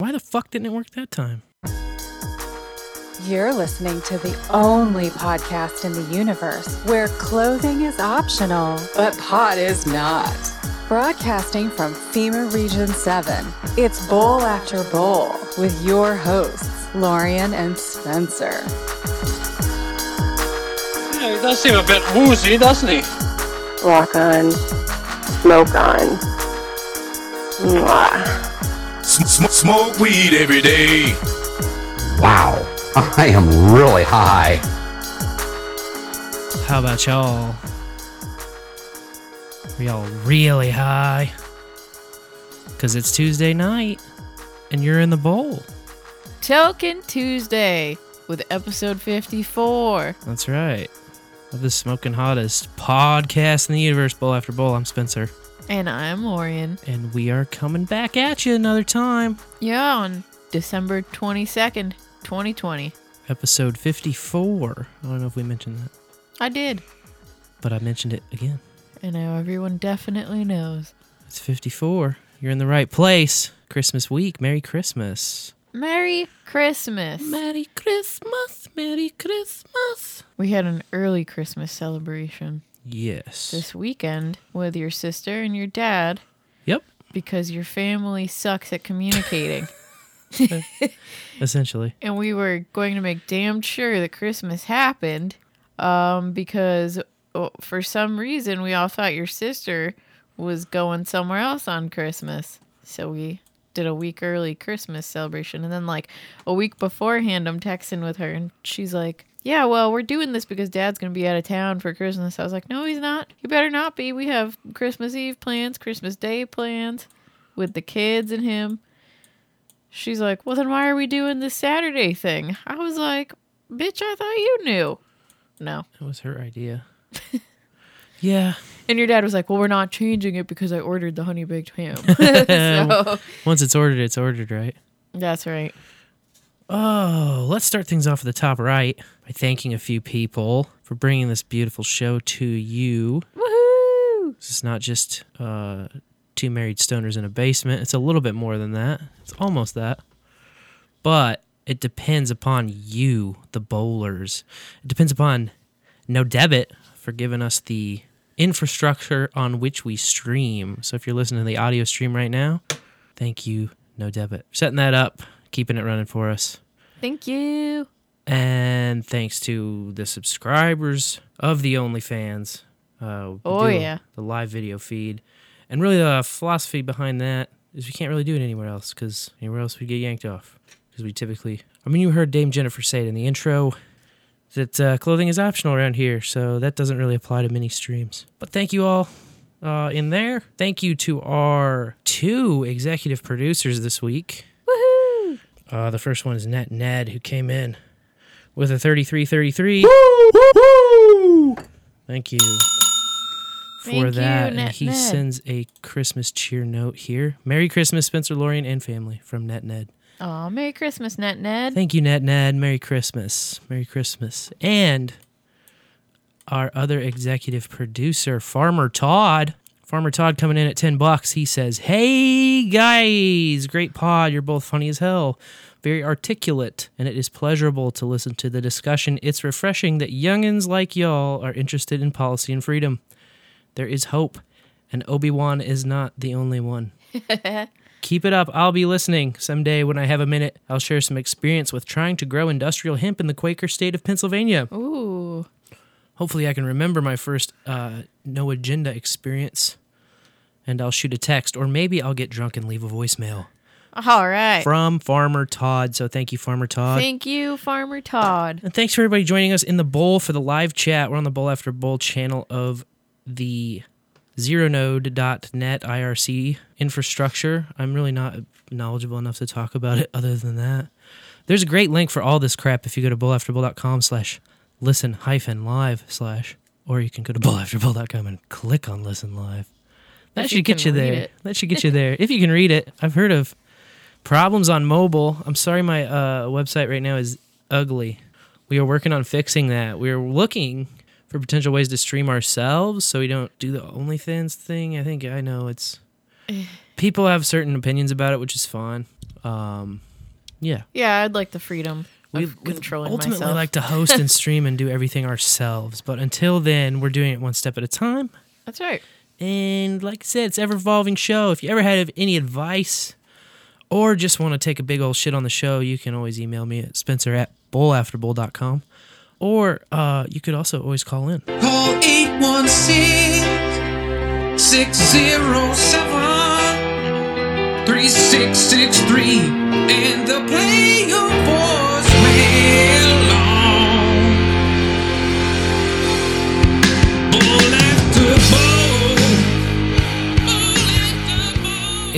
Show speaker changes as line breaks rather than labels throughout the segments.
Why the fuck didn't it work that time?
You're listening to the only podcast in the universe where clothing is optional, but pot is not. Broadcasting from FEMA Region 7, it's Bowl After Bowl with your hosts, Lorian and Spencer.
Yeah, he does seem a bit woozy, doesn't he?
Rock on. Smoke on. Mwah.
Sm- sm- smoke weed every day.
Wow, I am really high.
How about y'all? Are y'all really high? Because it's Tuesday night and you're in the bowl.
Token Tuesday with episode 54.
That's right. Of the smoking hottest podcast in the universe, Bowl After Bowl. I'm Spencer.
And I'm Lorian.
And we are coming back at you another time.
Yeah, on December 22nd, 2020.
Episode 54. I don't know if we mentioned that,
I did.
but I mentioned it again.
And now everyone definitely knows.
It's 54. You're in the right place. Christmas week. Merry Christmas.
Merry Christmas.
Merry Christmas. Merry Christmas.
We had an early Christmas celebration
Yes.
this weekend with your sister and your dad
Yep.
because your family sucks at communicating.
Essentially.
and we were going to make damn sure that Christmas happened um, because oh, for some reason we all thought your sister was going somewhere else on Christmas. So we did a week early Christmas celebration. And then, like, a week beforehand, I'm texting with her and she's like, yeah, well, we're doing this because dad's going to be out of town for Christmas. I was like, no, he's not. He better not be. We have Christmas Eve plans, Christmas Day plans with the kids and him. She's like, well, then why are we doing this Saturday thing? I was like, bitch, I thought you knew. No.
It was her idea. yeah.
And your dad was like, well, we're not changing it because I ordered the honey baked ham. so
Once it's ordered, it's ordered, right?
that's right.
Oh, let's start things off at the top right by thanking a few people for bringing this beautiful show to you.
Woohoo!
This is not just uh, two married stoners in a basement. It's a little bit more than that. It's almost that. But it depends upon you, the bowlers. It depends upon Nodebit for giving us the infrastructure on which we stream. So if you're listening to the audio stream right now, thank you, Nodebit. Setting that up, keeping it running for us.
Thank you.
And thanks to the subscribers of the OnlyFans. Uh,
Oh, yeah.
The live video feed. And really, the philosophy behind that is we can't really do it anywhere else because anywhere else we get yanked off. Because we typically, I mean, you heard Dame Jennifer say it in the intro that uh, clothing is optional around here. So that doesn't really apply to many streams. But thank you all uh, in there. Thank you to our two executive producers this week.
Woohoo!
Uh, the first one is NetNed, who came in with a 3333. Thank you for
Thank you,
that. and he
Ned.
sends a Christmas cheer note here. Merry Christmas, Spencer Lorian and family from NetNed.
Aw, Merry Christmas, NetNed.
Thank you, NetNed. Merry Christmas. Merry Christmas. And our other executive producer, Farmer Todd. Farmer Todd coming in at 10 bucks. He says, Hey guys, great pod. You're both funny as hell. Very articulate, and it is pleasurable to listen to the discussion. It's refreshing that youngins like y'all are interested in policy and freedom. There is hope, and Obi Wan is not the only one. Keep it up. I'll be listening. Someday, when I have a minute, I'll share some experience with trying to grow industrial hemp in the Quaker state of Pennsylvania.
Ooh.
Hopefully, I can remember my first uh, no agenda experience and I'll shoot a text, or maybe I'll get drunk and leave a voicemail
All right.
from Farmer Todd. So, thank you, Farmer Todd.
Thank you, Farmer Todd.
And thanks for everybody joining us in the bowl for the live chat. We're on the Bowl After Bowl channel of the zeronode.net IRC infrastructure. I'm really not knowledgeable enough to talk about it other than that. There's a great link for all this crap if you go to bowlafterbowl.com slash listen hyphen live slash, or you can go to bowlafterbowl.com and click on listen live. That should
you
get you there. That should get you there. if you can read it. I've heard of problems on mobile. I'm sorry, my uh, website right now is ugly. We are working on fixing that. We are looking for potential ways to stream ourselves so we don't do the OnlyFans thing. I think I know it's people have certain opinions about it, which is fine. Um, yeah,
Yeah, I'd like the freedom
we
controlling
ultimately
myself.
like to host and stream and do everything ourselves. But until then, we're doing it one step at a time.
That's right.
And like I said, it's ever evolving show. If you ever had any advice or just want to take a big old shit on the show, you can always email me at spencer at bowlafterbowl.com. Or uh, you could also always call in.
Call 816 607 3663 and play your voicemail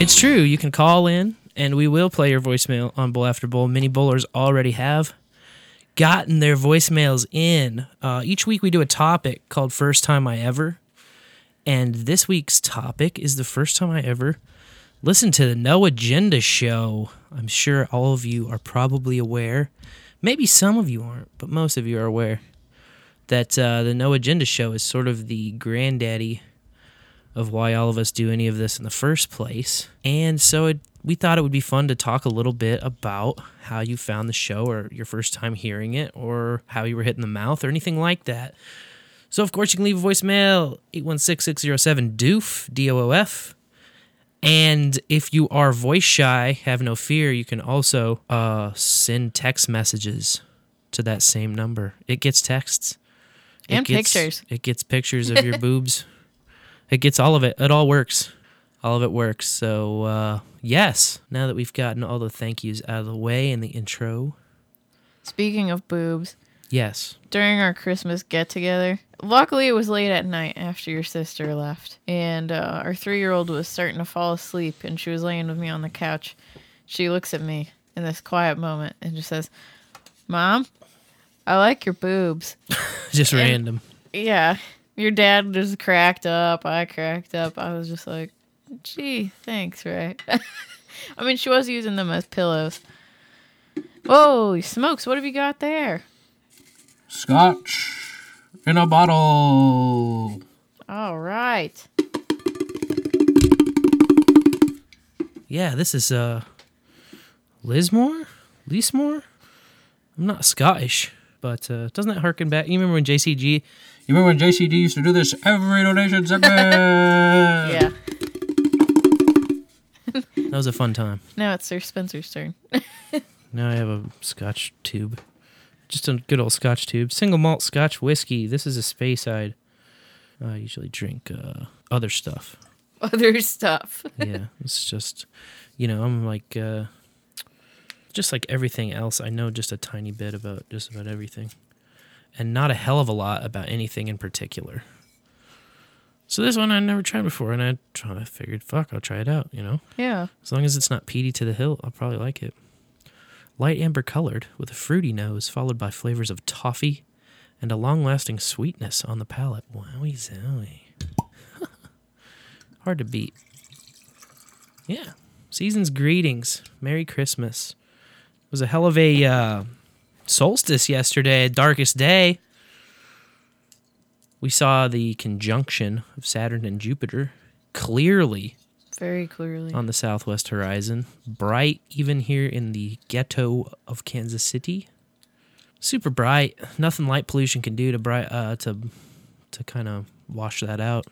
It's true. You can call in and we will play your voicemail on Bowl After Bowl. Many bowlers already have gotten their voicemails in. Uh, each week we do a topic called First Time I Ever. And this week's topic is the first time I ever listened to the No Agenda show. I'm sure all of you are probably aware. Maybe some of you aren't, but most of you are aware that uh, the No Agenda show is sort of the granddaddy of why all of us do any of this in the first place. And so it, we thought it would be fun to talk a little bit about how you found the show or your first time hearing it or how you were hit in the mouth or anything like that. So, of course, you can leave a voicemail 816 607 DOOF, D O O F. And if you are voice shy, have no fear, you can also uh, send text messages to that same number. It gets texts. It
And
gets-
pictures.
It gets pictures of your boobs. It gets all of it. It all works. All of it works. So, uh, yes, now that we've gotten all the thank yous out of the way in the intro,
Speaking of boobs,
yes.
during our Christmas get together, luckily it was late at night after your sister left, and uh, our three year old was starting to fall asleep, and she was laying with me on the couch. She looks at me in this quiet moment and just says, Mom, I like your boobs.
Just
And-
random.
Yeah. Your dad just cracked up. I cracked up. I was just like, gee, thanks, right? I mean, she was using them as pillows. Whoa, smokes, what have you got there?
Scotch in a bottle.
All right.
Yeah, this is uh Lismore? Lismore? I'm not Scottish, but uh doesn't that harken back? You remember when JCG You remember when JCG used to do this every donation segment?
Yeah.
That was a fun time.
Now it's Sir Spencer's turn.
Now I have a scotch tube. Just a good old scotch tube. Single malt scotch whiskey. This is a Speyside. I usually drink uh, other stuff.
Other stuff.
yeah, it's just, you know, I'm like, uh, just like everything else, I know just a tiny bit about just about everything, and not a hell of a lot about anything in particular. So this one I never tried before, and I, try- I figured, fuck, I'll try it out. You know,
Yeah.
as long as it's not peaty to the hill, I'll probably like it. Light amber colored with a fruity nose, followed by flavors of toffee and a long-lasting sweetness on the palate. Wowie zowie. Hard to beat. Yeah. Season's greetings. Merry Christmas. It was a hell of a uh, solstice yesterday, darkest day. We saw the conjunction of Saturn and Jupiter clearly
Very clearly.
on the southwest horizon. Bright even here in the ghetto of Kansas City. Super bright. Nothing light pollution can do to bright uh, to to kind of wash that out.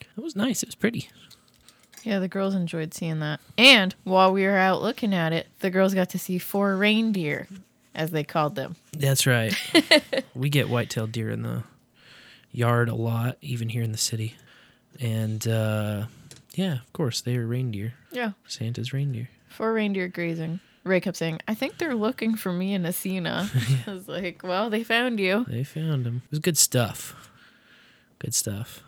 It was nice. It was pretty.
Yeah, the girls enjoyed seeing that. And while we were out looking at it, the girls got to see four reindeer, as they called them.
That's right. we get white-tailed deer in the yard a lot, even here in the city. And uh, yeah, of course, they are reindeer.
Yeah.
Santa's reindeer.
Four reindeer grazing. Ray kept saying, I think they're looking for me and Asina. I was like, well, they found you.
They found him. It was good stuff. Good stuff.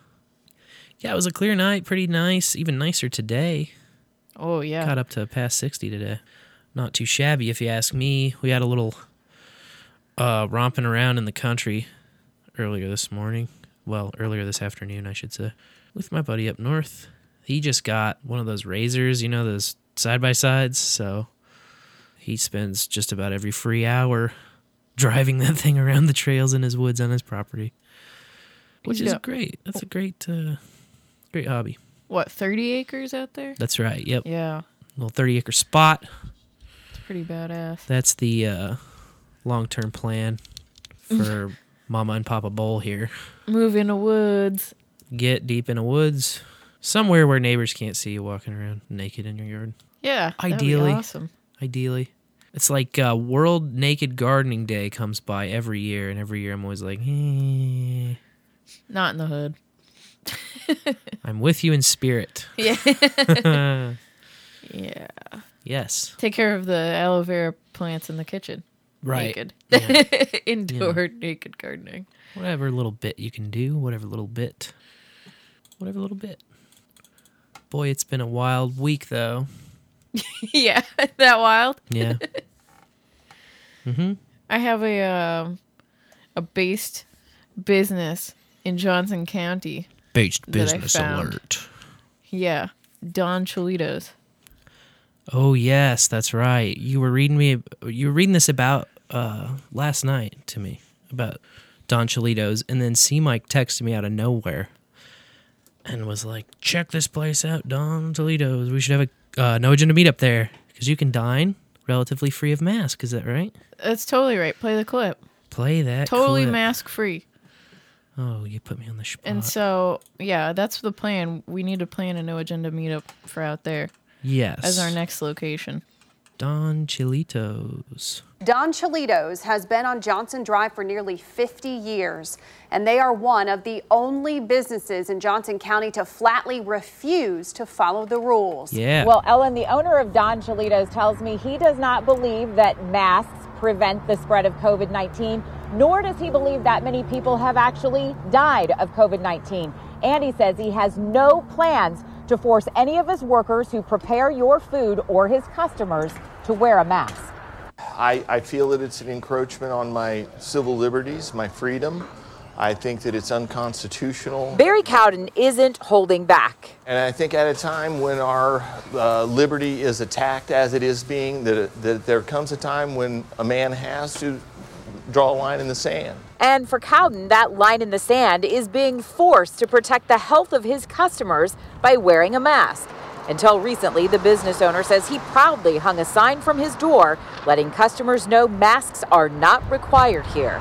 Yeah, it was a clear night, pretty nice, even nicer today.
Oh, yeah.
Got up to past 60 today. Not too shabby if you ask me. We had a little uh romping around in the country earlier this morning. Well, earlier this afternoon, I should say. With my buddy up north. He just got one of those razors, you know, those side by sides, so he spends just about every free hour driving that thing around the trails in his woods on his property. Which is great. That's a great uh great hobby.
What, 30 acres out there?
That's right. Yep.
Yeah.
Little 30 acre spot.
Pretty badass.
That's the uh, long term plan for Mama and Papa Bowl here.
Move in the woods.
Get deep in the woods, somewhere where neighbors can't see you walking around naked in your yard.
Yeah.
Ideally.
awesome.
Ideally. It's like uh, World Naked Gardening Day comes by every year, and every year I'm always like, eh,
Not in the hood.
I'm with you in spirit.
Yeah. yeah.
Yes.
Take care of the aloe vera plants in the kitchen.
Right.
Naked.
Yeah.
Indoor naked gardening.
whatever little bit you can do, whatever little bit, whatever little bit. Boy, it's been a wild week though.
yeah. that wild.
Yeah. Mhm.
I have a um, a based business in Johnson County.
Based
business alert. Yeah. Don Chilito's.
Oh yes, that's right. You were reading me. You were reading this about uh, last night to me about Don Chilito's, and then C Mike texted me out of nowhere and was like, "Check this place out, Don Chilito's. We should have a uh, no agenda meetup there because you can dine relatively free of mask. Is that right?
That's totally right. Play the clip.
Play that.
Totally
clip.
mask free.
Oh, you put me on the spot.
And so, yeah, that's the plan. We need to plan a no agenda meetup for out there
yes,
as our next location.
Don Chilitos.
Don Chilito's has been on Johnson Drive for nearly 50 years, and they are one of the only businesses in Johnson County to flatly refuse to follow the rules.
Yeah.
Well, Ellen, the owner of Don Chilito's tells me he does not believe that masks prevent the spread of COVID 19, nor does he believe that many people have actually died of COVID 19. And he says he has no plans to force any of his workers who prepare your food or his customers to wear a mask.
I, I feel that it's an encroachment on my civil liberties, my freedom. I think that it's unconstitutional.
Barry Cowden isn't holding back.
And I think at a time when our uh, liberty is attacked as it is being, that, that there comes a time when a man has to draw a line in the sand.
And for Cowden, that line in the sand is being forced to protect the health of his customers by wearing a mask. Until recently, the business owner says he proudly hung a sign from his door letting customers know masks are not required here.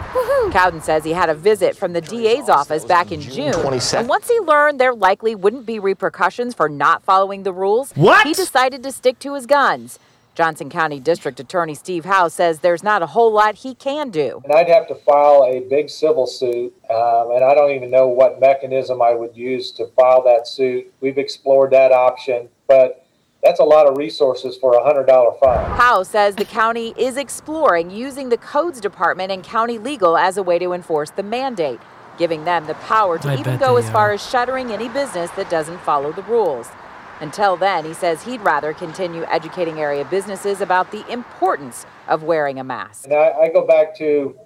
Cowden says he had a visit from the DA's office back in June.
22nd.
And once he learned there likely wouldn't be repercussions for not following the rules,
What?
he decided to stick to his guns. Johnson County District Attorney Steve Howe says there's not a whole lot he can do.
And I'd have to file a big civil suit, um, and I don't even know what mechanism I would use to file that suit. We've explored that option, but that's a lot of resources for a hundred dollar fine.
Howe says the county is exploring using the codes department and county legal as a way to enforce the mandate, giving them the power to
I
even go
they
as far
are.
as shuttering any business that doesn't follow the rules. Until then, he says he'd rather continue educating area businesses about the importance of wearing a mask.
And I, I go back to,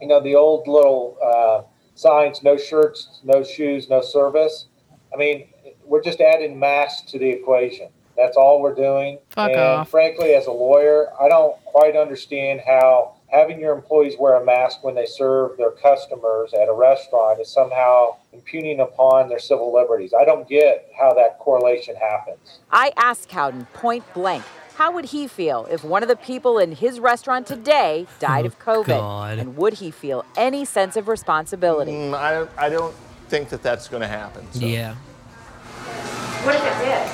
you know, the old little uh, signs: no shirts, no shoes, no service. I mean, we're just adding masks to the equation. That's all we're doing.
Fuck
and
off.
frankly, as a lawyer, I don't quite understand how having your employees wear a mask when they serve their customers at a restaurant is somehow impugning upon their civil liberties. I don't get how that correlation happens.
I asked Cowden point blank, how would he feel if one of the people in his restaurant today died of COVID?
God.
And would he feel any sense of responsibility?
Mm, I, I don't think that that's going to happen. so.
Yeah.
What if it did?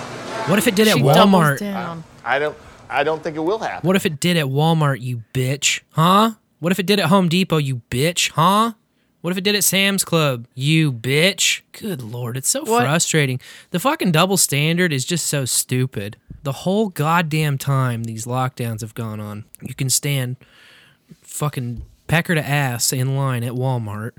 What if it did at
She doubles
Walmart?
down.
I don't. I don't think it will happen.
What if it did at Walmart, you bitch? Huh? What if it did at Home Depot, you bitch? Huh? What if it did at Sam's Club, you bitch? Good lord, it's so
What?
frustrating. The fucking double standard is just so stupid. The whole goddamn time these lockdowns have gone on, you can stand fucking pecker to ass in line at Walmart,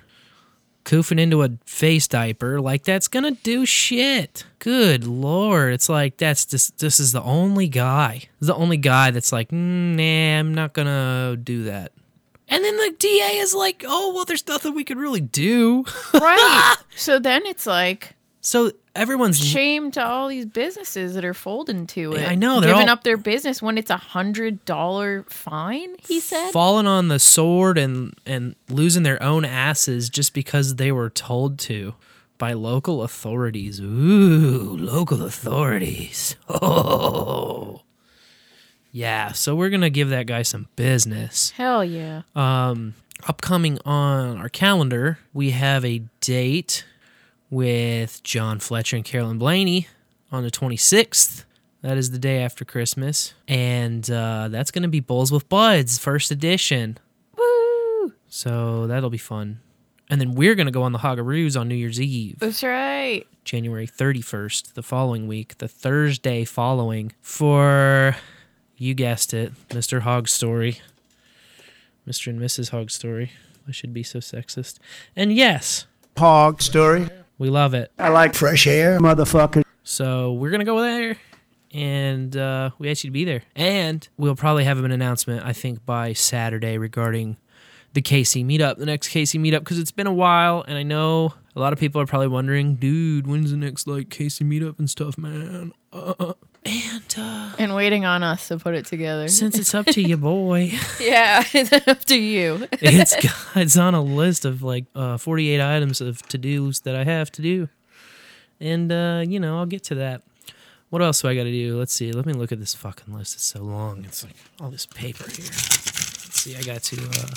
coofing into a face diaper like that's gonna do shit. Good lord, it's like that's this. This is the only guy. The only guy that's like, mm, nah, I'm not gonna do that. And then the DA is like, oh well, there's nothing we could really do.
Right. so then it's like
so everyone's
shame to all these businesses that are folding to it.
I know, they're
giving
all-
up their business when it's a hundred dollar fine. He said.
falling on the sword and and losing their own asses just because they were told to by local authorities. Ooh, local authorities. Oh. Yeah, so we're gonna give that guy some business.
Hell yeah.
Um, upcoming on our calendar, we have a date with John Fletcher and Carolyn Blaney on the 26th. That is the day after Christmas. And uh, that's going to be Bowls with Buds, first edition.
Woo!
So that'll be fun. And then we're going to go on the Hogaroos on New Year's Eve,
That's right.
January 31st, the following week, the Thursday following, for, you guessed it, Mr. Hog Story. Mr. and Mrs. Hog Story. I should be so sexist. And yes,
Hog story.
we love it.
I like fresh air, motherfucker.
So we're gonna go there, and uh, we ask you to be there. And we'll probably have an announcement, I think, by Saturday regarding the KC meetup, the next KC meetup, because it's been a while, and I know a lot of people are probably wondering, dude, when's the next like KC meetup and stuff, man? Uh, and
And waiting on us to put it together.
since it's up to you, boy,
yeah, it's up to you.
it's it's on a list of like uh, 48 items of to dos that I have to do, and uh, you know I'll get to that. What else do I got to do? Let's see. Let me look at this fucking list. It's so long. It's like all this paper here. Let's see. I got to uh,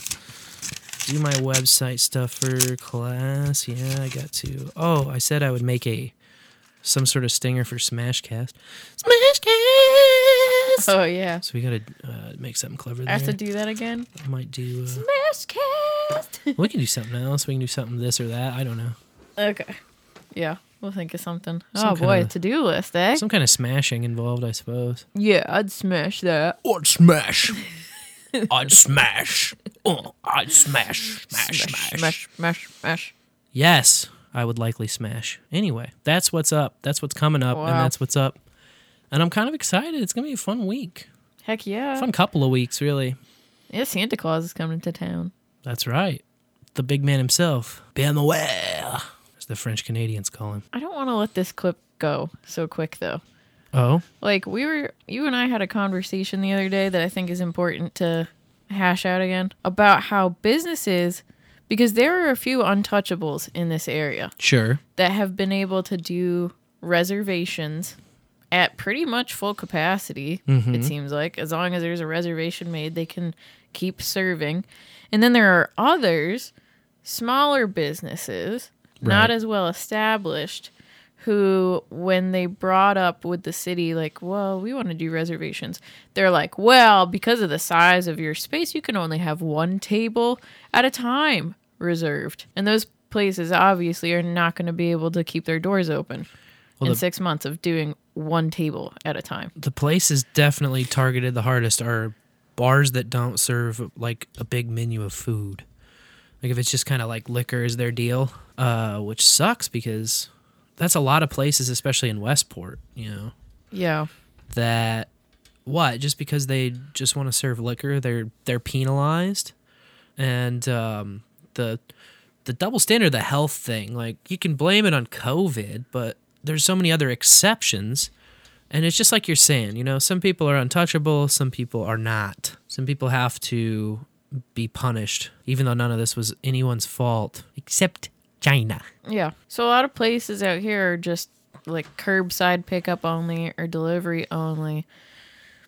do my website stuff for class. Yeah, I got to. Oh, I said I would make a some sort of stinger for Smashcast. Smashcast.
Oh yeah.
So we got to uh, make something clever
I
there.
have to do that again.
I might do. Uh,
Smashcast.
we can do something else. We can do something this or that. I don't know.
okay. Yeah, we'll think of something.
Some
oh boy, to do list, eh?
Some kind of smashing involved, I suppose.
yeah, I'd smash that.
I'd smash. I'd smash. Oh, I'd smash. Smash, smash.
Smash, smash, smash.
Yes, I would likely smash. Anyway, that's what's up. That's what's coming up, and that's what's up. And I'm kind of excited. It's gonna be a fun week.
Heck yeah.
Fun couple of weeks, really.
Yeah, Santa Claus is coming to town.
That's right. The big man himself. Be on the way, as the French Canadians call him.
I don't want to let this clip go so quick though.
Oh,
Like we were you and I had a conversation the other day that I think is important to hash out again about how businesses because there are a few untouchables in this area
sure.
that have been able to do reservations at pretty much full capacity
Mhm.
it seems like as long as there's a reservation made they can keep serving and then there are others smaller businesses not as well established who when they brought up with the city like well we want to do reservations they're like well because of the size of your space you can only have one table at a time reserved. And those places obviously are not going to be able to keep their doors open
Well,
in
the-
six months of doing one table at a time.
The places definitely targeted the hardest are bars that don't serve like a big menu of food. Like if it's just kind of like liquor is their deal, uh, which sucks because that's a lot of places, especially in Westport, you know,
yeah.
That what just because they just want to serve liquor, they're they're penalized, and um, the the double standard, the health thing, like you can blame it on COVID, but there's so many other exceptions. And it's just like you're saying, you know, some people are untouchable, some people are not. Some people have to be punished, even though none of this was anyone's fault except China.
Yeah. So a lot of places out here are just like curbside pickup only or delivery only.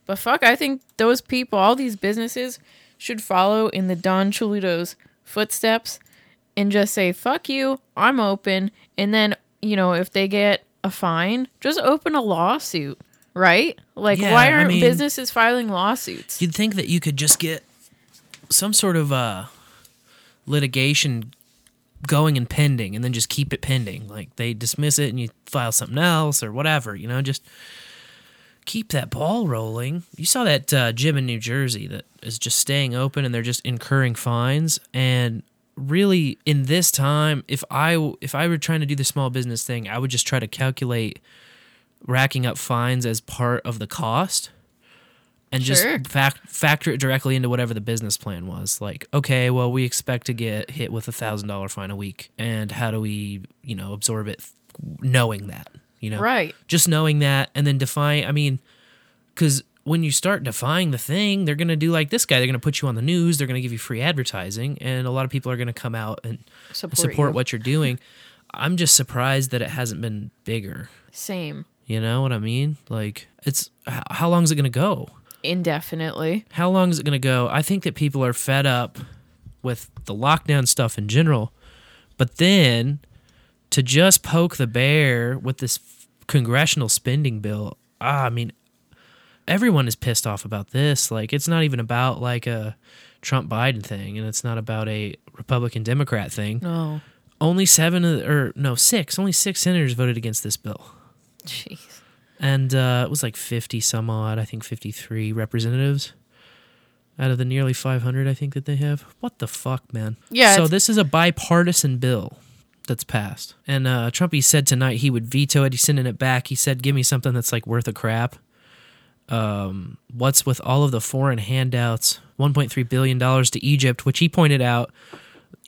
But fuck, I think those people, all these businesses, should follow in the Don Chilito's footsteps and just say, fuck you, I'm open. And then, you know, if they get a fine, just open a lawsuit, right? Like,
Yeah,
why aren't
mean-
businesses filing lawsuits?
You'd think that you could just get some sort of uh, litigation going and pending and then just keep it pending. Like they dismiss it and you file something else or whatever, you know, just keep that ball rolling. You saw that uh, gym in New Jersey that is just staying open and they're just incurring fines and really in this time if I if I were trying to do the small business thing, I would just try to calculate racking up fines as part of the cost and
Sure.
just fact, factor it directly into whatever the business plan was. Like, okay, well, we expect to get hit with a thousand dollar fine a week, and how do we, you know, absorb it, knowing that, you know,
Right.
Just knowing that, and then define. I mean, because when you start defying the thing, they're gonna do like this guy. They're gonna put you on the news. They're gonna give you free advertising, and a lot of people are gonna come out and
Support
support
you.
what you're doing. I'm just surprised that it hasn't been bigger.
Same.
You know what I mean? Like, it's how long is it gonna go?
indefinitely.
How long is it going to go? I think that people are fed up with the lockdown stuff in general, but then to just poke the bear with this congressional spending bill, ah, I mean, everyone is pissed off about this. Like, it's not even about like a Trump Biden thing, and it's not about a Republican Democrat thing.
No.
Only seven, of- or no, six, only six senators voted against this bill.
Jeez.
And uh, it was like 50 some odd, I think 53 representatives out of the nearly 500 I think that they have. What the fuck, man?
Yeah,
So this is a bipartisan bill that's passed. And uh, Trump, he said tonight he would veto it. He's sending it back. He said, give me something that's like worth a crap. Um, what's with all of the foreign handouts? $1.3 billion to Egypt, which he pointed out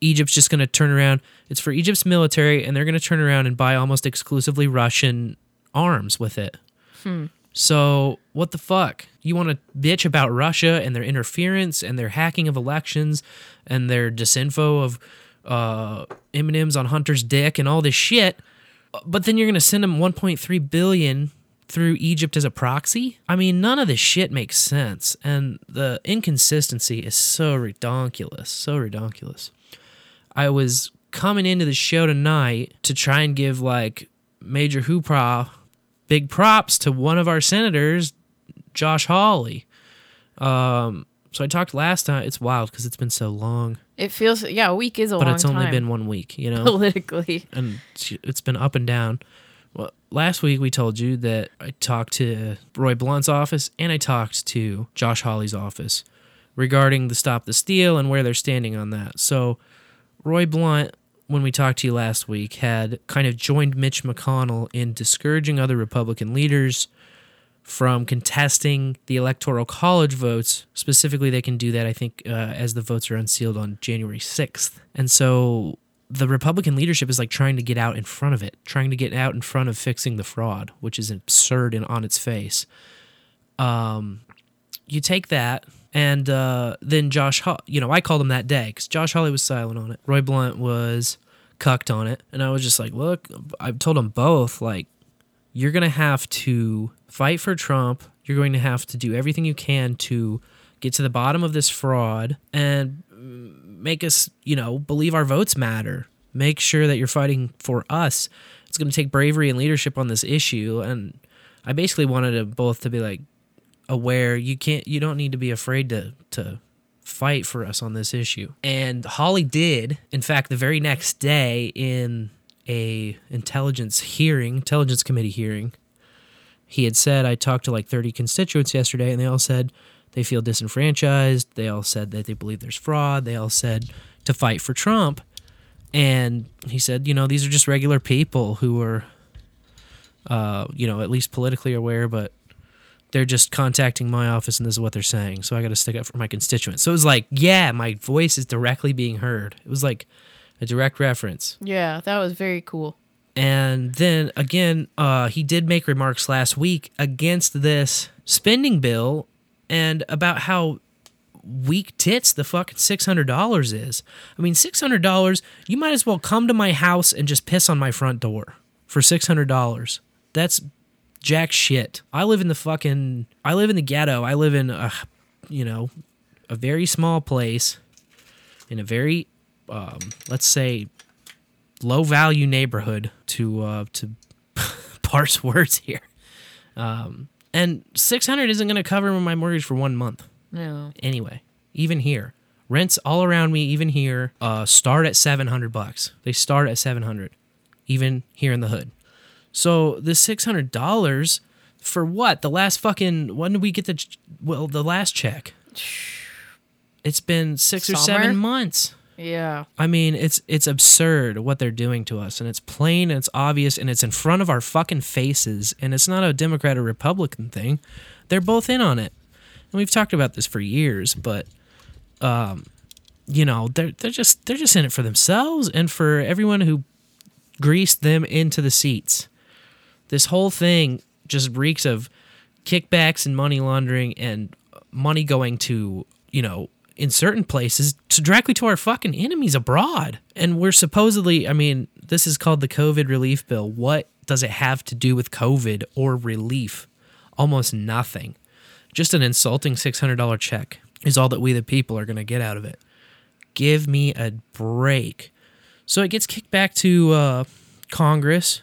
Egypt's just going to turn around. It's for Egypt's military, and they're going to turn around and buy almost exclusively Russian arms with it.
Hmm.
So, what the fuck? You want to bitch about Russia and their interference and their hacking of elections and their disinfo of uh, M&Ms on Hunter's dick and all this shit, but then you're going to send them 1.3 billion through Egypt as a proxy? I mean, none of this shit makes sense, and the inconsistency is so redonkulous, so redonkulous. I was coming into the show tonight to try and give like major hoopla, big props to one of our senators, Josh Hawley. Um, so I talked last time. It's wild because it's been so long,
It feels yeah, a week is a
but
long
it's only
time.
been one week, you know,
politically.
and it's been up and down. Well, last week we told you that I talked to Roy Blunt's office and I talked to Josh Hawley's office regarding the Stop the Steal and where they're standing on that. So, Roy Blunt, when we talked to you last week, had kind of joined Mitch McConnell in discouraging other Republican leaders from contesting the electoral college votes. Specifically, they can do that, I think, uh, as the votes are unsealed on January 6th. And so the Republican leadership is like trying to get out in front of it, trying to get out in front of fixing the fraud, which is absurd and on its face. Um, you take that, and uh, then Josh, you know, I called him that day because Josh Hawley was silent on it. Roy Blunt was cucked on it, and I was just like, look, I told them both, like, you're going to have to fight for Trump. You're going to have to do everything you can to get to the bottom of this fraud and make us, you know, believe our votes matter. Make sure that you're fighting for us. It's going to take bravery and leadership on this issue. And I basically wanted both to be like aware you can't, you don't need to be afraid to, to fight for us on this issue. And Hawley did. In fact, the very next day in a intelligence hearing, intelligence committee hearing, he had said I talked to like 30 constituents yesterday and they all said they feel disenfranchised. They all said that they believe there's fraud. They all said to fight for Trump. And he said, you know, these are just regular people who are uh, you know, at least politically aware, but they're just contacting my office and this is what they're saying. So I got to stick up for my constituents. So it was like, yeah, my voice is directly being heard. It was like a direct reference.
Yeah, that was very cool.
And then again, uh, he did make remarks last week against this spending bill and about how weak tits the fucking $600 is. I mean, $600, you might as well come to my house and just piss on my front door for $600. That's jack shit. I live in the fucking, I live in the ghetto. I live in a, you know, a very small place in a very, um, let's say, low value neighborhood to uh, to parse words here. Um, and six hundred isn't going to cover my mortgage for one month.
No.
Anyway, even here, rents all around me, even here, uh, start at seven hundred bucks. They start at seven hundred, even here in the hood. So the six hundred dollars for what? The last fucking when did we get the well the last check? It's been six or seven months.
Yeah.
I mean, it's it's absurd what they're doing to us, and it's plain, and it's obvious, and it's in front of our fucking faces, and it's not a Democrat or Republican thing. They're both in on it, and we've talked about this for years. But, um, you know, they're they're just they're just in it for themselves and for everyone who greased them into the seats. This whole thing just reeks of kickbacks and money laundering and money going to you know in certain places to directly to our fucking enemies abroad. And we're supposedly, I mean, this is called the COVID relief bill. What does it have to do with COVID or relief? Almost nothing. Just an insulting $600 check is all that we the people are going to get out of it. Give me a break. So it gets kicked back to uh, Congress,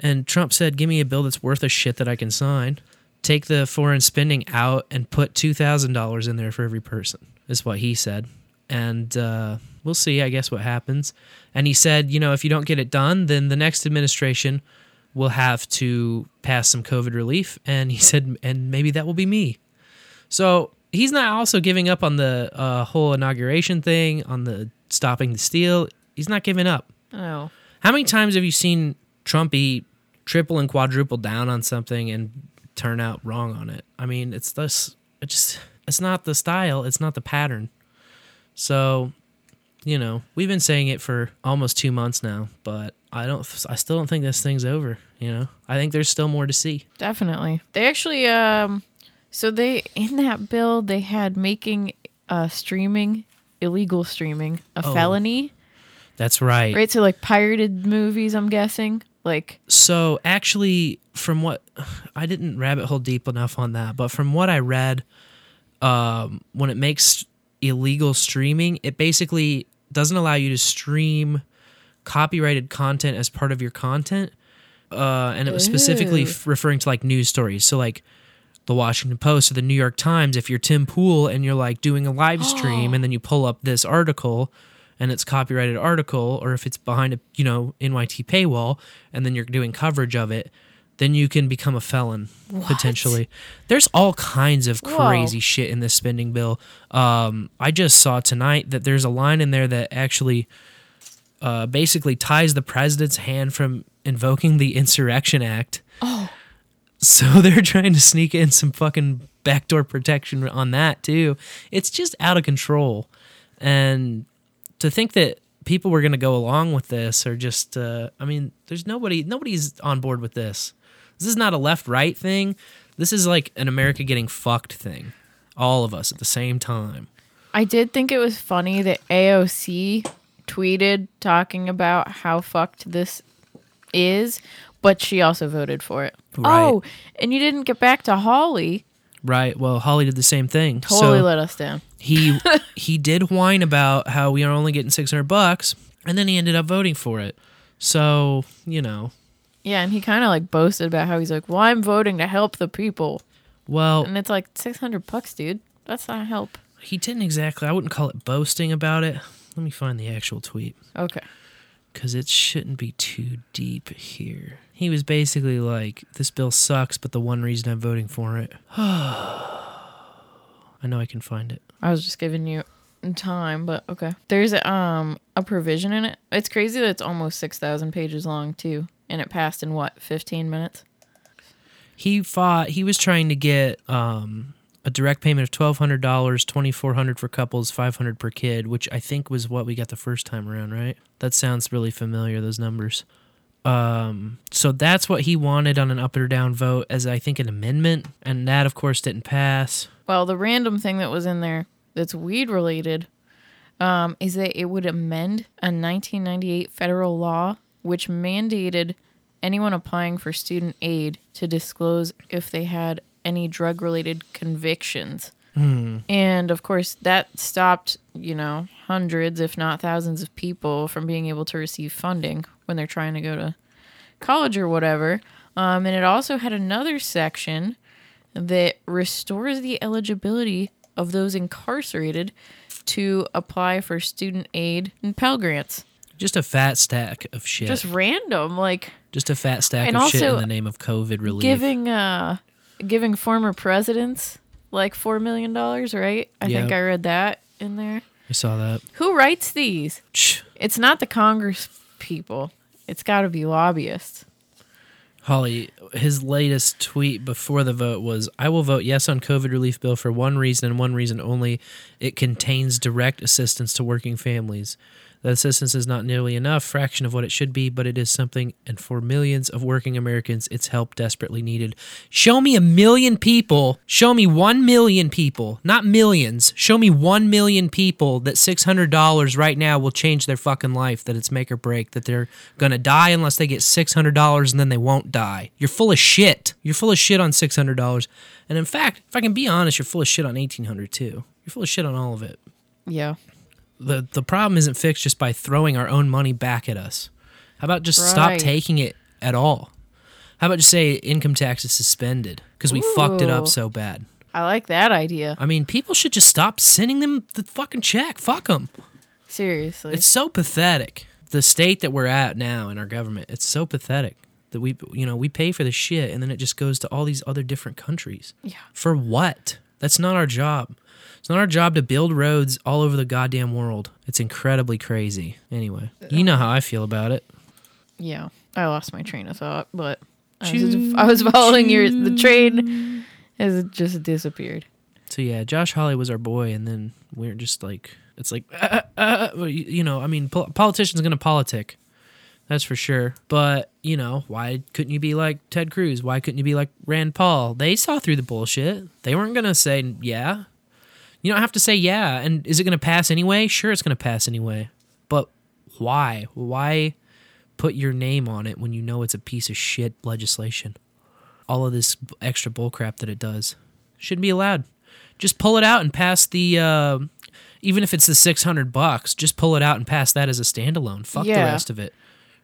and Trump said, Give me a bill that's worth a shit that I can sign. Take the foreign spending out and put $2,000 in there for every person, is what he said. And uh, we'll see, I guess, what happens. And he said, You know, if you don't get it done, then the next administration will have to pass some COVID relief. And he said, And maybe that will be me. So he's not also giving up on the uh, whole inauguration thing, on the stopping the steal. He's not giving up.
Oh.
How many times have you seen Trump be triple and quadruple down on something and turn out wrong on it? I mean, it's this. It just. It's not the style. It's not the pattern. So, you know, we've been saying it for almost two months now, but I don't. I still don't think this thing's over. You know, I think there's still more to see.
Definitely. They actually um so they in that bill they had making uh streaming illegal streaming a
Oh.
felony.
That's right.
Right? So like pirated movies, I'm guessing. Like
So actually, from what I didn't rabbit hole deep enough on that, but from what I read, um, when it makes illegal streaming, it basically doesn't allow you to stream copyrighted content as part of your content. Uh, and it was specifically f- referring to like news stories. So like the Washington Post or the New York Times, if you're Tim Pool and you're like doing a live stream and then you pull up this article and it's copyrighted article, or if it's behind a you know NYT paywall and then you're doing coverage of it, then you can become a felon potentially. There's all kinds of
Whoa.
crazy shit in this spending bill. Um, I just saw tonight that there's a line in there that actually uh, basically ties the president's hand from invoking the Insurrection Act.
Oh.
So they're trying to sneak in some fucking backdoor protection on that too. It's just out of control. And to think that people were going to go along with this or just uh, I mean, there's nobody nobody's on board with this. This is not a left right thing. This is like an America getting fucked thing. All of us at the same time.
I did think it was funny that AOC tweeted talking about how fucked this is, but she also voted for it.
Right.
Oh, and you didn't get back to Hawley.
Right. Well, Hawley did the same thing.
Totally
So-
let us down.
he he did whine about how we are only getting 600 bucks and then he ended up voting for it so you know
Yeah, and he kind of like boasted about how he's like, "Well, I'm voting to help the people,"
well
and it's like six hundred bucks, dude. That's not help.
he didn't exactly i wouldn't call it boasting about it let me find the actual tweet
Okay.
because it shouldn't be too deep here he was basically like this bill sucks but the one reason i'm voting for it i know i can find it
I was just giving you time, but okay. There's um a provision in it. It's crazy that it's almost six thousand pages long too, and it passed in what fifteen minutes.
he fought he was trying to get um a direct payment of twelve hundred dollars, twenty four hundred for couples, five hundred per kid, which I think was what we got the first time around, right? That sounds really familiar, those numbers. Um, so that's what he wanted on an up or down vote as I think an amendment, and that of course didn't pass.
Well, the random thing that was in there that's weed related um, is that it would amend a 1998 federal law which mandated anyone applying for student aid to disclose if they had any drug related convictions.
Hmm.
And of course, that stopped, you know, hundreds, if not thousands of people from being able to receive funding when they're trying to go to college or whatever. Um, and it also had another section that restores the eligibility of those incarcerated to apply for student aid and Pell Grants.
Just a fat stack of shit.
Just random, like
Just a fat stack
And
of shit in the name of COVID relief.
giving uh giving former presidents like four million dollars, right? I think I read that in there.
I saw that.
Who writes these? It's not the Congress people. It's got to be lobbyists.
Hawley, his latest tweet before the vote was I will vote yes on COVID relief bill for one reason and one reason only. It contains direct assistance to working families. That assistance is not nearly enough, fraction of what it should be, but it is something, and for millions of working Americans, it's help desperately needed. Show me a million people, show me one million people, not millions, show me one million people that $600 right now will change their fucking life, that it's make or break, that they're gonna die unless they get $600 and then they won't die. You're full of shit. You're full of shit on $600. And in fact, if I can be honest, you're full of shit on 1800 too. You're full of shit on all of it
Yeah.
The the problem isn't fixed just by throwing our own money back at us. How about just stop taking it at all? How about just say income tax is suspended because we fucked it up so bad?
I like that idea.
I mean, people should just stop sending them the fucking check. Fuck them.
Seriously.
It's so pathetic. The state that we're at now in our government, it's so pathetic that we, you know, we pay for the shit and then it just goes to all these other different countries.
Yeah.
For what? That's not our job. It's not our job to build roads all over the goddamn world. It's incredibly crazy. Anyway, you know how I feel about it.
Yeah, I lost my train of thought, but I was, I was following your the train as it just disappeared.
So yeah, Josh Hawley was our boy, and then we're just like, it's like, uh, uh, you you know, I mean, pol- politicians gonna politic, that's for sure. But you know, why couldn't you be like Ted Cruz? Why couldn't you be like Rand Paul? They saw through the bullshit. They weren't gonna say yeah. You don't have to say yeah. And is it gonna pass anyway? Sure, it's gonna pass anyway. But why? Why put your name on it when you know it's a piece of shit legislation? All of this extra bullcrap that it does shouldn't be allowed just pull it out and pass the uh, even if it's the 600 bucks just pull it out and pass that as a standalone fuck the rest of it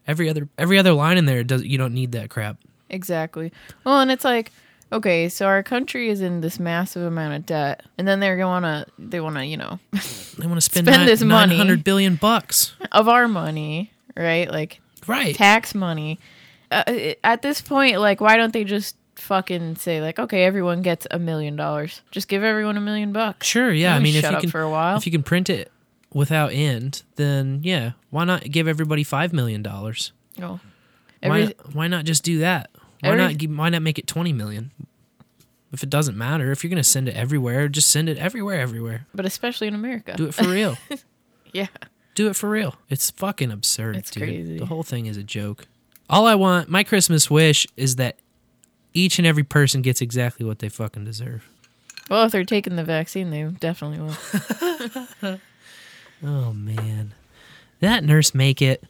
every other every other line in there does you don't need that crap
Exactly. Well, and it's like, okay, so our country is in this massive amount of debt, and then they're going to they want to you know
they want to spend,
Spend
nine-
this money.
900 billion bucks
of our money, right? Like
right
tax money. Uh, at this point, like, why don't they just fucking say like, okay, everyone gets a million dollars. Just give everyone a million bucks.
sure yeah i mean if you can
for a while.
if you can print it without end then yeah why not give everybody 5 million dollars
Oh.
why,
Every-
not, why not just do that why
Every-
not give, why not make it 20 million if it doesn't matter if you're going to send it everywhere just send it everywhere everywhere
but especially in America.
do it for real
yeah.
Do it for real. It's fucking absurd,
It's
dude.
crazy.
The whole thing is a joke. All I want, my Christmas wish is that each and every person gets exactly what they fucking deserve.
Well, if they're taking the vaccine, they definitely will.
Oh man. That nurse make it.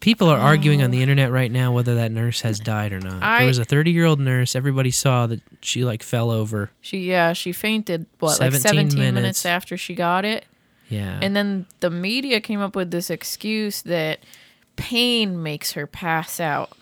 People are arguing on the oh. internet right now whether that nurse has died or not.
I-
there was a 30-year-old nurse. Everybody saw that she like fell over.
She yeah, she fainted what like
17
17 minutes.
minutes.
after she got it.
Yeah.
And then the media came up with this excuse that pain makes her pass out.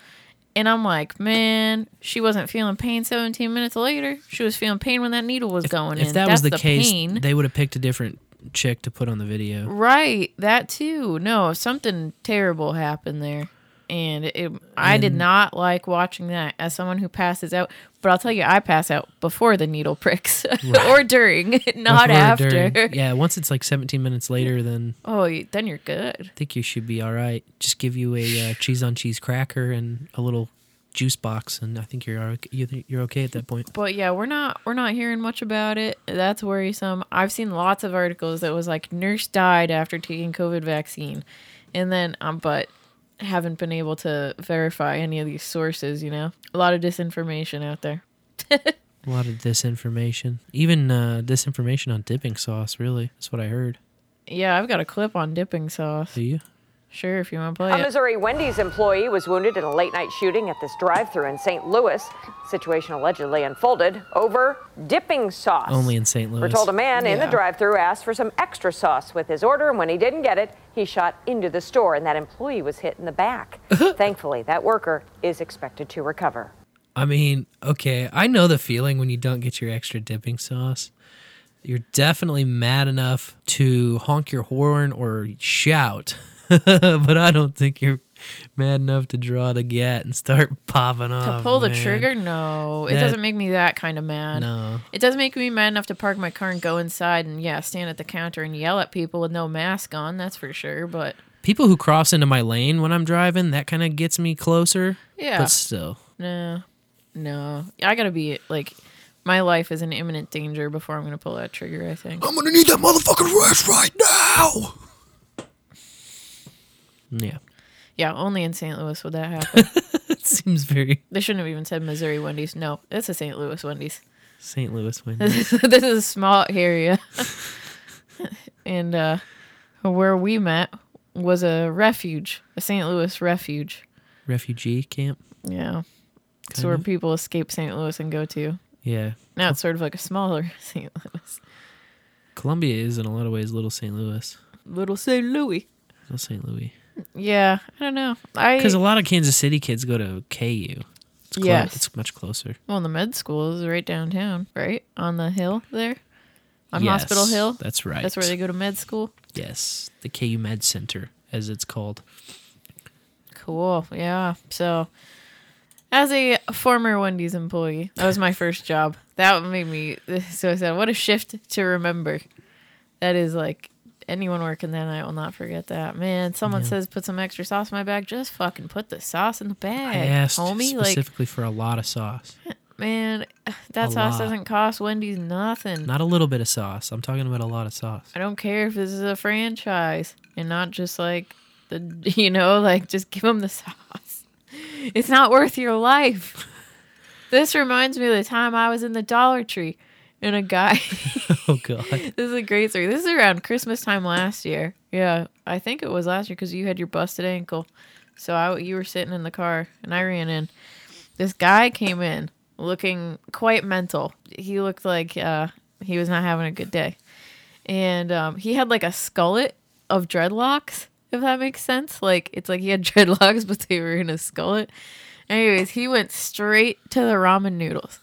And I'm like, man, she wasn't feeling pain 17 minutes later. She was feeling pain when that needle was going in.
if that
That's
was the, case,
pain.
they would have picked a different chick to put on the video.
Right, that too. No, something terrible happened there. And it, I did not like watching that as someone who passes out. But I'll tell you, I pass out before the needle pricks or during, not
Before
after.
during. Yeah, once it's like 17 minutes later, then
Oh, then you're good.
I think you should be all right. Just give you a uh, cheese on cheese cracker and a little juice box, and I think you're okay- you think you're okay at that point.
But yeah, we're not we're not hearing much about it. That's worrisome. I've seen lots of articles that was like nurse died after taking COVID vaccine, and then um, but haven't been able to verify any of these sources. You know, a lot of disinformation out there.
A lot of disinformation, even uh, disinformation on dipping sauce. Really, that's what I heard.
Yeah, I've got a clip on dipping sauce.
Do you?
Sure, if you want to play
A
it.
Missouri Wendy's employee was wounded in a late night shooting at this drive thru in St. Louis. Situation allegedly unfolded over dipping sauce.
Only in St. Louis.
We're told a man in the drive thru asked for some extra sauce with his order, and when he didn't get it, he shot into the store, and that employee was hit in the back. Thankfully, that worker is expected to recover.
I mean, okay, I know the feeling when you don't get your extra dipping sauce. You're definitely mad enough to honk your horn or shout, but I don't think you're mad enough to draw the gat and start popping off.
To
off.
pull the trigger? No, it doesn't make me that kind of mad.
No.
It doesn't make me mad enough to park my car and go inside and yeah, stand at the counter and yell at people with no mask on. That's for sure. But
People who cross into my lane when I'm driving, that kind of gets me closer.
Yeah.
But still.
no, no, I gotta be like, my life is in imminent danger before I'm gonna pull that trigger. I think.
I'm gonna need that motherfucking rest right now.
Yeah.
Yeah, only in St. Louis would that happen.
it seems very
they shouldn't have even said Missouri Wendy's. No, it's a St. Louis Wendy's.
St. Louis Wendy's.
is this is a small area. and uh, where we met was a refuge, a St. Louis refuge.
Refugee camp.
Yeah. It's
Kind
where
of.
people escape St. Louis and go to.
Yeah.
Now it's sort of like a smaller St. Louis.
Columbia is in a lot of ways little St. Louis.
Little St. Louis.
Little St. Louis.
Yeah, I don't know. I
Because a lot of Kansas City kids go to KU. It's
Yes.
It's much closer.
well, the med school is right downtown, right on the hill there, on
Yes,
Hospital Hill.
that's right.
That's where they go to med school.
Yes. The KU Med Center, as it's called.
Cool. Yeah. So, as a former Wendy's employee, that was my first job. That made me so sad. What a shift to remember. That is like anyone working that night will not forget that. Man, someone
Yeah.
says put some extra sauce in my bag. Just fucking put the sauce in the bag,
I asked
homie. Like,
specifically for a lot of sauce.
man, that
A
sauce
lot.
doesn't cost Wendy's nothing.
Not a little bit of sauce. I'm talking about a lot of sauce.
I don't care if this is a franchise and not just like the, you know, like just give them the sauce. It's not worth your life. This reminds me of the time I was in the Dollar Tree and a guy.
Oh, God.
this is a great story. This is around Christmas time last year. Yeah, I think it was last year because you had your busted ankle. So I, you were sitting in the car and I ran in. This guy came in looking quite mental. He looked like uh, he was not having a good day. And um, he had like a skullet of dreadlocks, if that makes sense. Like it's like he had dreadlocks, but they were in a skullet. Anyways, he went straight to the ramen noodles,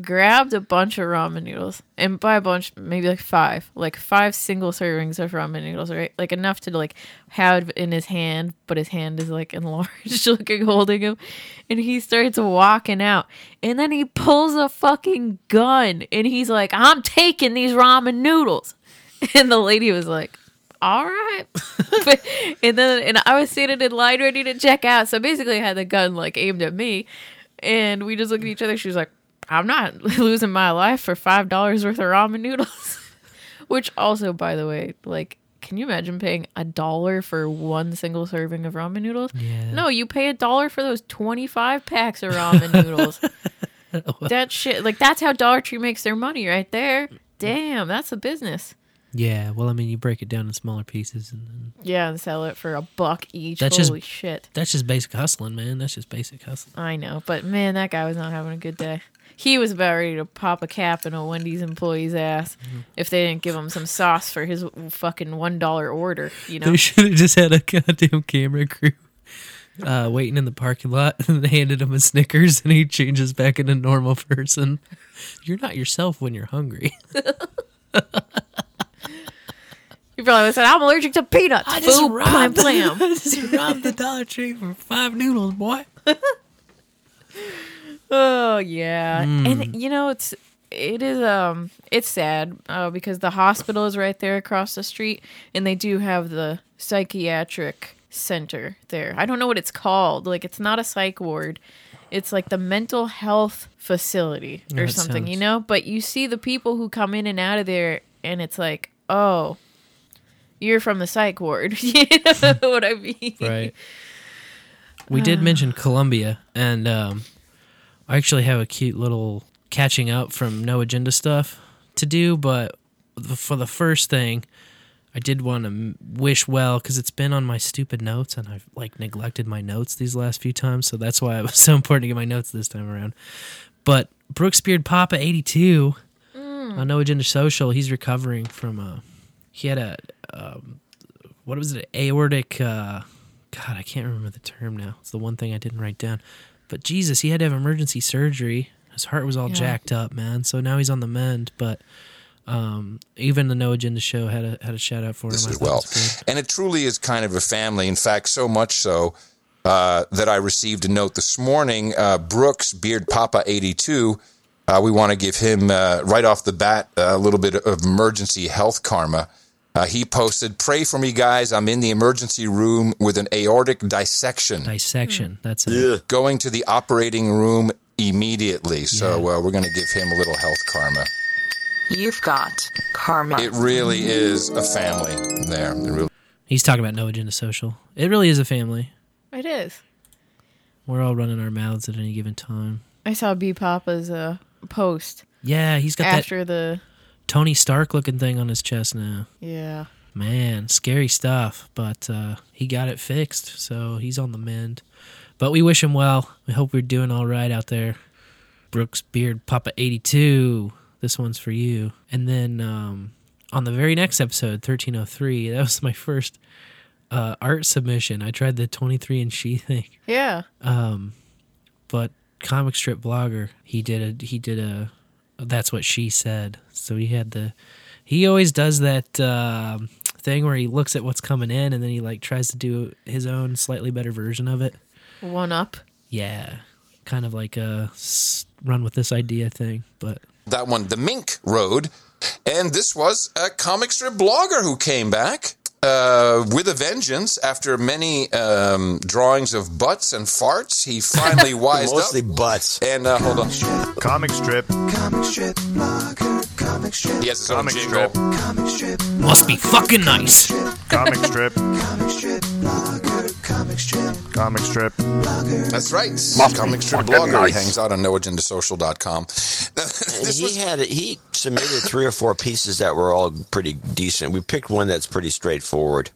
grabbed a bunch of ramen noodles, and by a bunch, maybe like five, like five single servings of ramen noodles, right? Like enough to like have in his hand, but his hand is like enlarged, looking holding him, and he starts walking out, and then he pulls a fucking gun, and he's like, "I'm taking these ramen noodles," and the lady was like. All right, But- and then and I was standing in line ready to check out. So basically, I had the gun like aimed at me, and we just looked at each other. She was like, "I'm not losing my life for five dollars worth of ramen noodles." Which also, by the way, like, can you imagine paying a dollar for one single serving of ramen noodles?
Yeah.
No, you pay a dollar for those twenty-five packs of ramen noodles. that shit, like, that's how Dollar Tree makes their money right there. Damn, that's a business.
Yeah. Well, I mean, you break it down in smaller pieces, and then
Yeah, and sell it for a buck each.
That's
Holy
just-
shit.
that's just basic hustling, man. That's just basic hustling.
I know, but man, that guy was not having a good day. He was about ready to pop a cap in a Wendy's employee's ass if they didn't give him some sauce for his fucking one dollar order. You know,
They should have just had a goddamn camera crew uh, waiting in the parking lot and handed him a Snickers, and he changes back into a normal person. You're not yourself when you're hungry.
You probably would said, "I'm allergic to peanuts."
I just
Boom,
robbed,
blam.
I just robbed the Dollar Tree for five noodles, boy.
Oh yeah,
Mm.
and you know it's it is um it's sad uh, because the hospital is right there across the street, and they do have the psychiatric center there. I don't know what it's called. Like it's not a psych ward. It's like the mental health facility or
That
something, you know. But you see the people who come in and out of there, and it's like, oh, you're from the psych ward. you know what I mean?
Right. We did mention Columbia, and um, I actually have a cute little catching up from no agenda stuff to do. But for the first thing, I did want to wish well because it's been on my stupid notes, and I've like neglected my notes these last few times. So that's why it was so important to get my notes this time around. But Brooks Beard Papa eighty two on No Agenda Social, he's recovering from a he had a um, what was it aortic uh, God I can't remember the term now. It's the one thing I didn't write down. But Jesus, he had to have emergency surgery. His heart was all
Yeah.
jacked up, man. So now he's on the mend. But um, even the No Agenda show had a had a shout out for him.
this
I
as well. And it truly is kind of a family. In fact, so much so uh, that I received a note this morning. Uh, Brooks Beard Papa eighty two. Uh, we want to give him uh, right off the bat a little bit of emergency health karma. Uh, he posted, "Pray for me, guys. I'm in the emergency room with an aortic dissection.
Dissection. That's it.
Going to the operating room immediately. So uh, we're going to give him a little health karma.
You've got karma.
It really is a family there. Really-
He's talking about No Agenda Social. It really is a family.
It is.
We're all running our mouths at any given time.
I saw B Papa's uh, post
Yeah, he's got that
after the.
Tony Stark looking thing on his chest now.
Yeah.
Man, scary stuff. But uh, he got it fixed, so he's on the mend. But we wish him well. We hope we're doing all right out there. Brooks Beard Papa 82. This one's for you. And then um, on the very next episode, 1303, that was my first uh, art submission. I tried the 23 and she thing.
Yeah.
Um, but comic strip blogger, he did a he did a that's what she said. So he had the he always does that um thing where he looks at what's coming in and then he like tries to do his own slightly better version of it.
One up.
Yeah, kind of like a s- run with this idea thing, but
That one, the Mink Road. And this was a comic strip blogger who came back uh, with a vengeance after many um, drawings of butts and farts. He finally wised
Mostly
up.
butts.
And uh, hold on.
Comic strip.
Comic strip blogger, comic strip.
He has his own
Comic
jingle.
strip.
Comic strip.
must be fucking nice.
Comic strip.
Comic strip blogger, comic strip
Comic strip.
blogger.
That's right.
Must
comic strip
fucking
blogger. He hangs out on noagendasocial.com.
And
this
he
was
had he submitted three or four pieces that were all pretty decent. We picked one that's pretty straightforward.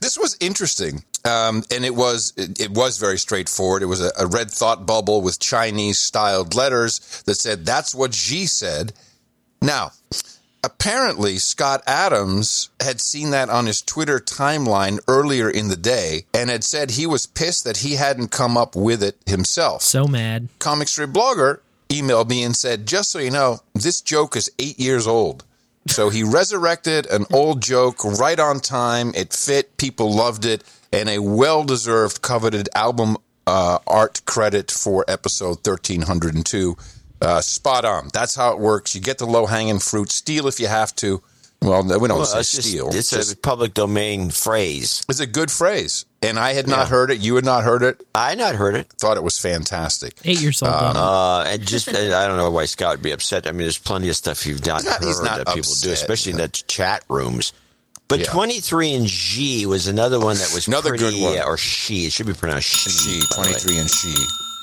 this was interesting, um, and it was it, it was very straightforward. It was a, a red thought bubble with Chinese styled letters that said, "That's what she said." Now, apparently, Scott Adams had seen that on his Twitter timeline earlier in the day and had said he was pissed that he hadn't come up with it himself.
So mad.
Comic strip blogger emailed me and said, "Just so you know, this joke is eight years old." So he resurrected an old joke right on time. It fit. People loved it, and a well-deserved, coveted album uh, art credit for episode thirteen hundred and two. Uh, spot on. That's how it works. You get the low-hanging fruit. Steal if you have to. Well, we don't
Well,
say
it's just-
steal.
it's
Just-
a public domain phrase.
it's a good phrase, and I had not
Yeah.
heard it. You had not heard it.
I had not heard it.
Thought it was fantastic.
Eight years old.
Um.
Uh, and just I don't know why Scott would be upset. I mean, there's plenty of stuff you've not
He's not-
heard
not
that people do,
upset,
especially in the chat rooms. But
Yeah.
23 and G was another one that was
Another
pretty,
good one.
uh, or she. It should be pronounced she.
She
by the way.
twenty-three and she.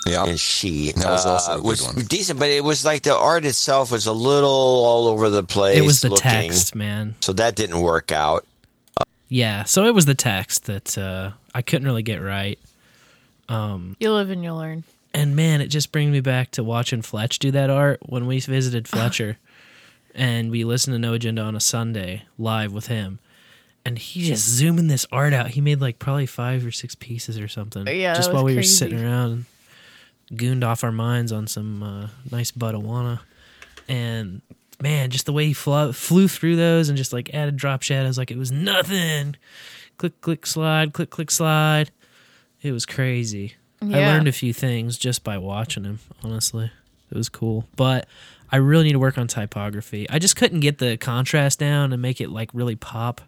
Yeah.
and she
That was also a
uh,
good
was
one.
decent, but it was like the art itself was a little all over the place.
it was the
looking,
text, man.
so that didn't work out.
Yeah, so it was the text that uh, I couldn't really get right.
You live and you learn.
And man, it just brings me back to watching Fletch do that art when we visited Fletcher and we listened to No Agenda on a Sunday live with him. And he just zooming this art out. He made like probably five or six pieces or something.
Yeah,
Just while
was
we were sitting around and gooned off our minds on some uh, nice Budawana. And man, just the way he flew, flew through those and just like added drop shadows like it was nothing. Click, click, slide, click, click, slide. It was crazy. I learned a few things just by watching him, honestly. It was cool. But I really need to work on typography. I just couldn't get the contrast down and make it like really pop.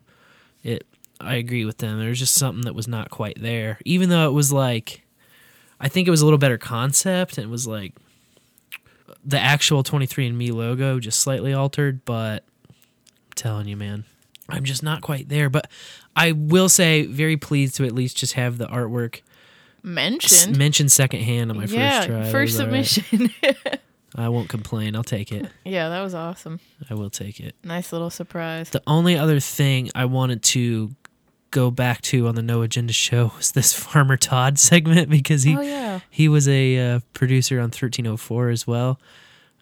It I agree with them. There was just something that was not quite there. Even though it was like I think it was a little better concept and it was like the actual 23andme logo just slightly altered, but I'm telling you, man, I'm just not quite there. But I will say, very pleased to at least just have the artwork s-
Mentioned.
mentioned secondhand on my
yeah,
first try.
First
all right.
submission.
I won't complain. I'll take it.
yeah, that was awesome.
I will take it.
Nice little surprise.
The only other thing I wanted to go back to on the No Agenda show was this Farmer Todd segment because he
Oh, yeah.
he was a uh, producer on 1304 as well.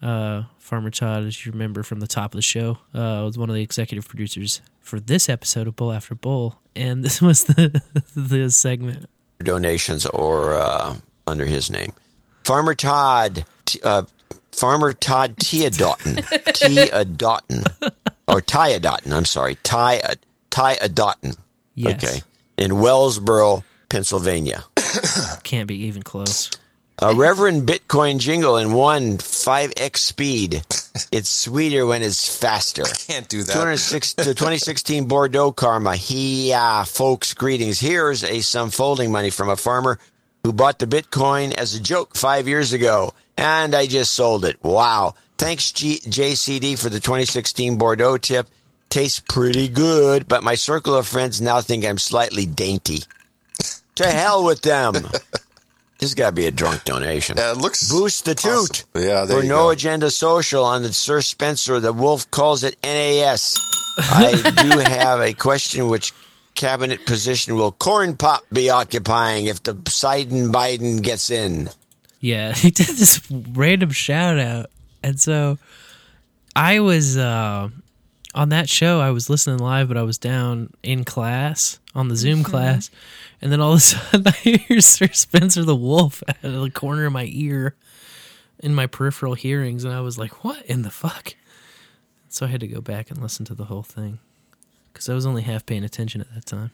Uh, Farmer Todd, as you remember from the top of the show, uh, was one of the executive producers for this episode of Bowl After Bowl, and this was the the segment.
donations or uh, under his name. Farmer Todd, T- uh, Farmer Todd Teodotton, Teodotton, or Tyodotton, I'm sorry, Ty, Tyodotton.
Yes.
Okay. In Wellsboro, Pennsylvania.
Can't be even close.
A Reverend Bitcoin jingle in one 5x speed. It's sweeter when it's faster.
I Can't do that.
206 to 2016 Bordeaux Karma. Yeah, folks, greetings. Here's a some folding money from a farmer who bought the Bitcoin as a joke five years ago, and I just sold it. Wow. Thanks, G- JCD, for the 2016 Bordeaux tip. Tastes pretty good, but my circle of friends now think I'm slightly dainty. To hell with them. This has got to be a drunk donation.
Yeah, it looks
Boost the toot.
Yeah, there
For
you
no
go.
agenda social on the Sir Spencer, the wolf calls it NAS. I do have a question which cabinet position will Corn Pop be occupying if the Biden Biden gets in?
Yeah, he did this random shout out. And so I was uh, on that show, I was listening live, but I was down in class on the Zoom mm-hmm. class. And then all of a sudden I hear Sir Spencer the Wolf out of the corner of my ear in my peripheral hearings. And I was like, what in the fuck? So I had to go back and listen to the whole thing because I was only half paying attention at that time.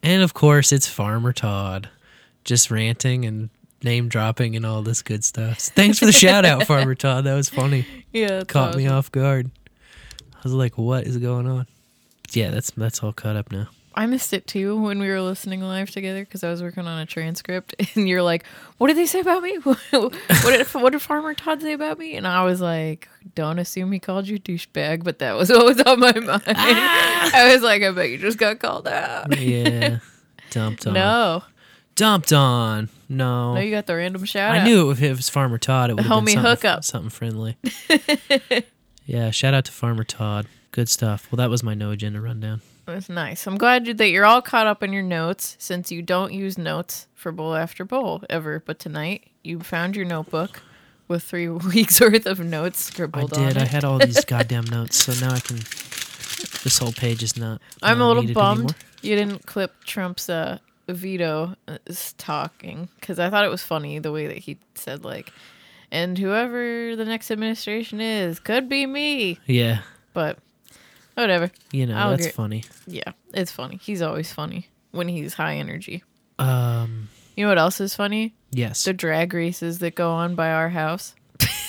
And of course, it's Farmer Todd just ranting and name dropping and all this good stuff. Thanks for the shout out, Farmer Todd. That was funny.
Yeah,
Caught me off guard. Was like, what is going on? Yeah, that's that's all caught up now.
I missed it too when we were listening live together because I was working on a transcript, and you're like, "What did they say about me? what did what did Farmer Todd say about me?" And I was like, "Don't assume he called you douchebag," but that was what was on my mind. Ah! I was like, "I bet you just got called out."
Yeah. Dumped on.
No,
Dumped on. No.
no, you got the random shout
I
out.
knew if it was Farmer Todd, it would have
homie
been something,
hookup.
something friendly. Yeah, shout out to Farmer Todd. Good stuff. Well, that was my no agenda rundown.
That's nice. I'm glad that you're all caught up in your notes since you don't use notes for bowl after bowl ever. But tonight you found your notebook with three weeks worth of notes scribbled on
it. I
did.
I had all these goddamn notes, so now I can. This whole page is not.
I'm a little bummed
anymore.
you didn't clip Trump's uh, veto uh, talking because I thought it was funny the way that he said like, and whoever the next administration is could be me.
Yeah,
But whatever.
you know
I'll
that's
agree.
funny.
Yeah, it's funny. He's always funny when he's high energy.
Um.
You know what else is funny?
Yes.
The drag races that go on by our house.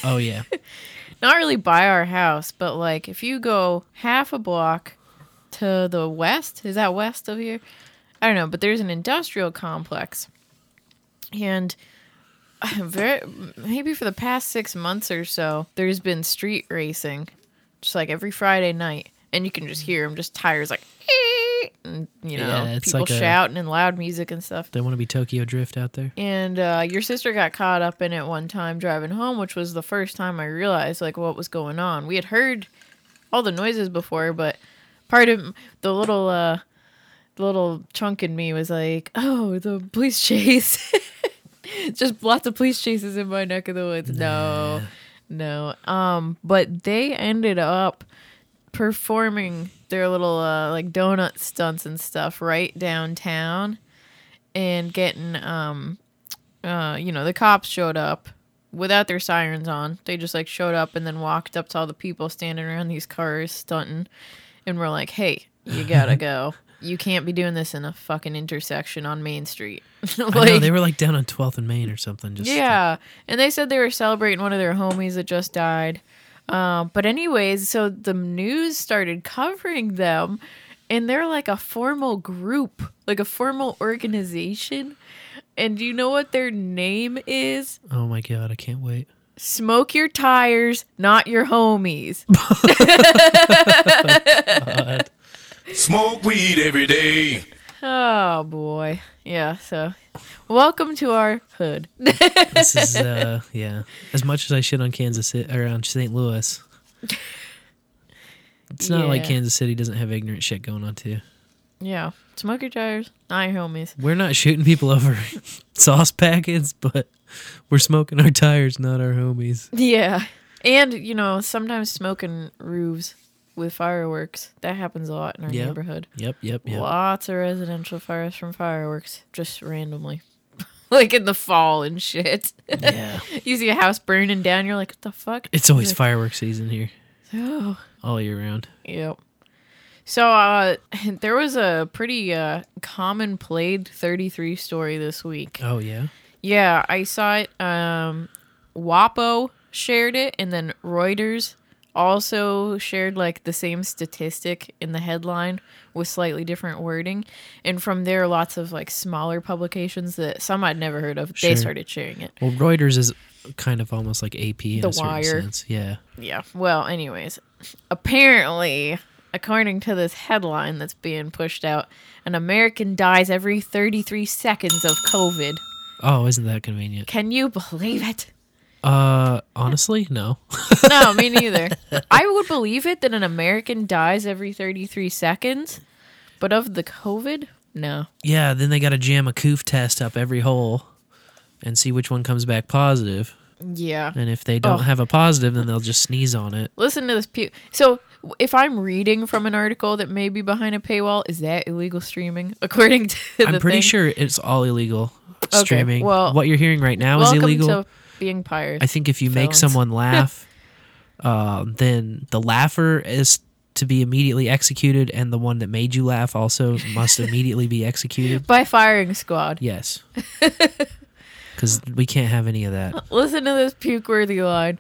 Oh yeah.
Not really by our house, but like if you go half a block to the west, is that west of here? I don't know, but there's an industrial complex. And very maybe for the past 6 months or so, there's been street racing just like every Friday night and you can just hear them just tires like and you know,
Yeah, it's
people
like a-
shouting and loud music and stuff.
They want to be Tokyo Drift out there.
And uh, your sister got caught up in it one time driving home, which was the first time I realized like what was going on. We had heard all the noises before, but part of the little uh, the little chunk in me was like, "Oh, the police chase!" Just lots of police chases in my neck of the woods. No, no. Um, but they ended up performing their little uh, like donut stunts and stuff right downtown and getting um uh you know the cops showed up without their sirens on. They just like showed up and then walked up to all the people standing around these cars stunting and we're like hey you gotta go. You can't be doing this in a fucking intersection on main street
I know they were like down on 12th and Main or something. Just
yeah, and they said they were celebrating one of their homies that just died. Um, but anyways, so the news started covering them, and they're like a formal group, like a formal organization. And do you know what their name is?
Oh my god, I can't wait.
Smoke your tires, not your homies.
Smoke weed every day.
Oh boy, yeah. So, welcome to our hood.
This is uh yeah. As much as I shit on Kansas City or on St. Louis. It's not like Kansas City doesn't have ignorant shit going on too.
yeah, smoke your tires, not your homies.
We're not shooting people over sauce packets, but we're smoking our tires, not our homies.
Yeah. And, you know, sometimes smoking roofs with fireworks. That happens a lot in our
Yep.
neighborhood.
Yep, yep, yep.
Lots of residential fires from fireworks, just randomly. like in the fall and shit.
Yeah.
you see a house burning down, you're like, what the fuck?
It's always
Like,
fireworks season here.
Oh.
All year round.
Yep. So uh there was a pretty uh common played 33 story this week.
Oh yeah.
Yeah, I saw it. Um, WAPO shared it, and then Reuters also shared like the same statistic in the headline with slightly different wording. And from there, lots of like smaller publications that some I'd never heard of, they started sharing it.
Well, Reuters is kind of almost like AP in
The
a certain
Wire.
sense. Yeah.
Yeah. Well, anyways, apparently according to this headline that's being pushed out, an American dies every 33 seconds of COVID.
Oh, isn't that convenient?
Can you believe it?
Uh, honestly, no.
No, me neither. I would believe it that an American dies every 33 seconds, but of the COVID, no.
Yeah, then they got to jam a coof test up every hole and see which one comes back positive.
Yeah.
And if they don't
Oh.
have a positive, then they'll just sneeze on it.
Listen to this. Pu- so, if I'm reading from an article that may be behind a paywall, is that illegal streaming? According to the
I'm pretty
thing?
sure it's all illegal
Okay,
streaming.
well,
what you're hearing right now is illegal.
Being pirates.
I think if you make someone laugh, uh, then the laugher is to be immediately executed, and the one that made you laugh also must immediately be executed.
by firing squad.
Yes. Because we can't have any of that.
Listen to this puke-worthy line.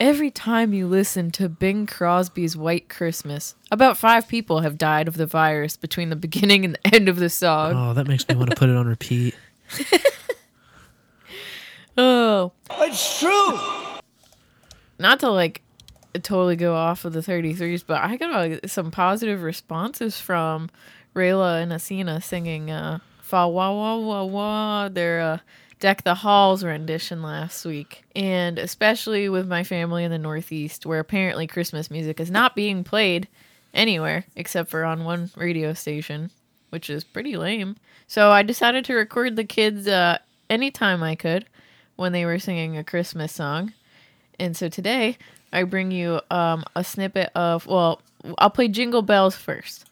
Every time you listen to Bing Crosby's White Christmas, about five people have died of the virus between the beginning and the end of the song.
Oh, that makes me want to put it on repeat.
Oh.
It's true.
Not to like totally go off of the 33s, but I got uh, some positive responses from Rayla and Asina singing uh, Fa Wah Wah Wah Wah, their uh, Deck the Halls rendition last week. And especially with my family in the Northeast, where apparently Christmas music is not being played anywhere except for on one radio station, which is pretty lame. So I decided to record the kids uh, anytime I could when they were singing a Christmas song. And so today I bring you um, a snippet of, well, I'll play Jingle Bells first.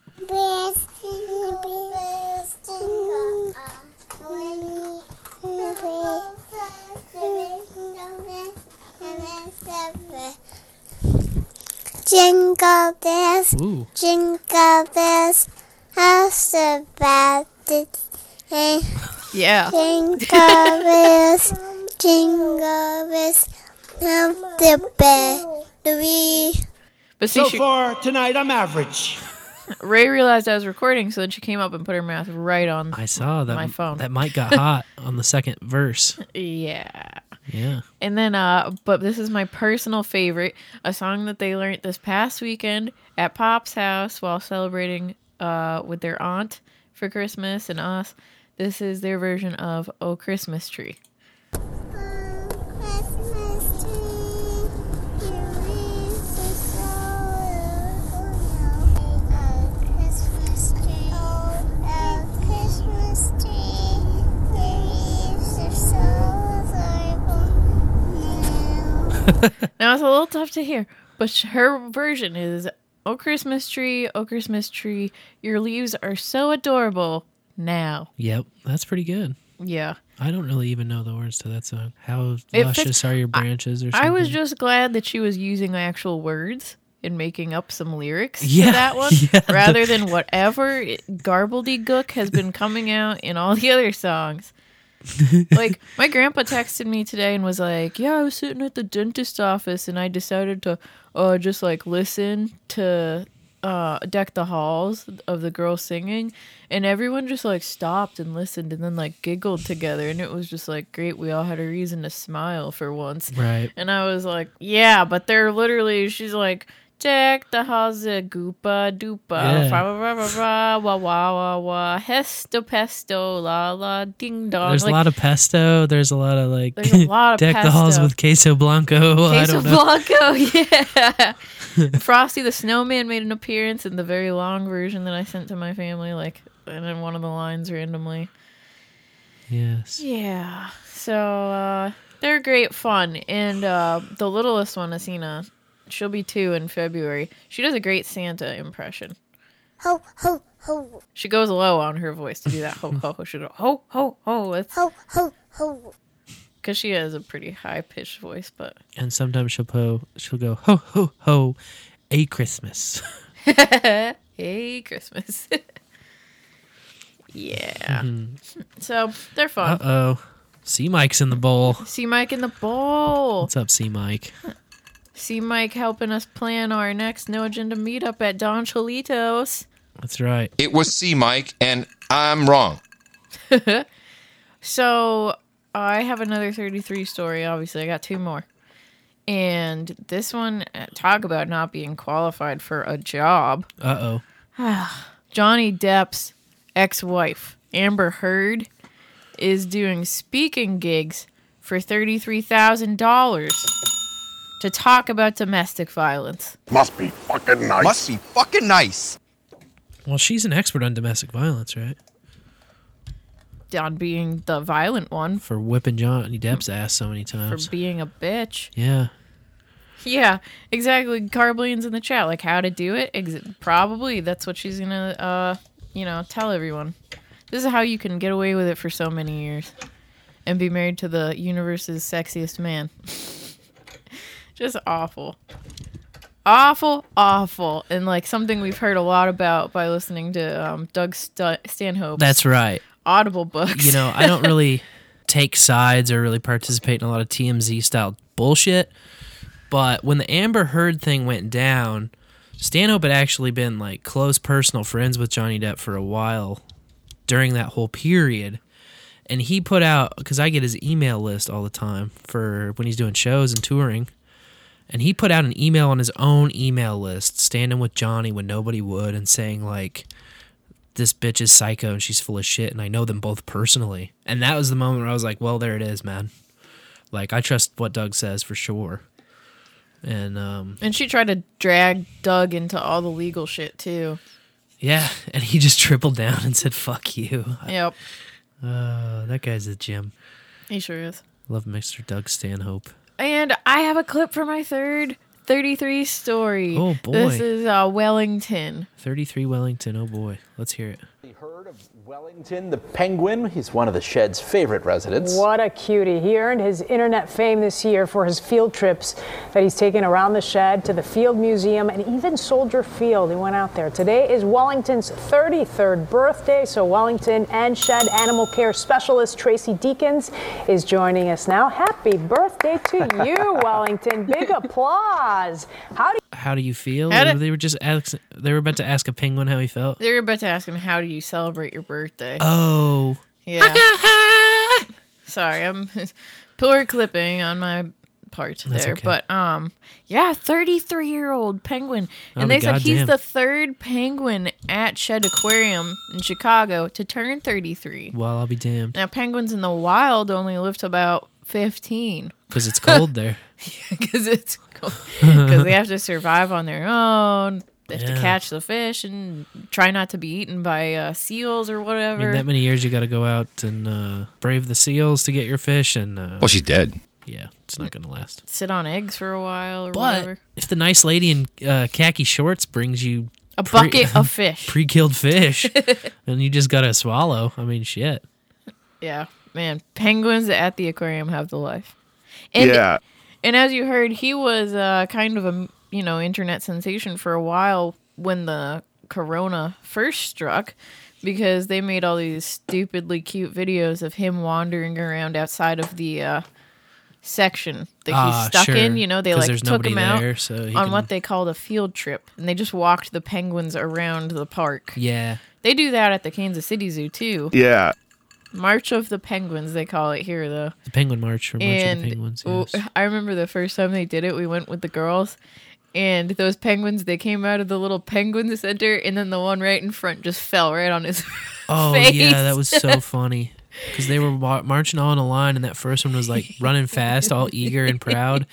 Jingle bells,
Ooh.
jingle bells, how's the bad
Yeah.
Jingle bells, jingle bells, how the belly.
But see,
so
she-
far tonight, I'm average.
Ray realized I was recording, so then she came up and put her mouth right on
I saw that
my phone.
that mic got hot on the second verse.
Yeah.
Yeah.
And then, uh, but this is my personal favorite, a song that they learned this past weekend at Pop's house while celebrating uh, with their aunt for Christmas and us. This is their version of "Oh Christmas Tree." now it's a little tough to hear, but her version is "Oh Christmas tree, oh Christmas tree, your leaves are so adorable now."
Yep. That's pretty good.
Yeah.
I don't really even know the words to that song. How
It
luscious
fits-
are your branches or something?
I was just glad that she was using actual words and making up some lyrics
Yeah,
to that one
yeah, the-
rather than whatever garbledy-gook has been coming out in all the other songs. like my grandpa texted me today and was like, "Yeah, I was sitting at the dentist office and I decided to uh just like listen to uh deck the halls of the girls singing and everyone just like stopped and listened and then like giggled together and it was just like great we all had a reason to smile for once
Right.
and i was like yeah but they're literally she's like deck the halls a goopa dupa
Yeah.
fa ra ra ra ra wah wah wah wah hesto pesto la la ding dong
There's
Like,
a lot of pesto. There's a lot of like
There's a lot of
deck the halls with queso blanco. I
Queso
don't know.
Blanco, yeah. Frosty the Snowman made an appearance in the very long version that I sent to my family, like, and then one of the lines randomly.
Yes.
Yeah. So uh, they're great fun, and uh, the littlest one, Asina, she'll be two in February. She does a great Santa impression.
Ho, ho, ho.
She goes low on her voice to do that ho ho ho. She go ho ho ho. It's
ho ho ho.
Because she has a pretty high pitched voice, but
And sometimes she'll po she'll go ho ho ho, a Christmas.
hey Christmas. yeah. So they're
Uh
fun.
oh, C Mike's in the bowl.
See Mike in the bowl.
What's up, C Mike?
See Mike helping us plan our next No Agenda meetup at Don Chilito's.
That's right.
It was C Mike, and I'm wrong.
so I have another 33 story. Obviously, I got two more. And this one, uh, talk about not being qualified for a job.
Uh oh.
Johnny Depp's ex wife, Amber Heard, is doing speaking gigs for $33,000 to talk about domestic violence.
Must be fucking nice. Must be fucking nice.
Well, she's an expert on domestic violence, right?
On being the violent one,
For whipping Johnny Depp's ass so many times.
for being a bitch.
yeah.
Yeah, exactly. Carbline's in the chat, like how to do it. Ex- probably that's what she's gonna, uh, you know, tell everyone. This is how you can get away with it for so many years, and be married to the universe's sexiest man. Just awful, awful, awful, and like something we've heard a lot about by listening to um, Doug St- Stanhope.
That's right.
Audible books.
You know, I don't really take sides or really participate in a lot of TMZ style bullshit. But when the Amber Heard thing went down, Stanhope had actually been like close personal friends with Johnny Depp for a while during that whole period. And he put out, because I get his email list all the time for when he's doing shows and touring. And he put out an email on his own email list, standing with Johnny when nobody would, and saying, like, this bitch is psycho and she's full of shit. And I know them both personally. And that was the moment where I was like, well, there it is, man. Like, I trust what Doug says for sure. And, um,
and she tried to drag Doug into all the legal shit too.
yeah. And he just tripled down and said, fuck you.
Yep,
Uh, that guy's a gem.
he sure is.
Love Mr. Doug Stanhope.
And I have a clip for my third 33 story.
Oh, boy.
This is uh, Wellington.
33 Wellington. Oh, boy. Let's hear it.
Wellington the penguin. He's one of the Shedd's favorite residents.
What a cutie. He earned his internet fame this year for his field trips that he's taken around the shed to the Field Museum and even Soldier Field. He went out there. Today is Wellington's 33rd birthday, so Wellington and Shedd Animal Care Specialist Tracy Deakins is joining us now. Happy birthday to you, Wellington. Big applause. How do
How do you feel?
Do-
they were just ask, they were about to ask a penguin how he felt.
They were about to ask him, How do you celebrate your birthday?
Oh,
Yeah. Sorry, I'm poor clipping on my part
That's
there.
okay.
But um yeah, 33 year old penguin.
I'll
And they said he's
goddamn.
the third penguin at Shedd Aquarium in Chicago to turn 33.
well, I'll be damned
Now penguins in the wild only live to about 15
because it's cold there.
because it's cold because they have to survive on their own. They have
Yeah.
to catch the fish and try not to be eaten by uh, seals or
I
whatever.
mean, that many years you got to go out and uh, brave the seals to get your fish, and uh,
Well, she's dead.
yeah, it's not gonna last.
Sit on eggs for a while or
But
whatever.
if the nice lady in uh, khaki shorts brings you
A bucket of fish.
pre-killed fish, and you just gotta swallow, I mean, shit.
Yeah, man, penguins at the aquarium have the life. And,
Yeah.
And as you heard, he was uh, kind of a you know internet sensation for a while when the corona first struck, because they made all these stupidly cute videos of him wandering around outside of the uh, section that he's
Ah,
stuck
sure.
in. You know, they like took
nobody
him out
so
on
can-
what they called a field trip, and they just walked the penguins around the park.
Yeah.
They do that at the Kansas City Zoo too.
Yeah.
March of the Penguins, they call it here, though.
The Penguin March or March
and
of the Penguins. Yes.
I remember the first time they did it, we went with the girls, and those penguins, they came out of the little penguin center, and then the one right in front just fell right on his
oh,
face. Oh face.
yeah, that was so funny because they were mar- marching all in a line, and that first one was like running fast, all eager and proud,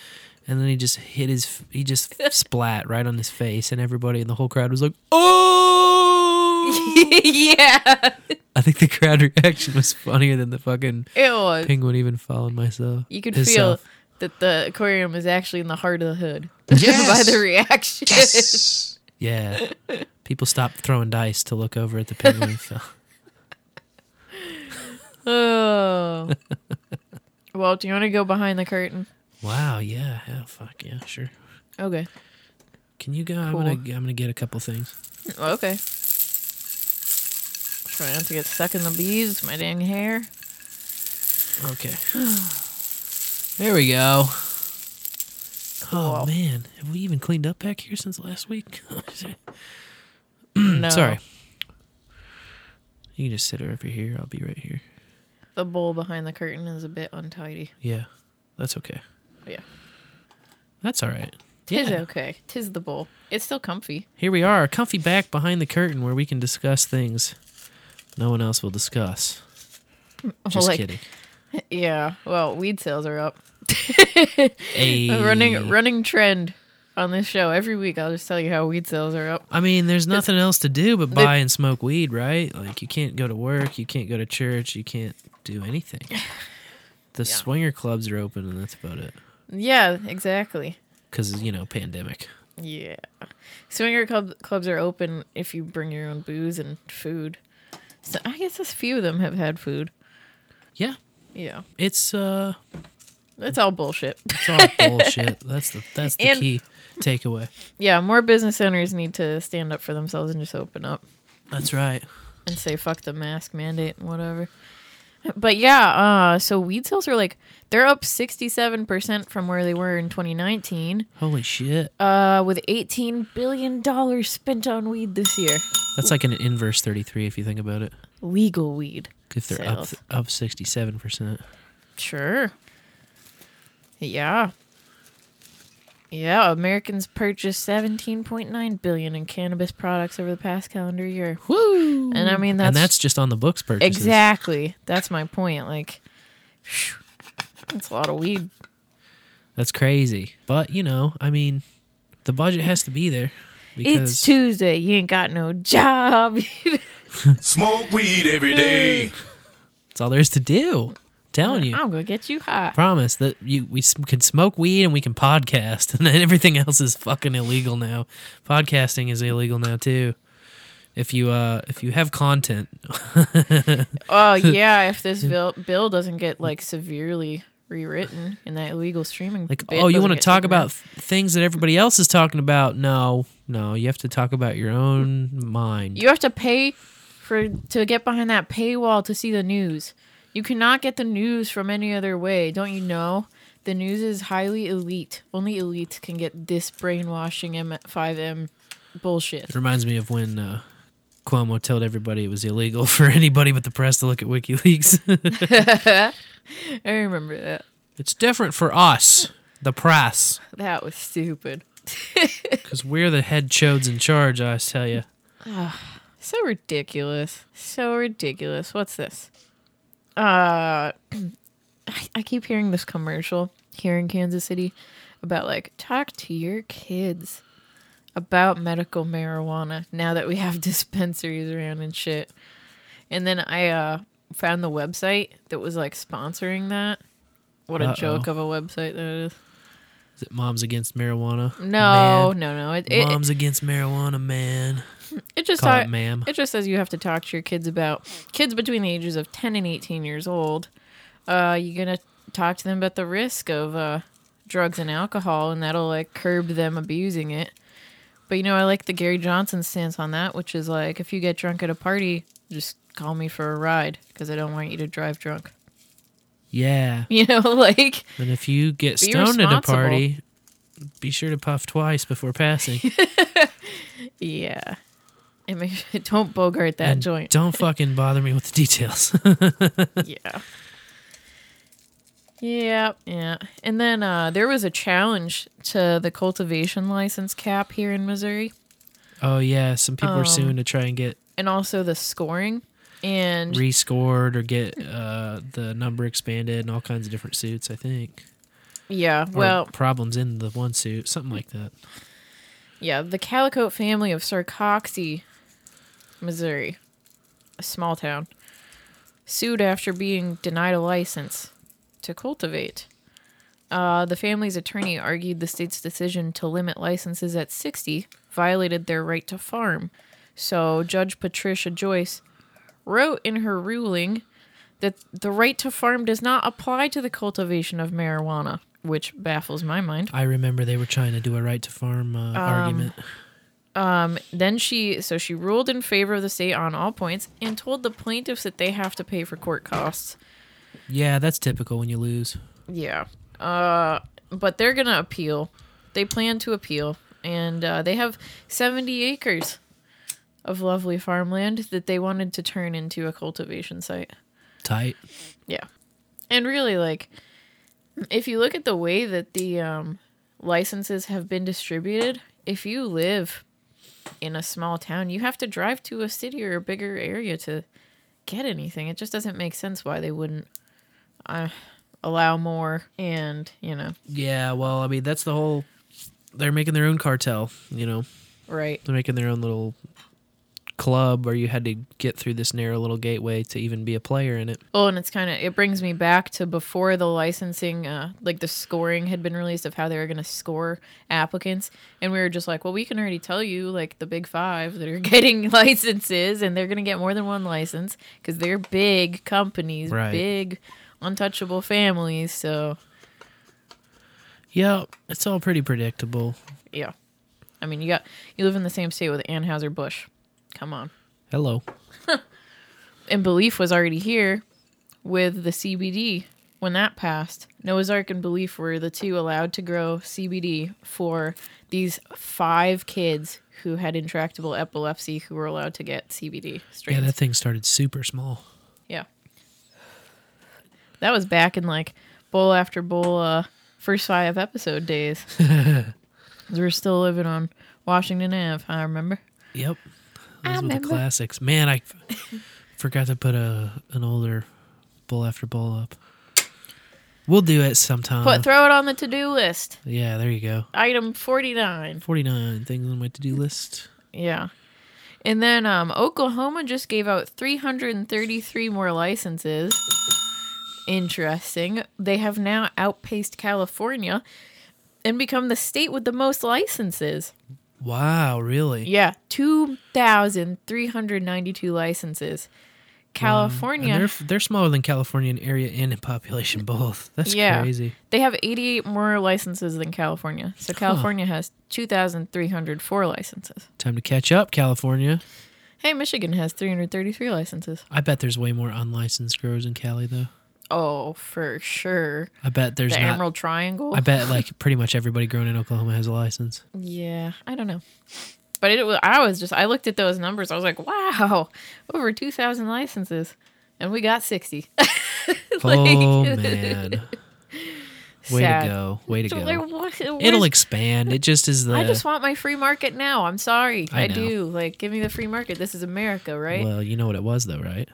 and then he just hit his he just splat right on his face, and everybody in the whole crowd was like, "Oh!"
yeah,
I think the crowd reaction was funnier than the fucking
It was.
penguin even following myself.
you could
himself.
feel that the aquarium is actually in the heart of the hood Just by the reaction. Yes.
Yeah, people stopped throwing dice to look over at the penguin. fell.
oh. well, do you want to go behind the curtain?
Wow. Yeah. Yeah. Fuck yeah. Sure.
Okay.
Can you go? I'm gonna. I'm gonna get a couple things.
Okay. Try not to get stuck in the bees, my dang hair.
Okay. There we go. Oh, oh
Cool.
man, have we even cleaned up back here since last week?
No.
Sorry. You can just sit over here. I'll be right here.
The bowl behind the curtain is a bit untidy.
Yeah, that's okay.
Yeah.
That's all right.
Tis
Yeah.
okay. Tis the bowl. It's still comfy.
Here we are, comfy back behind the curtain where we can discuss things no one else will discuss. Just
Like-
kidding.
Yeah. Well, weed sales are up.
Hey.
A running running trend on this show every week. I'll just tell you how weed sales are up.
I mean, there's nothing else to do but buy and smoke weed, right? Like you can't go to work, you can't go to church, you can't do anything. The swinger clubs are open, and that's about it.
Yeah, exactly.
Because you know, pandemic.
Yeah. Swinger club, clubs are open if you bring your own booze and food. So I guess a few of them have had food.
Yeah.
Yeah.
It's uh,
It's all bullshit.
it's all bullshit. That's the that's the
And-
key takeaway.
Yeah, more business owners need to stand up for themselves and just open up
That's right.
and say fuck the mask mandate and whatever. But yeah, uh so weed sales are like they're up 67% from where they were in 2019.
Holy shit.
Uh with 18 billion dollars spent on weed this year.
That's like an inverse 33 if you think about it.
Legal weed.
If they're up
sales.
up 67%.
Sure. Yeah. Yeah, Americans purchased 17.9 billion in cannabis products over the past calendar year.
Woo!
And I mean that's
and that's just on the books purchases.
Exactly. That's my point. Like that's a lot of weed.
That's crazy. But, you know, I mean, the budget has to be there because
It's Tuesday. You ain't got no job.
Smoke weed every day.
that's all there is to do. telling you.
I'm gonna get you high.
Promise that you we s- can smoke weed and we can podcast, and then everything else is fucking illegal now. Podcasting is illegal now too. If you uh if you have content,
Oh yeah, if this bill bill doesn't get like severely rewritten and that illegal streaming
like
bit
oh you
doesn't
want to
get
talk
taken
about
out.
th- things that everybody else is talking about? No, no, you have to talk about your own mind.
You have to pay for to get behind that paywall to see the news. You cannot get the news from any other way. Don't you know? The news is highly elite. Only elite can get this brainwashing MSM bullshit.
It reminds me of when uh, Cuomo told everybody it was illegal for anybody but the press to look at WikiLeaks.
I remember that.
it's different for us, the press,
That was stupid.
because we're the head chodes in charge. I tell you.
So ridiculous. So ridiculous. What's this? Uh I, I keep hearing this commercial here in Kansas City about like talk to your kids about medical marijuana now that we have dispensaries around and shit. And then I uh found the website that was like sponsoring that. What a
Uh-oh.
joke of a website that is.
Is it Moms Against Marijuana?
No,
Man.
no, no. It, it,
Moms Against Marijuana, man.
It just
Call it ma'am.
It just says you have to talk to your kids about kids between the ages of ten and eighteen years old. Uh, you're gonna talk to them about the risk of uh, drugs and alcohol, and that'll like curb them abusing it. But you know, I like the Gary Johnson stance on that, which is like if you get drunk at a party, just call me for a ride because I don't want you to drive drunk.
Yeah.
You know, like
And if you get stoned at a party, be sure to puff twice before passing.
yeah. And make sure, don't bogart that
and
joint.
Don't fucking bother me with the details.
yeah. Yeah, yeah. And then uh, there was a challenge to the cultivation license cap here in Missouri
oh yeah, some people
Um,
are suing to try and get
and also the scoring. And
rescored or get uh, the number expanded and all kinds of different suits. I think.
yeah,
Or
well,
problems in the one suit, something like that.
yeah, the Calicote family of Sarcoxie, Missouri, a small town, sued after being denied a license to cultivate. Uh, the family's attorney argued the state's decision to limit licenses at 60 violated their right to farm. So, Judge Patricia Joyce wrote in her ruling that the right to farm does not apply to the cultivation of marijuana, which baffles my mind.
I remember they were trying to do a right to farm uh, argument.
Um, then she so she ruled in favor of the state on all points and told the plaintiffs that they have to pay for court costs.
Yeah, that's typical when you lose.
Yeah. Uh, but they're gonna appeal. They plan to appeal, and uh, they have seventy acres of lovely farmland that they wanted to turn into a cultivation site.
Tight.
Yeah. And really like if you look at the way that the um licenses have been distributed, if you live in a small town, you have to drive to a city or a bigger area to get anything. It just doesn't make sense why they wouldn't uh, allow more and, you know,
Yeah, well, I mean, that's the whole. They're making their own cartel, you know.
Right.
They're making their own little club where you had to get through this narrow little gateway to even be a player in it.
Oh, and it's kind of it brings me back to before the licensing, uh, like the scoring had been released of how they were going to score applicants, and we were just like, well, we can already tell you like the big five that are getting licenses, and they're going to get more than one license because they're big companies,
Right.
big untouchable families. So
Yeah, it's all pretty predictable.
yeah, I mean, you got you live in the same state with Anheuser Busch. Come on.
Hello.
and BeLeaf was already here with the CBD when that passed. Noah's Ark and BeLeaf were the two allowed to grow CBD for these five kids who had intractable epilepsy who were allowed to get CBD
Yeah, that thing started super small.
Yeah. That was back in like bowl after bowl uh first five episode days. we were still living on Washington Ave, I remember.
Yep. Those were the classics. Man, I forgot to put a an older bowl after bowl up. We'll do it sometime.
Put throw it on the to do list.
yeah, there you go.
Item forty nine.
49 things on my to-do list.
Yeah. And then um, Oklahoma just gave out 333 more licenses. Interesting. They have now outpaced California and become the state with the most licenses.
Wow, really?
Yeah, 2,392 licenses. California.
And they're, they're smaller than California in area and in population both. That's
yeah,
crazy.
They have 88 more licenses than California. So California has 2,304 licenses.
Time to catch up, California.
Hey, Michigan has 333 licenses.
I bet there's way more unlicensed growers in Cali though.
Oh, for sure.
I bet there's
the
not-
Emerald Triangle.
I bet like pretty much everybody growing in Oklahoma has a license.
Yeah, I don't know. But it was, I was just, I looked at those numbers. I was like, wow, over 2,000 licenses. And we got 60. Like-
oh man. Way
Sad.
to go. Way to
So,
go.
like, what-
It'll expand. It just is the
I just want my free market now. I'm sorry.
I
I, do. Like, give me the free market. This is America, right?
Well, you know what it was though, right?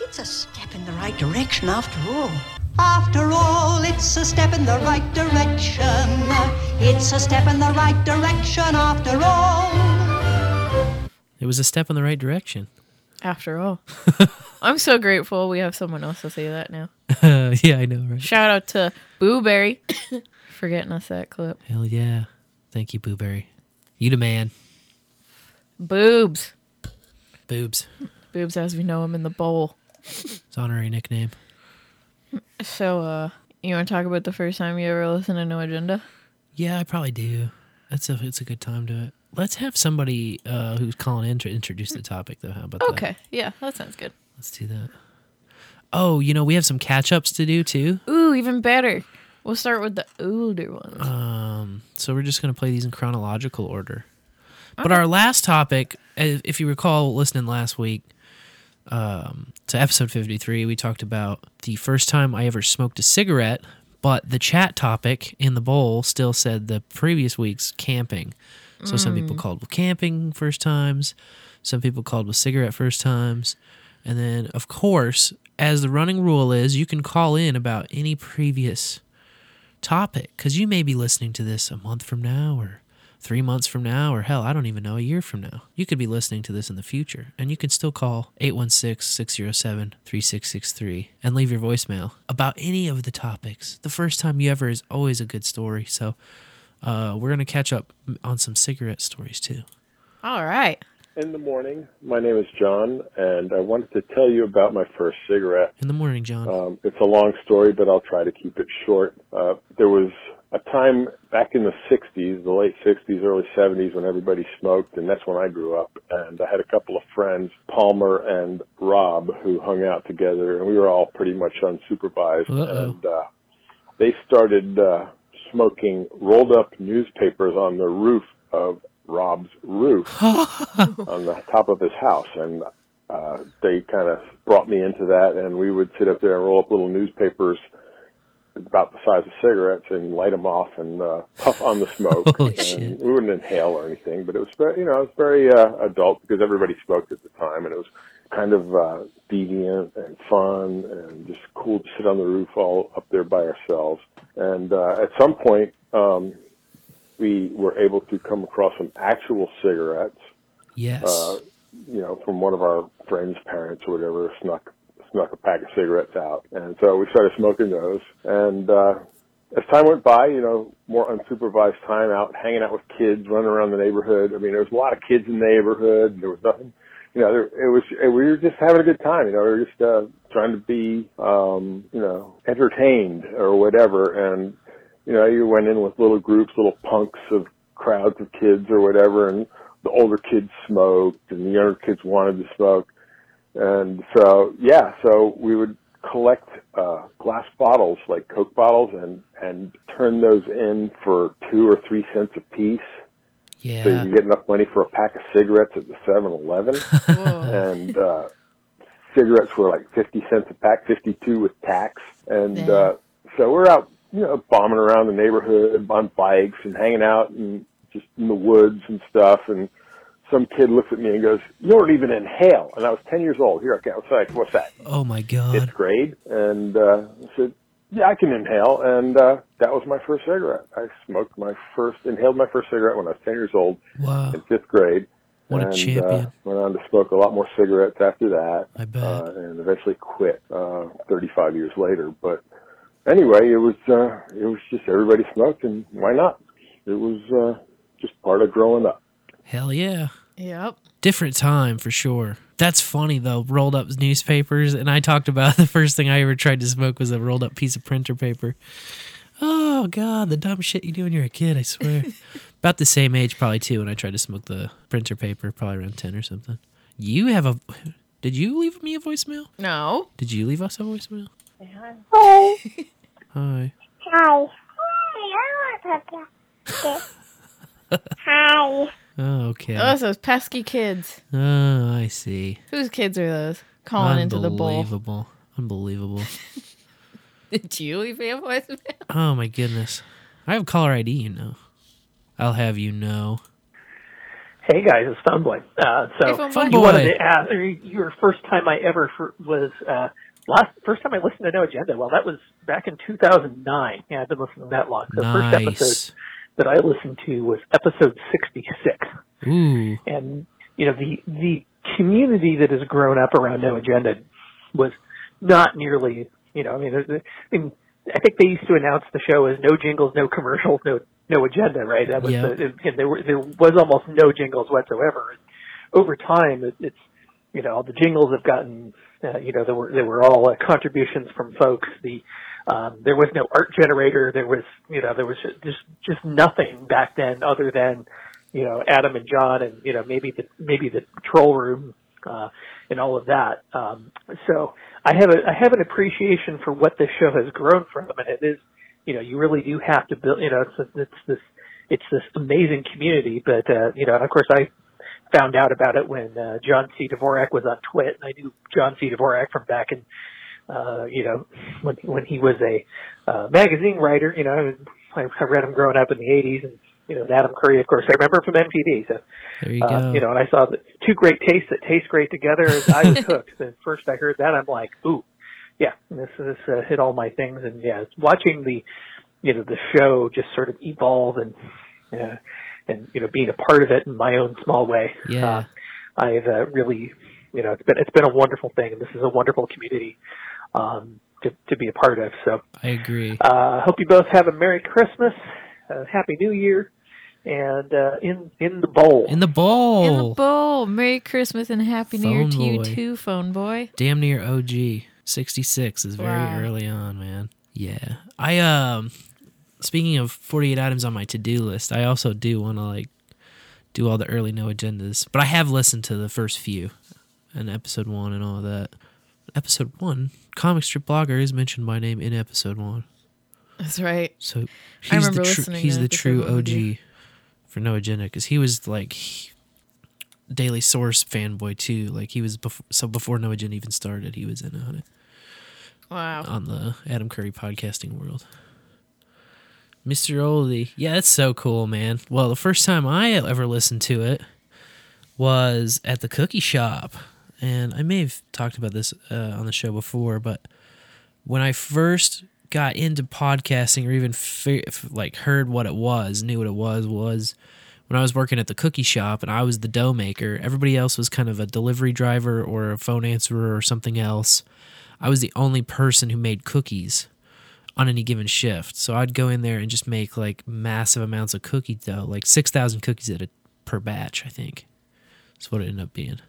It's a step in the right direction after all. After all, it's a step in the right direction. It's a step in the right direction after all.
It was a step in the right direction.
After all. I'm so grateful we have someone else to say that now.
yeah, I know, right?
Shout out to Booberry for getting us that clip.
Hell yeah. Thank you, Booberry. You the man.
Boobs.
Boobs.
Boobs as we know him in the bowl.
It's honorary nickname.
So, uh, you want to talk about the first time you ever listened to No Agenda?
Yeah, I probably do. That's a it's a good time to it. Let's have somebody uh, who's calling in to introduce the topic though. How about that?
Okay. Yeah, that sounds good.
Let's do that. Oh, you know, we have some catch ups to do too.
Ooh, even better. We'll start with the older ones.
Um, so we're just gonna play these in chronological order. But our last topic, if if you recall, listening last week um, to episode fifty three, we talked about the first time I ever smoked a cigarette. But the chat topic in the bowl still said the previous week's camping. So some people
Mm.
called with camping first times, some people called with cigarette first times, and then of course, as the running rule is, you can call in about any previous topic because you may be listening to this a month from now or three months from now or hell i don't even know a year from now you could be listening to this in the future and you can still call 816-607-3663 and leave your voicemail about any of the topics the first time you ever is always a good story so uh, we're going to catch up on some cigarette stories too
All right.
In the morning, my name is John, and I wanted to tell you about my first cigarette.
in the morning john
Um, it's a long story, but I'll try to keep it short. Uh, there was a time back in the 60s, the late 60s, early 70s, when everybody smoked, and that's when I grew up. And I had a couple of friends, Palmer and Rob, who hung out together, and we were all pretty much unsupervised.
Uh-oh.
And uh, they started uh, smoking rolled up newspapers on the roof of Rob's roof on the top of his house. And uh, they kind of brought me into that, and we would sit up there and roll up little newspapers about the size of cigarettes and light them off and uh, puff on the smoke.
Holy
and
shit.
We wouldn't inhale or anything, but it was very, you know, it was very uh, adult because everybody smoked at the time, and it was kind of uh, deviant and fun and just cool to sit on the roof all up there by ourselves. And uh, at some point, um, we were able to come across some actual cigarettes
Yes.
uh, you know, from one of our friends' parents or whatever, snuck snuck a pack of cigarettes out, and so we started smoking those. And uh, as time went by, you know, more unsupervised time out, hanging out with kids, running around the neighborhood. I mean, there was a lot of kids in the neighborhood. There was nothing, you know, there, it was it, we were just having a good time. You know, we were just uh, trying to be, um, you know, entertained or whatever. And you know, you went in with little groups, little punks of crowds of kids or whatever, and the older kids smoked and the younger kids wanted to smoke. And so, yeah, so we would collect, uh, glass bottles, like Coke bottles and, and turn those in for two or three cents a piece.
Yeah.
So you can get enough money for a pack of cigarettes at the 7-Eleven. and, uh, cigarettes were like 50 cents a pack, 52 with tax. And, uh, so we're out, you know, bombing around the neighborhood on bikes and hanging out and just in the woods and stuff. And some kid looks at me and goes, "You don't even inhale." And I was ten years old. Here, okay, I was like, "What's that?"
Oh my god.
Fifth grade. And uh, I said, "Yeah, I can inhale." And uh, that was my first cigarette. I smoked my first, inhaled my first cigarette when I was ten years old
Wow.
in fifth grade.
What a
and,
champion.
Uh, went on to smoke a lot more cigarettes after that.
I bet.
Uh, and eventually quit uh, 35 years later. But anyway, it was uh, it was just everybody smoked, and why not? It was uh, just part of growing up.
Hell yeah.
Yep.
Different time for sure. That's funny though. Rolled up newspapers, and I talked about the first thing I ever tried to smoke was a rolled up piece of printer paper. Oh god, the dumb shit you do when you're a kid. I swear. about the same age, probably too. When I tried to smoke the printer paper, probably around ten or something. You have a. Did you leave me a voicemail?
No.
Did you leave us a voicemail?
Hi.
Hi.
Hi. I want to go. Okay. Hi.
Oh, okay.
Those those pesky kids.
Oh, I see.
Whose kids are those? Calling into the bowl.
Unbelievable. Unbelievable.
Did you leave me a voicemail?
Oh my goodness. I have caller ID, you know. I'll have you know.
Hey guys, it's Funboy. Uh, so
Hey, Fun Boy.
you wanted to ask, your first time I ever for, was uh, last first time I listened to No Agenda. Well, that was back in 2009. Yeah, I've been listening to that long. So the first episode that I listened to was episode 66.
Ooh.
and you know the the community that has grown up around No Agenda was not nearly you know I mean, I mean I think they used to announce the show as no jingles, no commercials, no no agenda, right? That was
Yeah.
the, and there were there was almost no jingles whatsoever. And over time, it, it's you know the jingles have gotten uh, you know there were there were all uh, contributions from folks. The um, there was no art generator. There was you know there was just just nothing back then other than you know Adam and John and you know maybe the maybe the control room uh, and all of that. Um, so I have a I have an appreciation for what this show has grown from, and it is you know you really do have to build you know it's it's this it's this amazing community, but uh, you know and of course I found out about it when uh, John C. Dvorak was on Twit, and I knew John C. Dvorak from back in uh, you know, when when he was a uh, magazine writer, you know, I, I read him growing up in the '80s, and you know, Adam Curry, of course, I remember from MTV. So,
There you
uh,
go.
you know, and I saw the two great tastes that taste great together. and I was hooked. And first I heard that, I'm like, ooh, yeah, this this uh, hit all my things. And yeah, watching the, you know, the show just sort of evolve and, uh, and you know, being a part of it in my own small way.
Yeah.
Uh, I've uh, really, you know, it's been it's been a wonderful thing, and this is a wonderful community um, to to be a part of. So,
I agree.
uh, hope you both have a Merry Christmas, a Happy New Year, and uh, in in the bowl.
In the bowl.
In the bowl. Merry Christmas and Happy New Year
Phone
to you too, phone boy.
Damn near OG. 66 is very
Wow.
early on, man. Yeah. I um speaking of 48 items on my to-do list, I also do want to like do all the early no agendas, but I have listened to the first few and episode 1 and all that. Episode 1, comic strip blogger is mentioned by name in episode 1.
That's right.
So he's
I remember
the
listening
he's the true
one.
OG for No Agenda because he was like he- Daily Source fanboy too. Like he was before, so before No Agenda even started, he was in on it.
Wow.
on the Adam Curry podcasting world. Mr. Oldie. Yeah, that's so cool, man. Well, the first time I ever listened to it was at the cookie shop. And I may have talked about this uh, on the show before, but when I first got into podcasting or even fi- like heard what it was, knew what it was, was when I was working at the cookie shop and I was the dough maker. Everybody else was kind of a delivery driver or a phone answerer or something else. I was the only person who made cookies on any given shift. So I'd go in there and just make like massive amounts of cookie dough, like 6,000 cookies at a, per batch, I think. That's what it ended up being.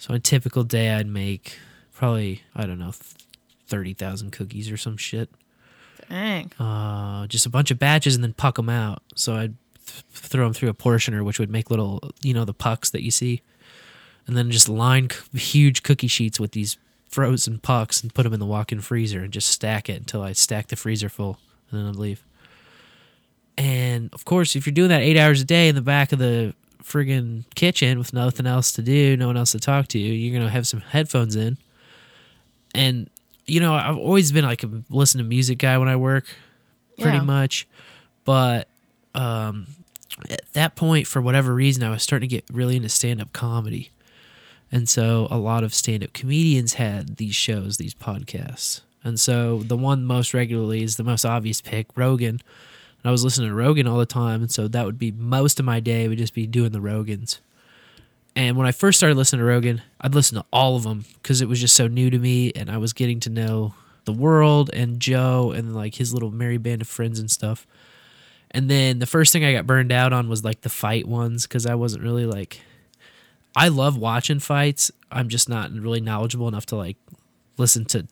So on a typical day, I'd make probably, I don't know, 30,000 cookies or some shit.
Dang.
Uh, just a bunch of batches and then puck them out. So I'd th- throw them through a portioner, which would make little, you know, the pucks that you see. And then just line c- huge cookie sheets with these frozen pucks and put them in the walk-in freezer and just stack it until I stack the freezer full, and then I'd leave. And of course, if you're doing that eight hours a day in the back of the friggin' kitchen with nothing else to do, no one else to talk to, you're gonna have some headphones in. And you know, I've always been like a listen to music guy when I work, pretty
Yeah.
much. But um, at that point, for whatever reason, I was starting to get really into stand-up comedy. And so a lot of stand up comedians had these shows, these podcasts. And so the one most regularly is the most obvious pick, Rogan. And I was listening to Rogan all the time. And so that would be most of my day would just be doing the Rogans. And when I first started listening to Rogan, I'd listen to all of them because it was just so new to me. And I was getting to know the world and Joe and like his little merry band of friends and stuff. And then the first thing I got burned out on was like the fight ones because I wasn't really like I love watching fights. I'm just not really knowledgeable enough to like listen to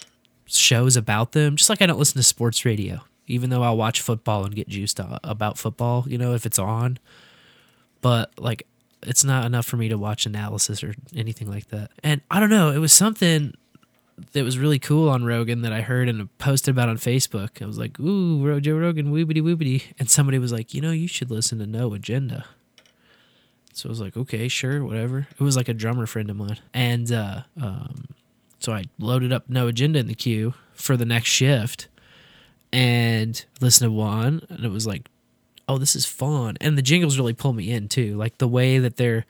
shows about them. Just like I don't listen to sports radio, even though I'll watch football and get juiced about football, you know, if it's on. But like, it's not enough for me to watch analysis or anything like that. And I don't know, it was something that was really cool on Rogan that I heard and posted about on Facebook. I was like, ooh, Joe Rogan, woobity woobity. And somebody was like, you know, you should listen to No Agenda. So I was like, okay, sure, whatever. It was like a drummer friend of mine. And uh, um, so I loaded up No Agenda in the queue for the next shift and listen to one. And it was like, oh, this is fun. And the jingles really pull me in too. Like the way that they're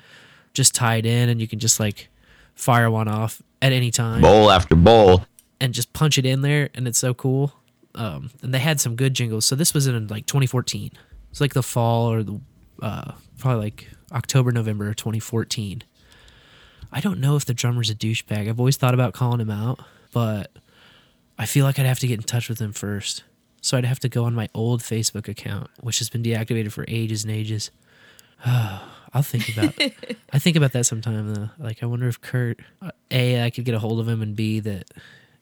just tied in and you can just like fire one off at any time
Bowl after bowl.
and just punch it in there and it's so cool um, and they had some good jingles so this was in like 2014 it's like the fall or the uh, probably like october november 2014 i don't know if the drummer's a douchebag i've always thought about calling him out but i feel like i'd have to get in touch with him first so i'd have to go on my old facebook account which has been deactivated for ages and ages I'll think about. I think about that sometime though. Like, I wonder if Kurt, a, I could get a hold of him, and b, that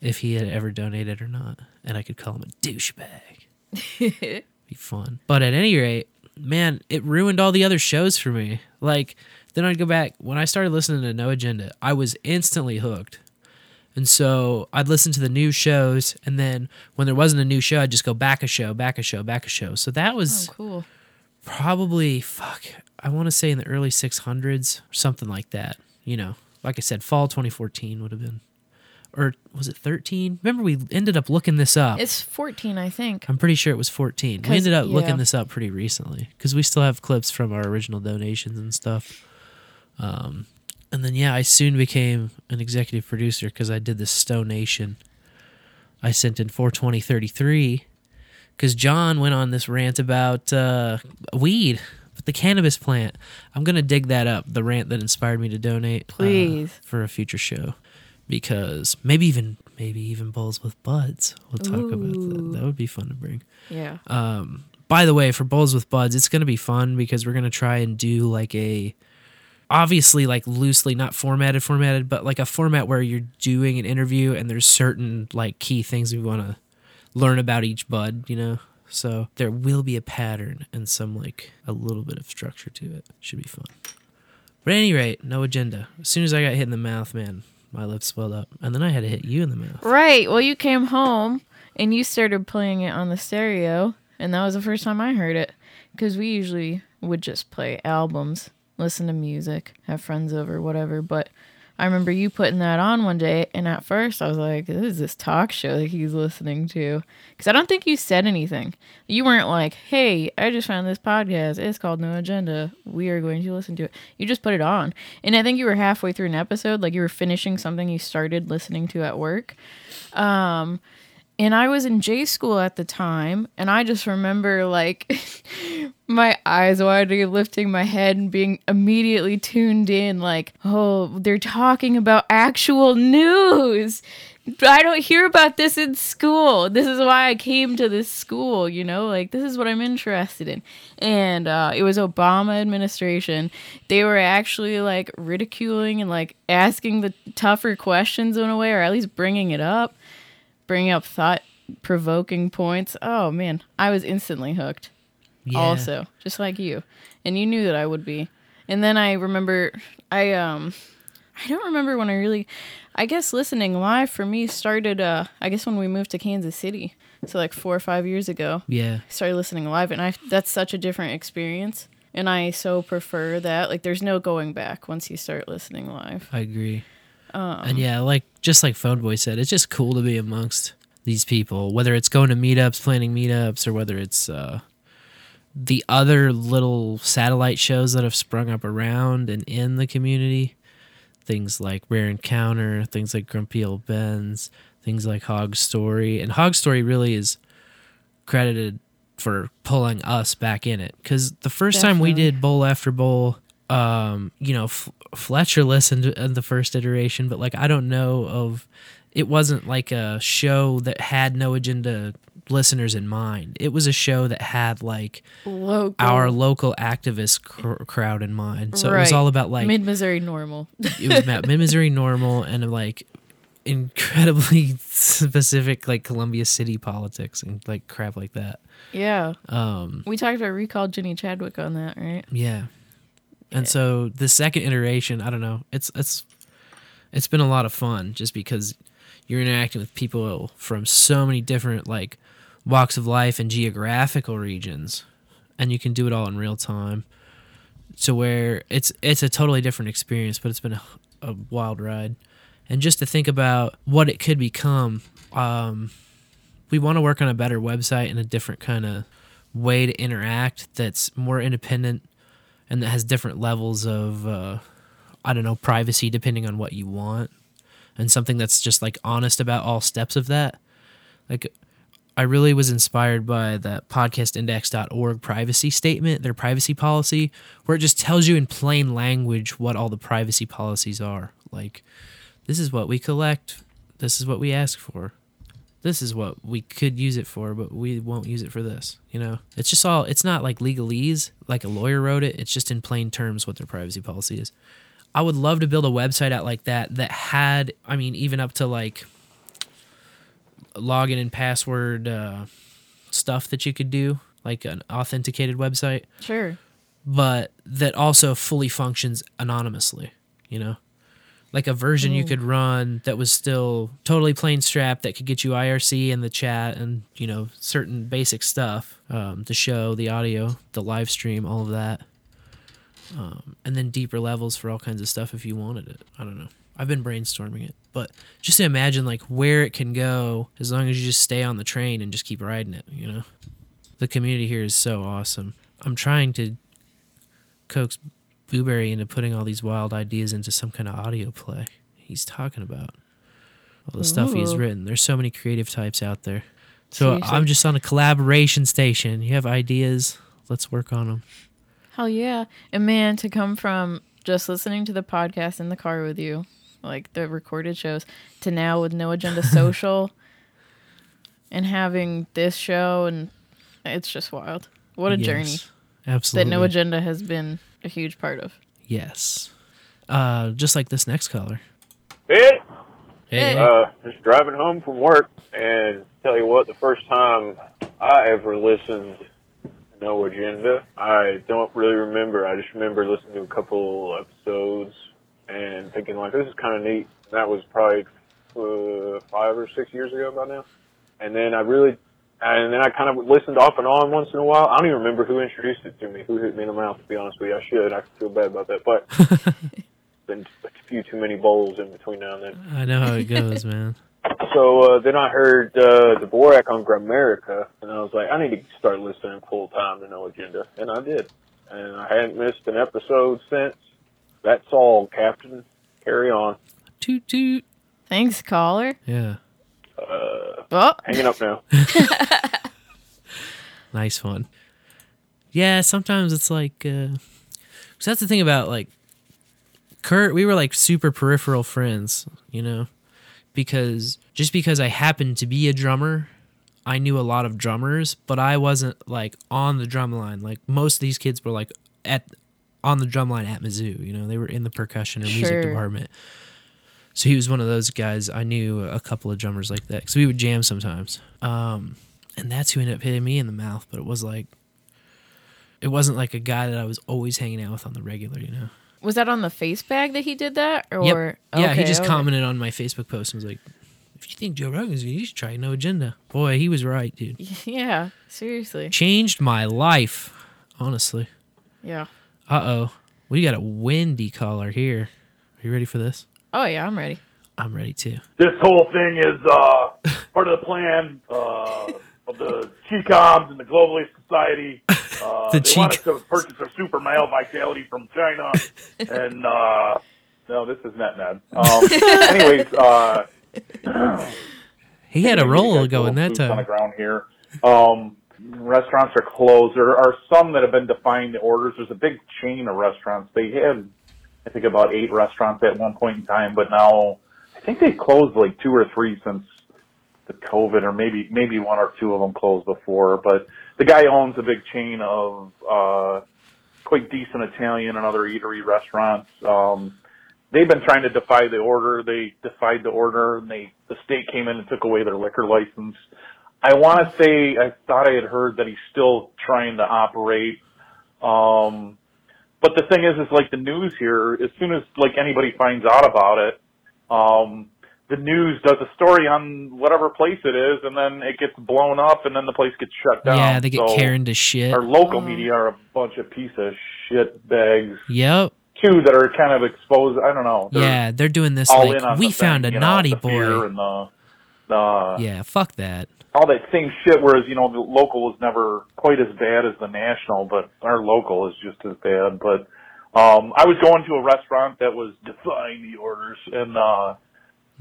if he had ever donated or not, and I could call him a douchebag. Be fun. But at any rate, man, it ruined all the other shows for me. Like, then I'd go back when I started listening to No Agenda. I was instantly hooked. And so I'd listen to the new shows, and then when there wasn't a new show, I'd just go back a show, back a show, back a show. So that was
Oh, cool.
probably fuck i want to say in the early 600s or something like that you know like i said fall 2014 would have been or was it 13 remember we ended up looking this up
It's 14, I think.
i'm pretty sure it was 14 We ended up
yeah.
looking this up pretty recently because we still have clips from our original donations and stuff um, and then yeah i soon became an executive producer because i did the stone nation i sent in 42033 because John went on this rant about uh, weed, the cannabis plant. I'm gonna dig that up. The rant that inspired me to donate, uh,
Please.
for a future show, because maybe even maybe even bowls with buds. We'll talk about that. That would be fun to bring.
Yeah.
Um, by the way, for bowls with buds, it's gonna be fun because we're gonna try and do like a obviously like loosely not formatted formatted but like a format where you're doing an interview and there's certain like key things we want to learn about each bud you know? So there will be a pattern and some like a little bit of structure to it. Should be fun. But at any rate no agenda. As soon as i got hit in the mouth man my lips swelled up. And then i had to hit you in the mouth.
Right. Well, you came home and you started playing it on the stereo, and that was the first time I heard it. Because we usually would just play albums, listen to music, have friends over, whatever. But I remember you putting that on one day, and at first I was like, "This is this talk show that he's listening to," because I don't think you said anything. You weren't like, "Hey, I just found this podcast. It's called No Agenda. We are going to listen to it." You just put it on, and I think you were halfway through an episode, like you were finishing something you started listening to at work. Um, and I was in J school at the time, and I just remember like my eyes wide, lifting my head and being immediately tuned in, like, oh, they're talking about actual news. I don't hear about this in school. This is why I came to this school, you know, like this is what I'm interested in. And uh, it was Obama administration. They were actually like ridiculing and like asking the tougher questions in a way, or at least bringing it up bringing up thought provoking points. Oh man, I was instantly hooked.
Yeah.
Also, just like you. And you knew that I would be. And then I remember I um I don't remember when I really I guess listening live for me started uh I guess when we moved to Kansas City. So like 4 or 5 years ago.
Yeah.
I started listening live and I that's such a different experience. And I so prefer that. Like there's no going back once you start listening live.
I agree.
Um,
and yeah, like just like Phone Boy said, it's just cool to be amongst these people, whether it's going to meetups, planning meetups, or whether it's uh, the other little satellite shows that have sprung up around and in the community. Things like Rare Encounter, things like Grumpy Old Ben's, things like Hog Story. And Hog Story really is credited for pulling us back in it. Because the first time we did Bowl After Bowl, um, you know, F- Fletcher listened in the first iteration, but like I don't know of, it wasn't like a show that had no agenda listeners in mind. It was a show that had like
Local.
our local activist cr- crowd in mind. So it was all about like
Mid Missouri normal.
it was about mid Missouri normal and like incredibly specific like Columbia City politics and like crap like that.
Yeah.
Um,
we talked about recall Ginny Chadwick on that, right?
Yeah. And so the second iteration, I don't know, it's it's it's been a lot of fun just because you're interacting with people from so many different like walks of life and geographical regions and you can do it all in real time. to where it's it's a totally different experience, but it's been a, a wild ride. And just to think about what it could become, um, we want to work on a better website and a different kind of way to interact that's more independent and that has different levels of uh, I don't know privacy depending on what you want, and something that's just like honest about all steps of that. Like, I really was inspired by that podcastindex.org privacy statement, their privacy policy, where it just tells you in plain language what all the privacy policies are. Like, this is what we collect, this is what we ask for, this is what we could use it for, but we won't use it for this. You know, it's just all, it's not like legalese, like a lawyer wrote it. It's just in plain terms what their privacy policy is. I would love to build a website out like that that had, I mean, even up to like login and password uh, stuff that you could do, like an authenticated website,
Sure.
but that also fully functions anonymously, you know? Like a version you
Mm.
could run that was still totally plain strap that could get you IRC in the chat and, you know, certain basic stuff, um, the show, the audio, the live stream, all of that. Um, and then deeper levels for all kinds of stuff if you wanted it. I don't know. I've been brainstorming it, but just to imagine like where it can go as long as you just stay on the train and just keep riding it, you know. The community here is so awesome. I'm trying to coax Blueberry into putting all these wild ideas into some kind of audio play. He's talking about all the stuff he's written. There's so many creative types out there. So
Seriously.
I'm just on a collaboration station. You have ideas? Let's work on them.
Hell yeah. And man, to come from just listening to the podcast in the car with you, like the recorded shows, to now with No Agenda Social and having this show, and it's just wild. What a journey.
Absolutely.
That No Agenda has been a huge part of.
Yes. Uh, just like this next caller.
Hey,
Hey.
uh, just driving home from work, and tell you what, the first time I ever listened to No Agenda, I don't really remember. I just remember listening to a couple episodes and thinking like, this is kind of neat. That was probably uh, five or six years ago by now. And then I really, and then I kind of listened off and on once in a while. I don't even remember who introduced it to me, who hit me in the mouth. To be honest with you, I should. I feel bad about that, but been a few too many bowls in between now and then.
I know how it goes, man.
So uh, then I heard uh, the Borak on Gramerica, and I was like, I need to start listening full time to No Agenda, and I did, and I hadn't missed an episode since. That's all, Captain. Carry on.
Toot toot.
Thanks, caller.
Yeah.
Uh,
Oh.
hanging up now.
Nice one. Yeah, sometimes it's like, uh, 'cause that's the thing about like Kurt. We were like super peripheral friends, you know, because just because I happened to be a drummer, I knew a lot of drummers, but I wasn't like on the drum line. Like most of these kids were like at on the drum line at Mizzou. You know, they were in the percussion or music
Sure.
department. So he was one of those guys. I knew a couple of drummers like that. So we would jam sometimes. Um, and that's who ended up hitting me in the mouth. But it was like, it wasn't like a guy that I was always hanging out with on the regular, you know?
Was that on the face bag that he did that? Or
Yep. Yeah, he just
okay.
commented on my Facebook post and was like, if you think Joe Rogan's good, you should try No Agenda. Boy, he was right, dude.
Yeah, seriously.
Changed my life, honestly.
Yeah.
Uh oh. We got a windy caller here. Are you ready for this?
Oh yeah, I'm ready.
I'm ready too.
This whole thing is uh, part of the plan uh, of the Chicoms and the Globalist Society. Uh,
The
they want us
Chi-
to purchase our super male vitality from China, and uh, no, this is NetNed. Um, anyways, uh,
He had a
maybe
roll going that
time on the ground here. Um, restaurants are closed. There are some that have been defying the orders. There's a big chain of restaurants. They had, I think, about eight restaurants at one point in time, but now I think they closed like two or three since the COVID, or maybe maybe one or two of them closed before. But the guy owns a big chain of uh, quite decent Italian and other eatery restaurants. Um, they've been trying to defy the order. They defied the order, and they the state came in and took away their liquor license. I want to say I thought I had heard that he's still trying to operate. Um, but the thing is, is like the news here. As soon as like anybody finds out about it, um, the news does a story on whatever place it is, and then it gets blown up, and then the place gets shut down.
Yeah, they get
So
Karen to shit.
Our local media are a bunch of piece of shit bags
Yep.
too that are kind of exposed. I don't know. They're
Yeah, they're doing this
all
like
in on
we
the
found
thing,
a
you know,
naughty
the fear
boy.
and the, the
Yeah, fuck that.
All that same shit. Whereas you know the local is never quite as bad as the national, but our local is just as bad. But um, I was going to a restaurant that was defying the orders, and uh,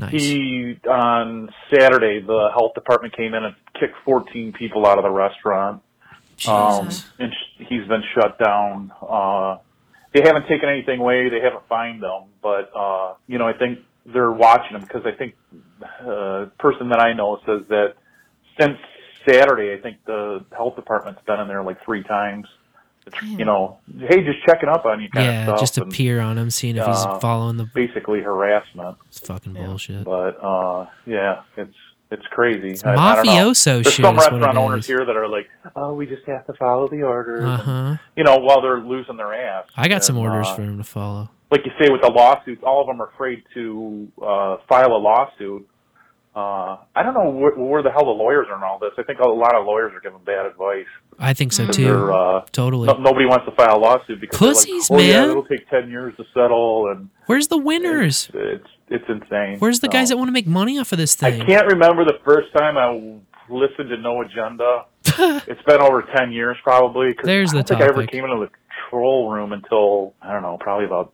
he on Saturday the health department came in and kicked 14 people out of the restaurant. Um, and sh- he's been shut down. Uh, they haven't taken anything away. They haven't fined them, but uh, you know I think they're watching him because I think uh, person that I know says that since Saturday, I think the health department's been in there like three times. You know, hey, just checking up on you kind
Yeah,
of stuff.
just to
and,
peer on him, seeing if he's
uh,
following the
basically harassment.
It's fucking bullshit.
But uh, yeah, it's it's crazy.
It's
I- I don't know.
mafioso
There's some restaurant owners here that are like, oh, we just have to follow the orders.
Uh-huh.
You know, while they're losing their ass.
I got some orders
uh,
for him to follow.
like you say with the lawsuits, all of them are afraid to uh, file a lawsuit. Uh, I don't know where, where the hell the lawyers are in all this. I think a lot of lawyers are giving bad advice.
I think so too.
uh,
totally.
no- nobody wants to file a lawsuit because
Pussies,
like, oh,
man.
yeah, it'll take ten years to settle, and
Where's the winners?
it's it's insane.
Where's the
So,
guys that want to make money off of this thing?
I can't remember the first time I listened to No Agenda. it's been over ten years probably. 'cause
There's
I
the
think I ever came into the control room until I don't know, probably about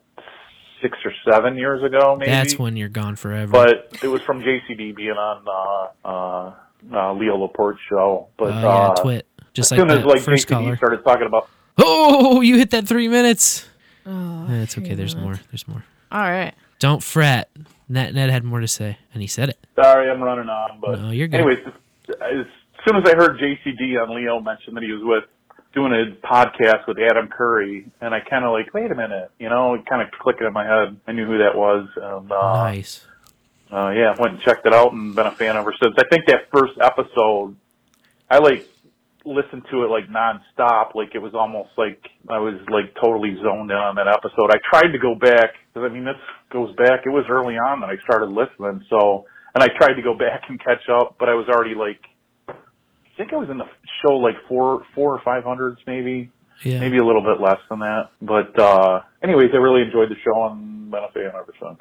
six or seven years ago, maybe.
That's when you're gone forever.
But it was from JCD being on uh, uh, uh, Leo Laporte's show. But
Oh, yeah,
uh,
twit. Just
as
like
soon as like
first
JCD
caller.
started talking about
Oh, you hit that three minutes.
Oh,
it's okay. There's more. There's more.
All right.
Don't fret. Ned, Ned had more to say, and he said it.
Sorry, I'm running on, but
No, you're good.
anyways, as soon as I heard JCD on Leo mention that he was with doing a podcast with Adam Curry, and I kind of like, wait a minute, you know, it kind of clicked in my head. I knew who that was, and uh,
Nice.
uh, yeah, went and checked it out and been a fan ever since. I think that first episode, I like listened to it like nonstop. Like it was almost like I was like totally zoned in on that episode. I tried to go back because I mean this goes back. It was early on that I started listening. So and I tried to go back and catch up, but I was already like, I think I was in the show like four, four or five hundreds maybe.
Yeah.
maybe a little bit less than that. But uh, anyways, I really enjoyed the show and been a fan ever since.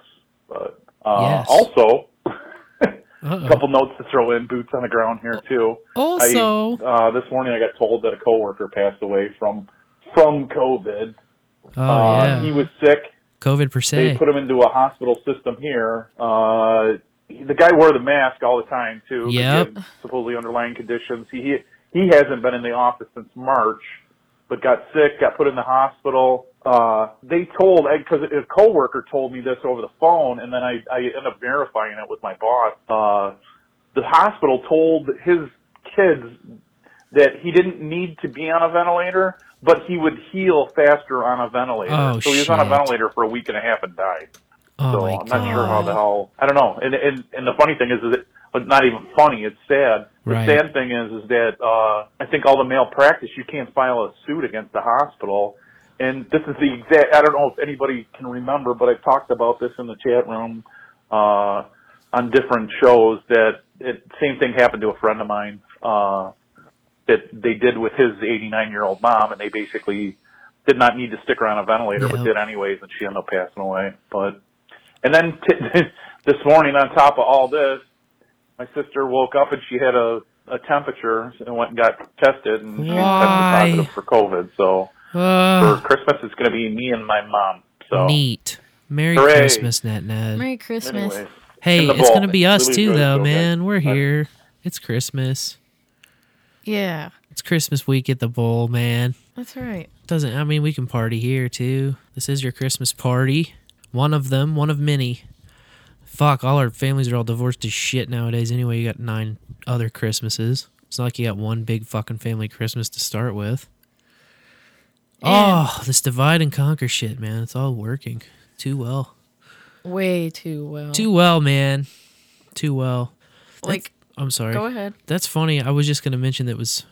But uh,
Yes.
also, a couple notes to throw in, boots on the ground here too.
Also-
I, uh, this morning I got told that a coworker passed away from from COVID.
Oh,
uh,
yeah.
He was sick.
COVID per se.
They put him into a hospital system here. Uh, the guy wore the mask all the time too.
Yep.
Supposedly underlying conditions. He he he hasn't been in the office since March, but got sick, got put in the hospital. Uh, they told because a coworker told me this over the phone, and then I I ended up verifying it with my boss. Uh, the hospital told his kids that he didn't need to be on a ventilator, but he would heal faster on a ventilator.
Oh,
so he was on a ventilator for a week and a half and died.
Oh,
so I'm not sure how the hell. I don't know. And and and the funny thing is, is it, but not even funny. It's sad. The
Right.
sad thing is, is that uh, I think all the malpractice you can't file a suit against the hospital. And this is the exact. I don't know if anybody can remember, but I've talked about this in the chat room uh, on different shows. That it, same thing happened to a friend of mine. Uh, that they did with his 89 year old mom, and they basically did not need to stick her on a ventilator, but did anyways, and she ended up passing away. But and then t- this morning, on top of all this, my sister woke up and she had a, a temperature and went and got tested, and she
Why?
tested positive for COVID. So
Uh,
for Christmas, it's going to be me and my mom. So
Neat. Merry
Hooray.
Christmas, Net Ned.
Merry Christmas.
Anyways,
Hey, it's gonna be us
Really
too,
enjoyed
though,
show, guys.
man. We're
Bye.
here. It's Christmas.
Yeah,
It's Christmas week at the bowl, man.
that's right.
Doesn't I mean we can party here too. This is your Christmas party. One of them, one of many. Fuck, all our families are all divorced as shit nowadays anyway. You got nine other Christmases. It's not like you got one big fucking family Christmas to start with. Oh, this divide and conquer shit, man. It's all working too well.
Way too well.
Too well, man. Too well.
Like,
That's- I'm sorry.
go ahead.
That's funny. I was just going to mention that it was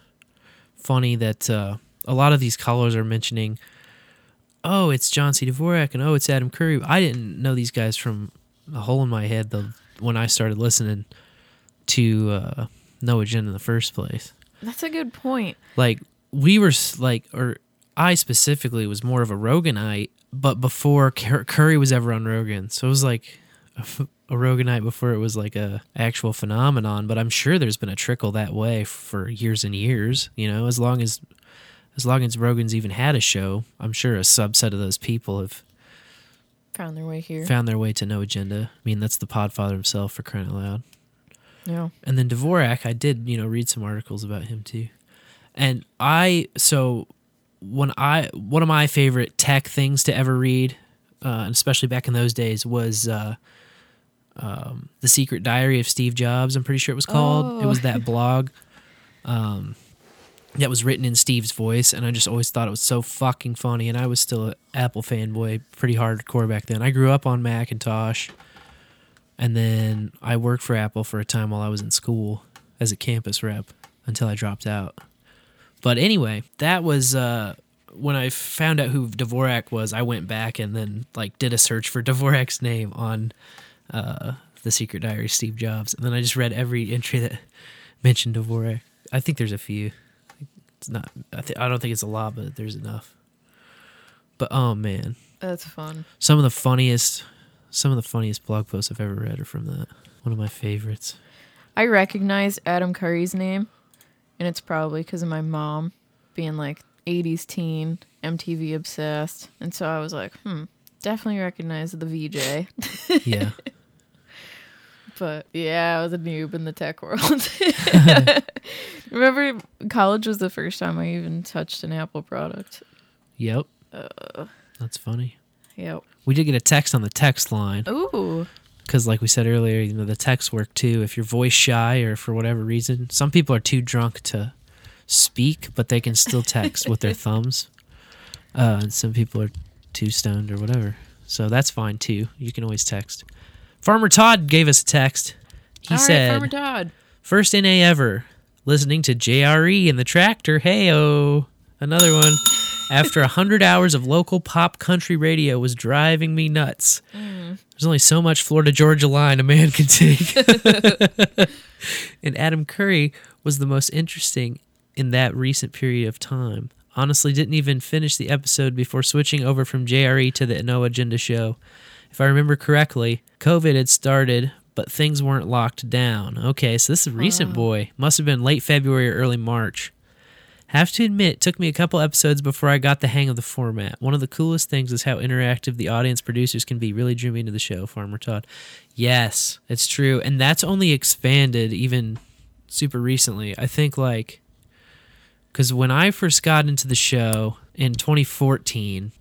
funny that uh, a lot of these callers are mentioning, oh, it's John C. Dvorak and oh, it's Adam Curry. I didn't know these guys from a hole in my head the when I started listening to uh, No Agenda in the first place.
That's a good point.
Like we were like, or I specifically was more of a Roganite, but before Curry was ever on Rogan, so it was like a, f- a Roganite before it was like a actual phenomenon. But I'm sure there's been a trickle that way for years and years. You know, as long as as long as Rogan's even had a show, I'm sure a subset of those people have
Found their way here.
found their way to No Agenda. I mean, that's the Podfather himself for crying out loud.
Yeah.
And then Dvorak, I did, you know, read some articles about him too. And I, so when I, one of my favorite tech things to ever read, uh, and especially back in those days, was uh, um, The Secret Diary of Steve Jobs, I'm pretty sure it was called. It was
Oh.
that blog um, that was written in Steve's voice. And I just always thought it was so fucking funny. And I was still an Apple fanboy, pretty hardcore back then. I grew up on Macintosh. And then I worked for Apple for a time while I was in school as a campus rep until I dropped out. But anyway, that was uh, when I found out who Dvorak was. I went back and then like did a search for Dvorak's name on uh, the Secret Diary of Steve Jobs, and then I just read every entry that mentioned Dvorak. I think there's a few. It's not. I, th- I don't think it's a lot, but there's enough. But oh man,
That's fun.
some of the funniest, some of the funniest blog posts I've ever read are from that. One of my favorites.
I recognize Adam Curry's name, and it's probably because of my mom being like 80s teen, MTV obsessed. And so I was like, hmm, definitely recognize the VJ.
Yeah.
But yeah, I was a noob in the tech world. Remember, college was the first time I even touched an Apple product.
Yep.
Uh,
That's funny.
yep.
We did get a text on the text line.
Ooh.
Because, like we said earlier, you know, the text work too. If you're voice shy or for whatever reason, some people are too drunk to speak, but they can still text with their thumbs. Uh, and some people are too stoned or whatever. So that's fine too. You can always text. Farmer Todd gave us a text. He
All right,
said,
Farmer Todd.
First NA ever. Listening to JRE in the tractor. Hey oh. Another one. After a hundred hours of local pop country radio was driving me nuts.
Mm.
There's only so much Florida Georgia line a man can take. and Adam Curry was the most interesting in that recent period of time. Honestly, didn't even finish the episode before switching over from JRE to the No Agenda show. If I remember correctly, COVID had started, but things weren't locked down. Okay, so this is recent, boy. Must have been late February or early March. Have to admit, it took me a couple episodes before I got the hang of the format. One of the coolest things is how interactive the audience producers can be. Really drew me into the show, Farmer Todd. Yes, it's true. And that's only expanded even super recently. I think, like, because when I first got into the show in 2014,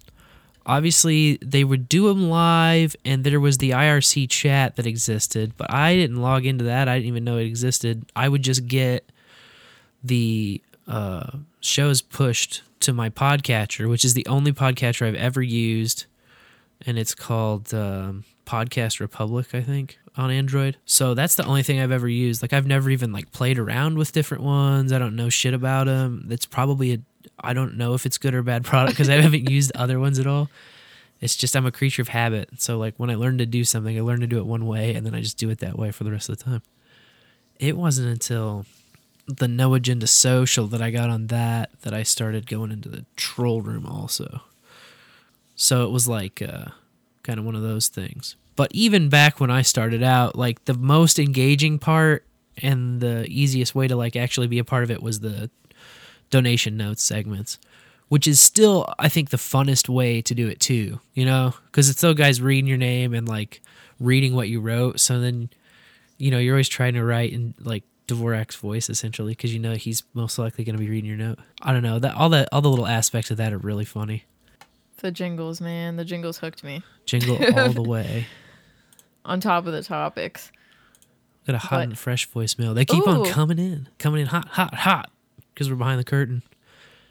obviously they would do them live and there was the IRC chat that existed, but I didn't log into that. I didn't even know it existed. I would just get the uh, shows pushed to my podcatcher, which is the only podcatcher I've ever used, and it's called um, Podcast Republic, I think, on Android. So that's the only thing I've ever used. Like I've never even like played around with different ones. I don't know shit about them. It's probably a I don't know if it's good or bad product because I haven't used other ones at all. It's just I'm a creature of habit. So like when I learn to do something, I learn to do it one way, and then I just do it that way for the rest of the time. It wasn't until the No Agenda Social that I got on that that I started going into the troll room also. So it was like uh, kind of one of those things. But even back when I started out, like the most engaging part and the easiest way to like actually be a part of it was the donation notes segments, which is still I think the funnest way to do it too. You know, because it's those guys reading your name and like reading what you wrote. So then, you know, you're always trying to write in like Dvorak's voice essentially because you know he's most likely going to be reading your note. I don't know that all the all the little aspects of that are really funny.
The jingles, man. The jingles hooked me.
Jingle all the way.
On top of the topics.
Got a hot
But-
and fresh voicemail. They keep on coming in, coming in hot, hot, hot, because we're behind the curtain.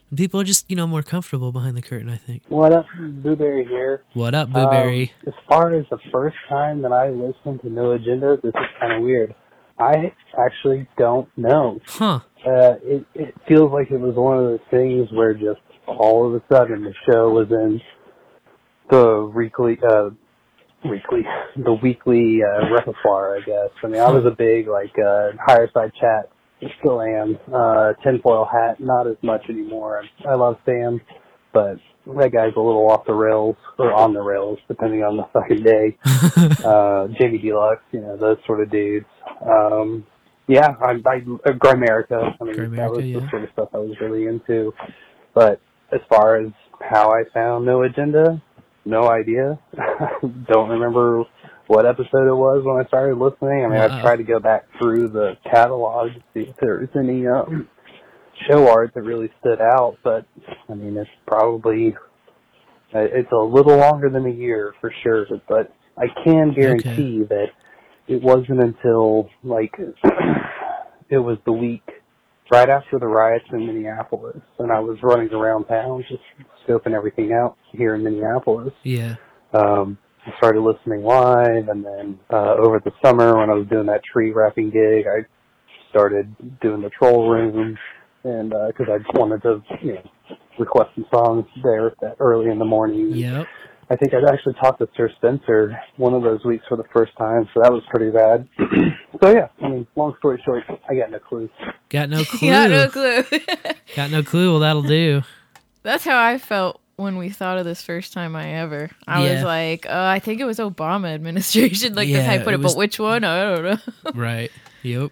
And people are just you know more comfortable behind the curtain. I think.
What up, Blueberry here.
What up, Blueberry?
Um, as far as the first time that I listened to No Agenda, this is kind of weird. I actually don't know.
Huh.
Uh, it, it feels like it was one of those things where just all of a sudden the show was in the weekly, uh, weekly, the weekly uh, repertoire, I guess. I mean, I was a big like uh, Higherside Chat. Still am. Uh, tinfoil hat, not as much anymore. I love Sam, but that guy's a little off the rails or on the rails, depending on the fucking day. uh, Jamie Deluxe, you know, those sort of dudes. Um, yeah, I, I, uh, Grimerica. I mean, that was
Grimerica,
the sort of stuff I was really into. But as far as how I found No Agenda, no idea. Don't remember what episode it was when I started listening. I mean,
Wow.
I've tried to go back through the catalog to see if there's any um, show art that really stood out, but I mean, it's probably uh, it's a little longer than a year for sure. But I can guarantee that it wasn't until like it was the week right after the riots in Minneapolis, and I was running around town just scoping everything out here in Minneapolis.
Yeah.
Um, I started listening live, and then uh, over the summer when I was doing that tree wrapping gig, I started doing the troll room, and because I just wanted to, you know, request some songs there that early in the morning.
Yep.
I think I'd actually talked to Sir Spencer one of those weeks for the first time, so that was pretty bad. so yeah, I mean, long story short, I got no clue.
Got no clue.
Got no clue.
Got no clue. Well, that'll do.
That's how I felt when we thought of this first time I ever. I was like, uh, I think it was Obama administration. Like that's how I put
it
it,
was-
but which one? I don't know.
right. Yep.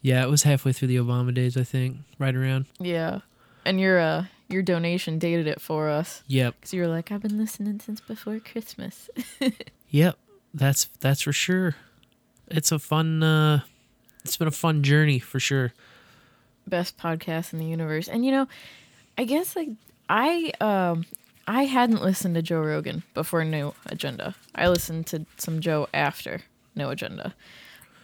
Yeah, it was halfway through the Obama days, I think. Right around.
yeah. And your uh your donation dated it for us.
Yep.
Because you were like, I've been listening since before Christmas.
Yep. That's that's for sure. It's a fun. uh It's been a fun journey for sure.
best podcast in the universe. And you know, I guess like I um I hadn't listened to Joe Rogan before No Agenda. I listened to some Joe after No Agenda.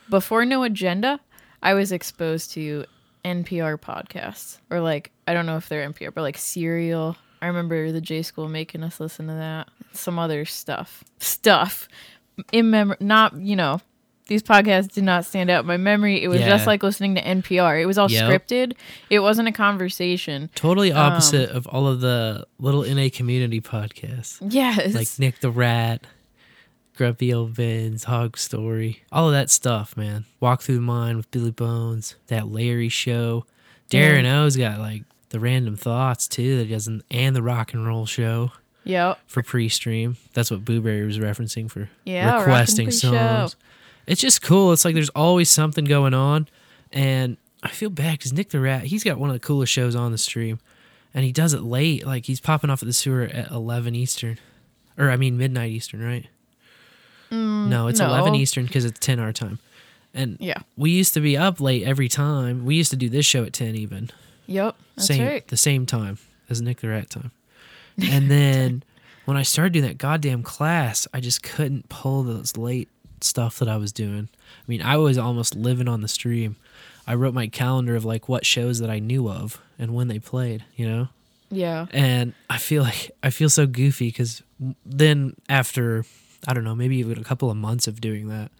Before No Agenda, I was exposed to NPR podcasts or like I don't know if they're NPR, but like Serial. I remember the J School making us listen to that. Some other stuff. Stuff. In memory not, you know, these podcasts did not stand out in my memory. It was
Yeah.
just like listening to NPR. It was all
Yep.
scripted. It wasn't a conversation.
Totally
Um,
opposite of all of the little NA community podcasts.
Yes.
Like Nick the Rat, Grumpy Old Vin's, Hog Story, all of that stuff, man. Walk Through the Mind with Billy Bones, that Larry show. Darren
Yeah.
O's got like the random thoughts too that he doesn't and the rock and roll show
Yep.
for pre-stream. That's what Booberry was referencing for
Yeah,
requesting songs. It's just cool. It's like there's always something going on, and I feel bad because Nick the Rat, he's got one of the coolest shows on the stream, and he does it late. Like he's popping off at the sewer at 11 Eastern, or I mean midnight Eastern, right?
Mm,
No, it's 11 Eastern because it's 10 our time. And
Yeah.
we used to be up late every time. We used to do this show at 10 even.
Yep. That's
same
right.
the same time as Nick the Rat time. And then when I started doing that goddamn class, I just couldn't pull those late stuff that I was doing. I mean, I was almost living on the stream. I wrote my calendar of like what shows that I knew of and when they played, you know?
Yeah.
And I feel like I feel so goofy because then after I don't know maybe even a couple of months of doing that,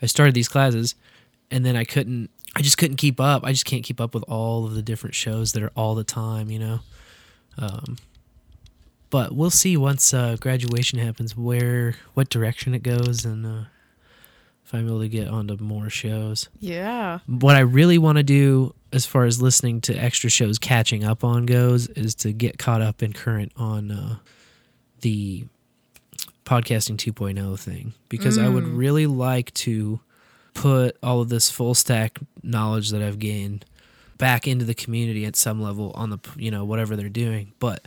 I started these classes, and then I couldn't. I just couldn't keep up. I just can't keep up with all of the different shows that are all the time, you know. Um, but we'll see once uh, graduation happens where what direction it goes and uh, if I'm able to get onto more shows
Yeah.
what I really want to do as far as listening to extra shows catching up on goes is to get caught up and current on uh, the podcasting 2.0 thing because I would
Mm.
really like to put all of this full stack knowledge that I've gained back into the community at some level on the you know whatever they're doing but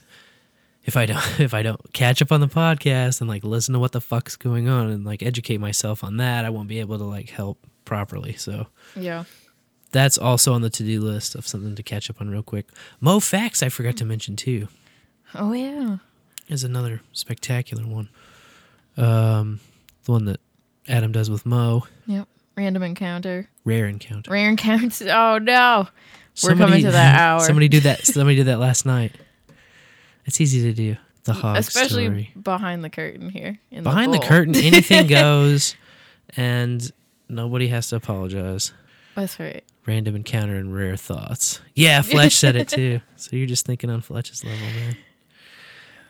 if I don't if I don't catch up on the podcast and like listen to what the fuck's going on and like educate myself on that I won't be able to like help properly so
Yeah.
that's also on the to-do list of something to catch up on real quick. Moe Factz I forgot to mention too
Oh yeah.
is another spectacular one. Um, the one that Adam does with Mo,
Yep. Random encounter.
rare encounter.
Rare encounter. Oh no. We're coming to that hour.
Somebody did that. Somebody did that last night. It's easy to do. The hog
Especially
story.
behind the curtain here. In
Behind the,
bowl.
curtain, anything goes, and nobody has to apologize.
That's right.
Random encounter and rare thoughts. Yeah, Fletch said it too. So you're just thinking on Fletch's level, man.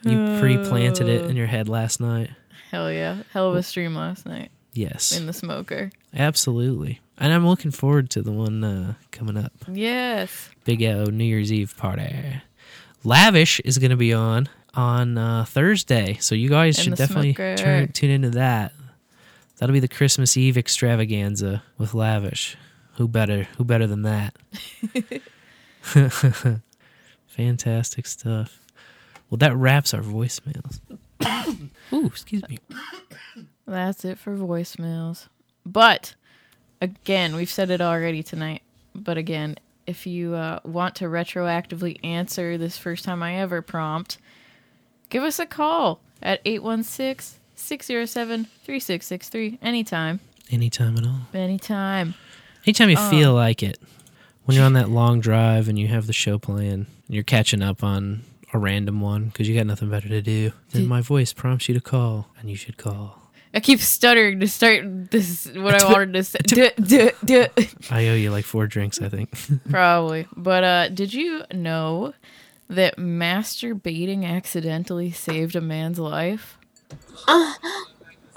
You pre-planted it in your head last night.
Hell yeah. Hell of a stream last night.
Yes.
In the smoker.
Absolutely. And I'm looking forward to the one uh, coming up.
Yes.
Big O New Year's Eve party. Lavish is going to be on on uh, Thursday, so you guys
In
should definitely turn, tune into that. That'll be the Christmas Eve extravaganza with Lavish. Who better? Who better than that? Fantastic stuff. Well, that wraps our voicemails. Ooh, excuse me.
That's it for voicemails. But again, we've said it already tonight. But again, if you uh, want to retroactively answer this first time I ever prompt, give us a call at 816 607 3663 anytime.
Anytime at all.
Anytime.
Anytime you
Um,
feel like it, when you're on that long drive and you have the show playing, and you're catching up on a random one because you got nothing better to do, then my voice prompts you to call, and you should call.
I keep stuttering to start this what I wanted to say. Duh, duh, duh.
I owe you like four drinks, I think.
Probably. But uh did you know that masturbating accidentally saved a man's life?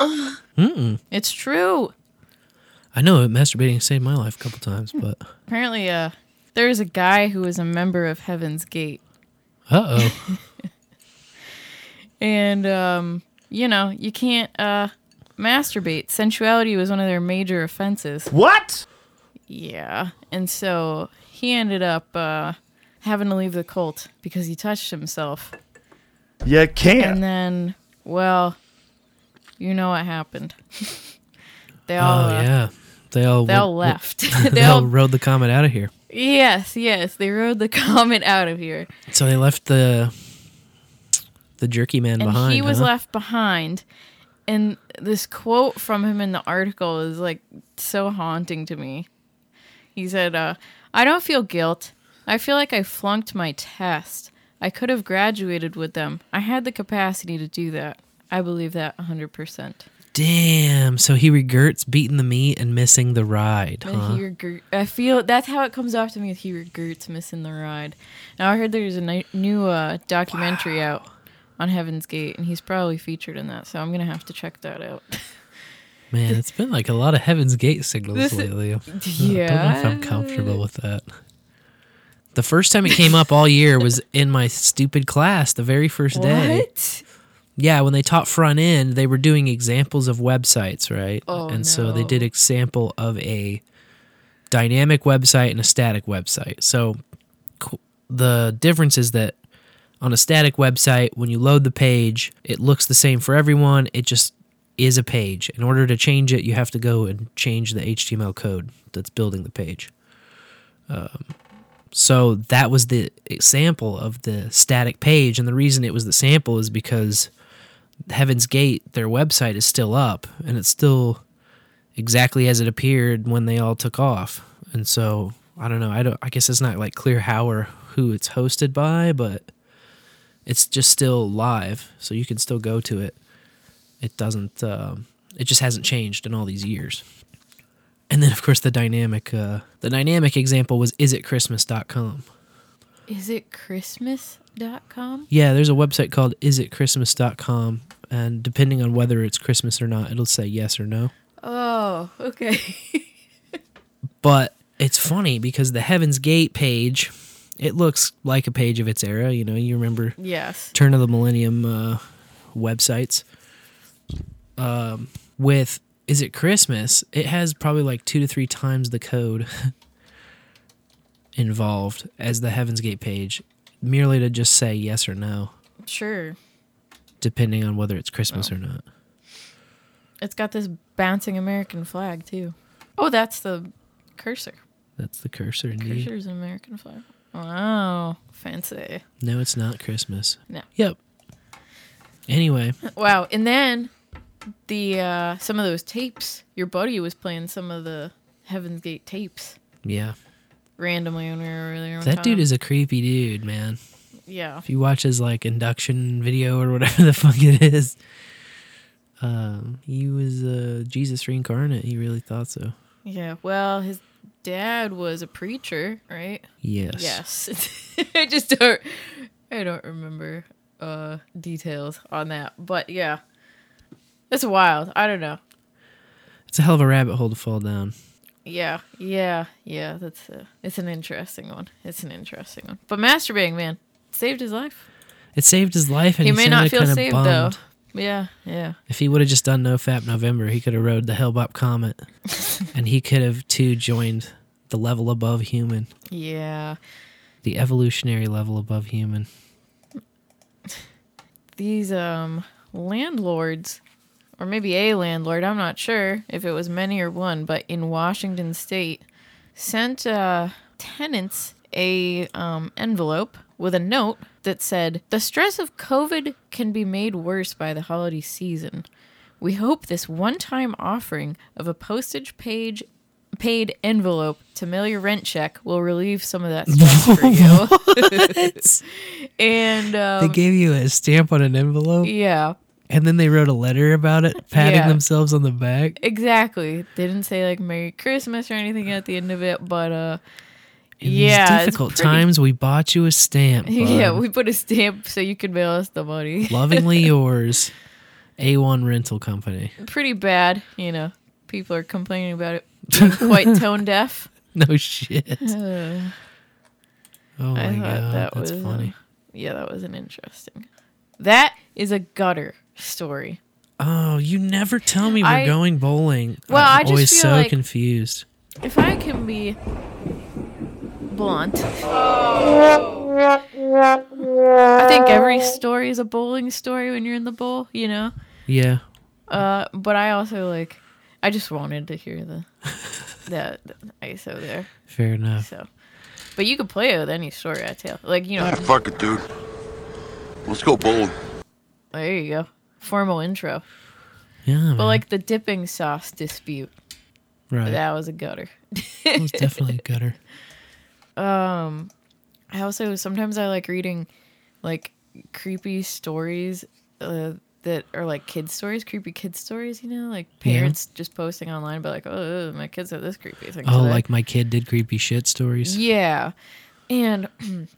Mm-mm.
It's true.
I know masturbating saved my life a couple times, but
Apparently uh there was a guy who was a member of Heaven's Gate.
uh oh.
And um you know, you can't uh masturbate. Sensuality was one of their major offenses.
What?
Yeah. And so he ended up uh having to leave the cult because he touched himself.
You can't.
And then, well, you know what happened. they all,
oh
uh,
yeah, they all
they all
went-
left.
they,
They
all
all-
rode the comet out of here.
yes, yes, they rode the comet out of here,
So they left the the jerky man
and
behind.
he was
huh?
left behind. And this quote from him in the article is like so haunting to me. He said, uh, "I don't feel guilt. I feel like I flunked my test. I could have graduated with them. I had the capacity to do that. I believe that 100%."
Damn. So he regrets beating the meat and missing the ride, huh?
he regret. I feel that's how it comes off to me. He regrets missing the ride. Now I heard there's a ni- new uh, documentary out on Heaven's Gate, and he's probably featured in that. So I'm gonna have to check that out.
Man, it's been like a lot of Heaven's Gate signals
This-
lately. I don't know if
yeah.
I'm comfortable with that. The first time it came up all year was in my stupid class, the very first day.
What?
Yeah, when they taught front end, they were doing examples of websites, right?
Oh,
and so they did example of a dynamic website and a static website. So the difference is that on a static website, when you load the page, it looks the same for everyone. It just is a page. In order to change it, you have to go and change the HTML code that's building the page. Um, so that was the example of the static page, and the reason it was the sample is because Heaven's Gate, their website is still up, and it's still exactly as it appeared when they all took off. And so I don't know. I don't. I guess it's not like clear how or who it's hosted by, but it's just still live, so you can still go to it. It doesn't. Um, it just hasn't changed in all these years. And then, of course, the dynamic. Uh, the dynamic example was isitchristmas.com.
Is it Christmas.com?
Yeah, there's a website called isitchristmas.com, and depending on whether it's Christmas or not, it'll say yes or no.
Oh, okay.
But it's funny because the Heaven's Gate page, it looks like a page of its era. You know, you remember
Yes.
turn of the millennium uh, websites. Um, with is it Christmas? It has probably like two to three times the code involved as the Heaven's Gate page, merely to just say yes or no,
Sure.
depending on whether it's Christmas or not.
It's got this bouncing American flag too. Oh, that's the cursor.
That's the cursor, indeed.
Cursor's an American flag. Wow, fancy.
No, it's not Christmas.
No.
Yep. Anyway,
Wow, and then the uh some of those tapes. Your buddy was playing some of the Heaven's Gate tapes
yeah.
randomly when we were one
That dude is a creepy dude, man.
Yeah.
If you watch his like induction video or whatever the fuck it is, um, he was uh, Jesus reincarnate. He really thought so.
Yeah. Well, his dad was a preacher, right?
Yes.
Yes. I just don't. I don't remember uh details on that, but yeah, it's wild. I don't know.
It's a hell of a rabbit hole to fall down.
Yeah, yeah, yeah. That's a, it's an interesting one. It's an interesting one. But masturbating, man, saved his life.
It saved his life, and
he
he,
may not feel saved
bummed.
though. Yeah, yeah.
If he would have just done No Fap November, he could have rode the Hale-Bopp Comet, and he could have too joined the level above human,
Yeah.
the evolutionary level above human.
These um landlords or maybe a landlord, I'm not sure if it was many or one, but in Washington state sent uh tenants a um envelope with a note that said, "The stress of COVID can be made worse by the holiday season. We hope this one-time offering of a postage page paid envelope to mail your rent check will relieve some of that stress for you." and um,
they gave you a stamp on an envelope,
yeah,
and then they wrote a letter about it, patting
Yeah.
themselves on the back.
exactly. They didn't say like Merry Christmas or anything at the end of it, but uh,
In
yeah,
these difficult
pretty-
times, we bought you a stamp.
Yeah, we put a stamp so you could mail us the money.
Lovingly yours, A1 Rental Company.
Pretty bad, you know. People are complaining about it quite tone deaf.
No shit.
Uh,
Oh
I
my god,
that
that's
was,
funny.
uh, yeah, that was an interesting. That is a gutter story.
Oh, you never tell me we're
I-
going bowling.
Well,
I'm
I just
always
feel
so
like-
confused.
If I can be blunt, I think every story is a bowling story when you're in the bowl, you know?
Yeah.
Uh, but I also like, I just wanted to hear the, the, the ISO there.
Fair enough.
So, but you could play it with any story I tell. Like, you know,
Ah, fuck it, dude. Let's go bowling.
there you go. Formal intro.
Yeah.
But
man.
like the dipping sauce dispute.
Right.
That was a gutter.
That was definitely a gutter.
Um, I also sometimes I like reading like creepy stories uh, that are like kid stories, creepy kid stories. You know, like
Yeah.
parents just posting online, but like, oh, my kids have this creepy thing.
Oh,
today."
like my kid did creepy shit stories.
Yeah. And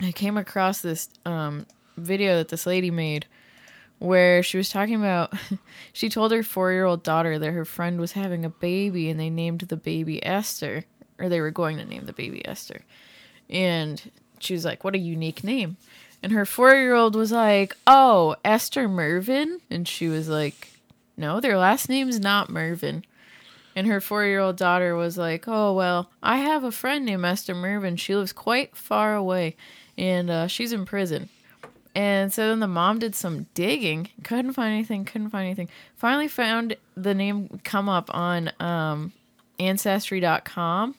I came across this um, video that this lady made where she was talking about she told her four year old daughter that her friend was having a baby and they named the baby Esther, or they were going to name the baby Esther. And she was like, What a unique name. And her four year old was like, Oh, Esther Mervin? And she was like, No, their last name's not Mervin. And her four year old daughter was like, Oh, well, I have a friend named Esther Mervin. She lives quite far away and uh, she's in prison. And so then the mom did some digging, couldn't find anything, couldn't find anything. Finally found the name come up on um, Ancestry.com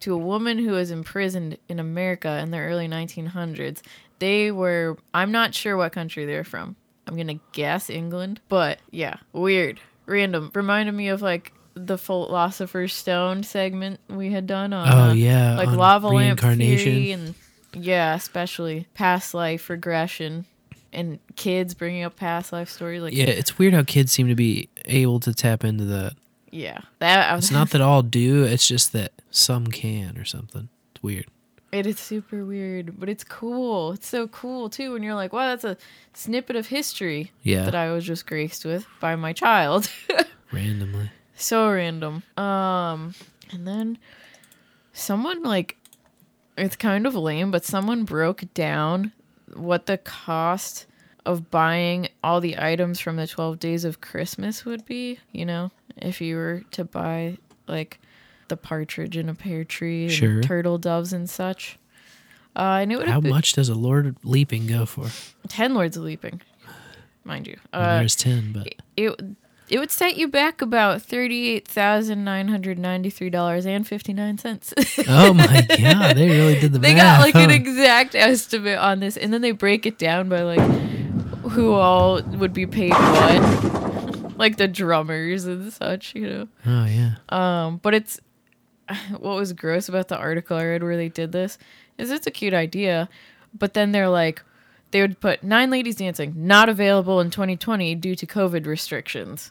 to a woman who was imprisoned in America in the early 1900s. They were, I'm not sure what country they're from. I'm going to guess England. But yeah, weird, random. Reminded me of like the Philosopher's Stone segment we had done on
Oh,
uh,
yeah,
like lava lamp
reincarnation.
theory and yeah, especially past life regression and kids bringing up past life stories. Like
Yeah, it's weird how kids seem to be able to tap into that.
Yeah, that I was
It's not that all do, it's just that some can or something. It's weird.
It is super weird, but it's cool. It's so cool too when you're like, wow, that's a snippet of history
Yeah.
that I was just graced with by my child.
Randomly.
so random. Um, and then someone like, it's kind of lame, but someone broke down what the cost of buying all the items from the 12 days of Christmas would be, you know, if you were to buy like the partridge in a pear tree and
Sure.
turtle doves and such. Uh, and it would
How much does a Lord leaping go for?
10 lords of leaping, mind you.
Well,
Uh,
there's 10, but
it it would set you back about thirty-eight thousand nine hundred ninety-three dollars and fifty-nine cents.
Oh my God, they really did the
They
math, They
got like an exact estimate on this, and then they break it down by like who all would be paid what, like the drummers and such, you know.
Oh yeah.
Um, but it's what was gross about the article I read where they did this is it's a cute idea, but then they're like they would put nine ladies dancing not available in 2020 due to COVID restrictions.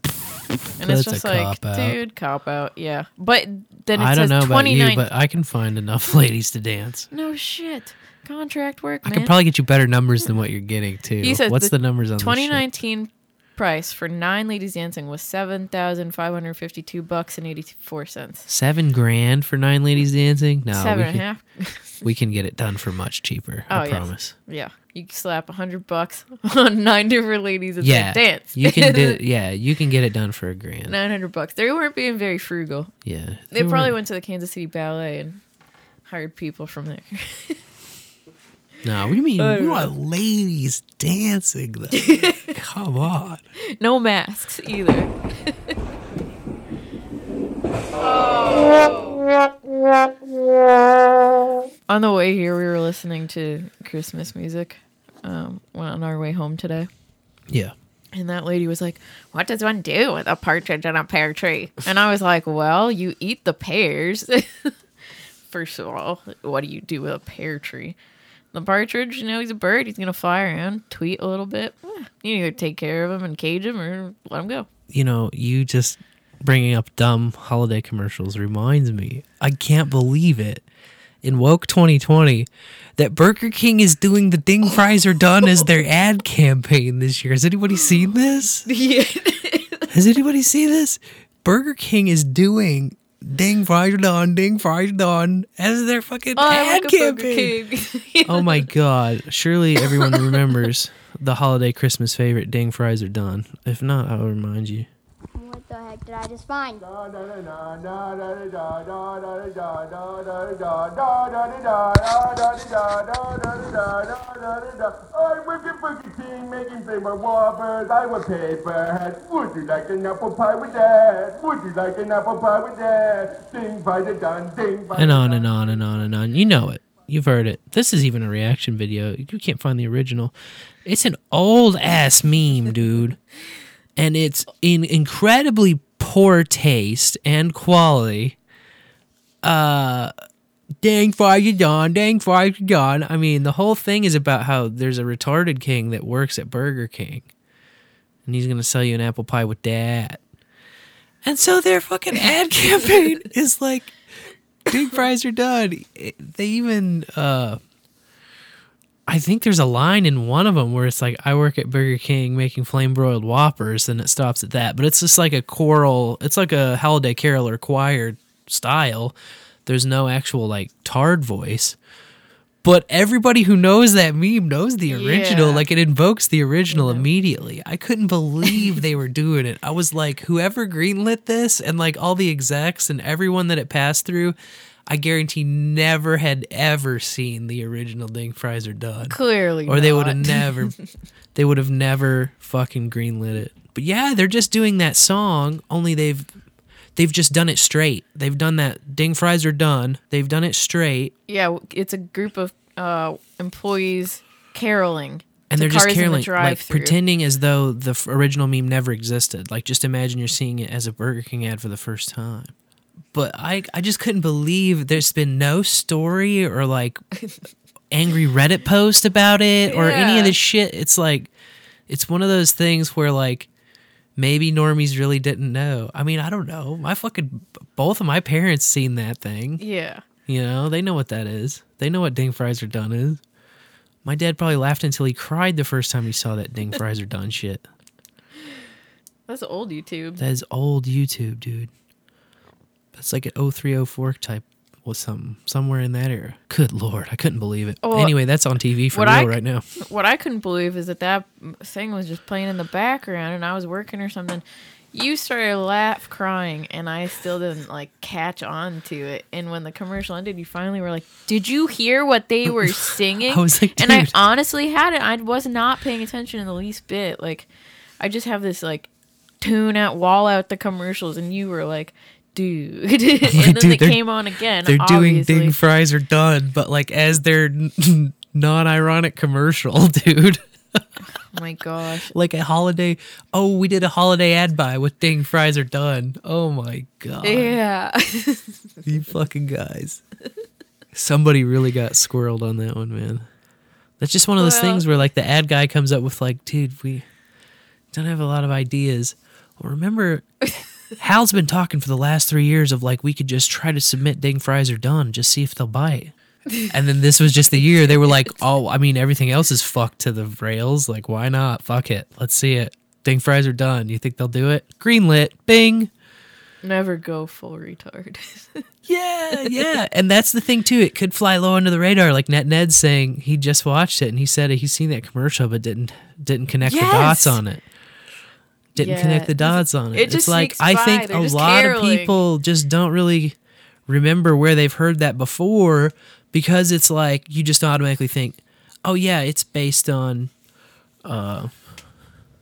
And
That's
it's
a
just like,
cop-out.
dude, cop out, yeah. But then it
I
says
don't know about you, but I can find enough ladies to dance.
No shit. Contract work,
I
man.
can probably get you better numbers than what you're getting too.
He says
What's the, numbers on this
2019 price for nine ladies dancing was 7,552 bucks and 84 cents.
Seven grand for nine ladies dancing? No,
Seven
we
and a
can,
half.
we can get it done for much cheaper. I
Oh, yes.
promise.
Yeah. You can slap a hundred bucks on nine different ladies and
Yeah,
dance.
you can do. Yeah, you can get it done for a grand.
Nine hundred bucks. They weren't being very frugal.
Yeah,
They,
they
probably went to the Kansas City Ballet and hired people from there.
No, what do you mean?
I
We want ladies dancing though. Come on.
no masks either. On the way here, we were listening to Christmas music um, on our way home today.
Yeah.
And that lady was like, What does one do with a partridge in a pear tree? And I was like, Well, you eat the pears. First of all, what do you do with a pear tree? The partridge, you know, he's a bird. He's going to fly around, tweet a little bit. You either take care of him and cage him or let him go.
You know, you just bringing up dumb holiday commercials reminds me. I can't believe it. In woke 2020, that Burger King is doing the ding fries are done as their ad campaign this year. Has anybody seen this?
Yeah.
Has anybody seen this? Burger King is doing ding fries are done, ding fries are done as their fucking
Oh,
ad
like
campaign.
King.
oh my god! Surely everyone remembers the holiday Christmas favorite "Ding Fries Are Done." If not, I'll remind you.
What the heck did I just find?
I work at Burger King making flavor whoppers. I would pay for hat. Would you like an apple pie with that? Would you like an apple pie with that? Ding fries are done. Ding fries
And on and on and on and on. You know it. You've heard it. This is even a reaction video. You can't find the original. It's an old ass meme, dude. And it's in incredibly poor taste and quality. Uh dang fries are done, dang fries are done. I mean, the whole thing is about how there's a retarded king that works at Burger King. And he's gonna sell you an apple pie with that. And so their fucking ad campaign is like Big fries are done. They even, uh, I think there's a line in one of them where it's like, I work at Burger King making flame broiled whoppers, and it stops at that. But it's just like a choral, it's like a holiday carol or choir style. There's no actual like tarred voice. But everybody who knows that meme knows the original.
Yeah.
Like it invokes the original immediately. I couldn't believe they were doing it. I was like, whoever greenlit this and like all the execs and everyone that it passed through, I guarantee never had ever seen the original Ding Fries are done.
Clearly
Or they would have never they would have never fucking greenlit it. But yeah, they're just doing that song, only they've they've just done it straight. They've done that Ding Fries are done. They've done it straight.
Yeah, it's a group of uh, employees caroling.
and they're just
cars in the
caroling, like pretending as though the f- original meme never existed. Like, just imagine you're seeing it as a Burger King ad for the first time. But I, I just couldn't believe there's been no story or like angry Reddit post about it or any of this shit. It's like, it's one of those things where like maybe normies really didn't know. I mean, I don't know. My fucking both of my parents seen that thing.
Yeah.
You know, they know what that is. They know what ding fries are done is. My dad probably laughed until he cried the first time he saw that ding fries are done shit.
That's old YouTube.
That is old YouTube, dude. That's like an 0304 type was something somewhere in that era. Good lord, I couldn't believe it.
Well,
anyway, that's on TV for real
I,
right now.
What I couldn't believe is that that thing was just playing in the background, and I was working or something. You started laugh crying, and I still didn't like catch on to it. And when the commercial ended, you finally were like, "Did you hear what they were singing?"
I was like, Dude.
and I honestly had it. I was not paying attention in the least bit. Like, I just have this like tune out, wall out the commercials, and you were like, "Dude," and then
Dude,
they came on again.
They're doing ding fries are done, but like as their non-ironic commercial, dude.
Oh my gosh.
like a holiday. Oh, we did a holiday ad buy with ding fries are done. Oh my god.
Yeah.
you fucking guys. Somebody really got squirreled on that one, man. That's just one of those
Well-
things where like the ad guy comes up with like, dude, we don't have a lot of ideas. Well, remember Hal's been talking for the last three years of like we could just try to submit ding fries are done, just see if they'll bite. And then this was just the year they were like, oh, I mean everything else is fucked to the rails. Like, why not? Fuck it. Let's see it. Ding fries are done. You think they'll do it? Greenlit. Bing.
Never go full retard.
Yeah, yeah. And that's the thing too. It could fly low under the radar. Like Net Ned saying he just watched it and he said he's seen that commercial but didn't didn't connect the dots on it. Didn't
Yeah,
connect the dots on it.
it
it's
just
like
sneaks
I think
They're
a lot
caroling.
of people just don't really remember where they've heard that before because it's like you just automatically think, "Oh yeah, it's based on uh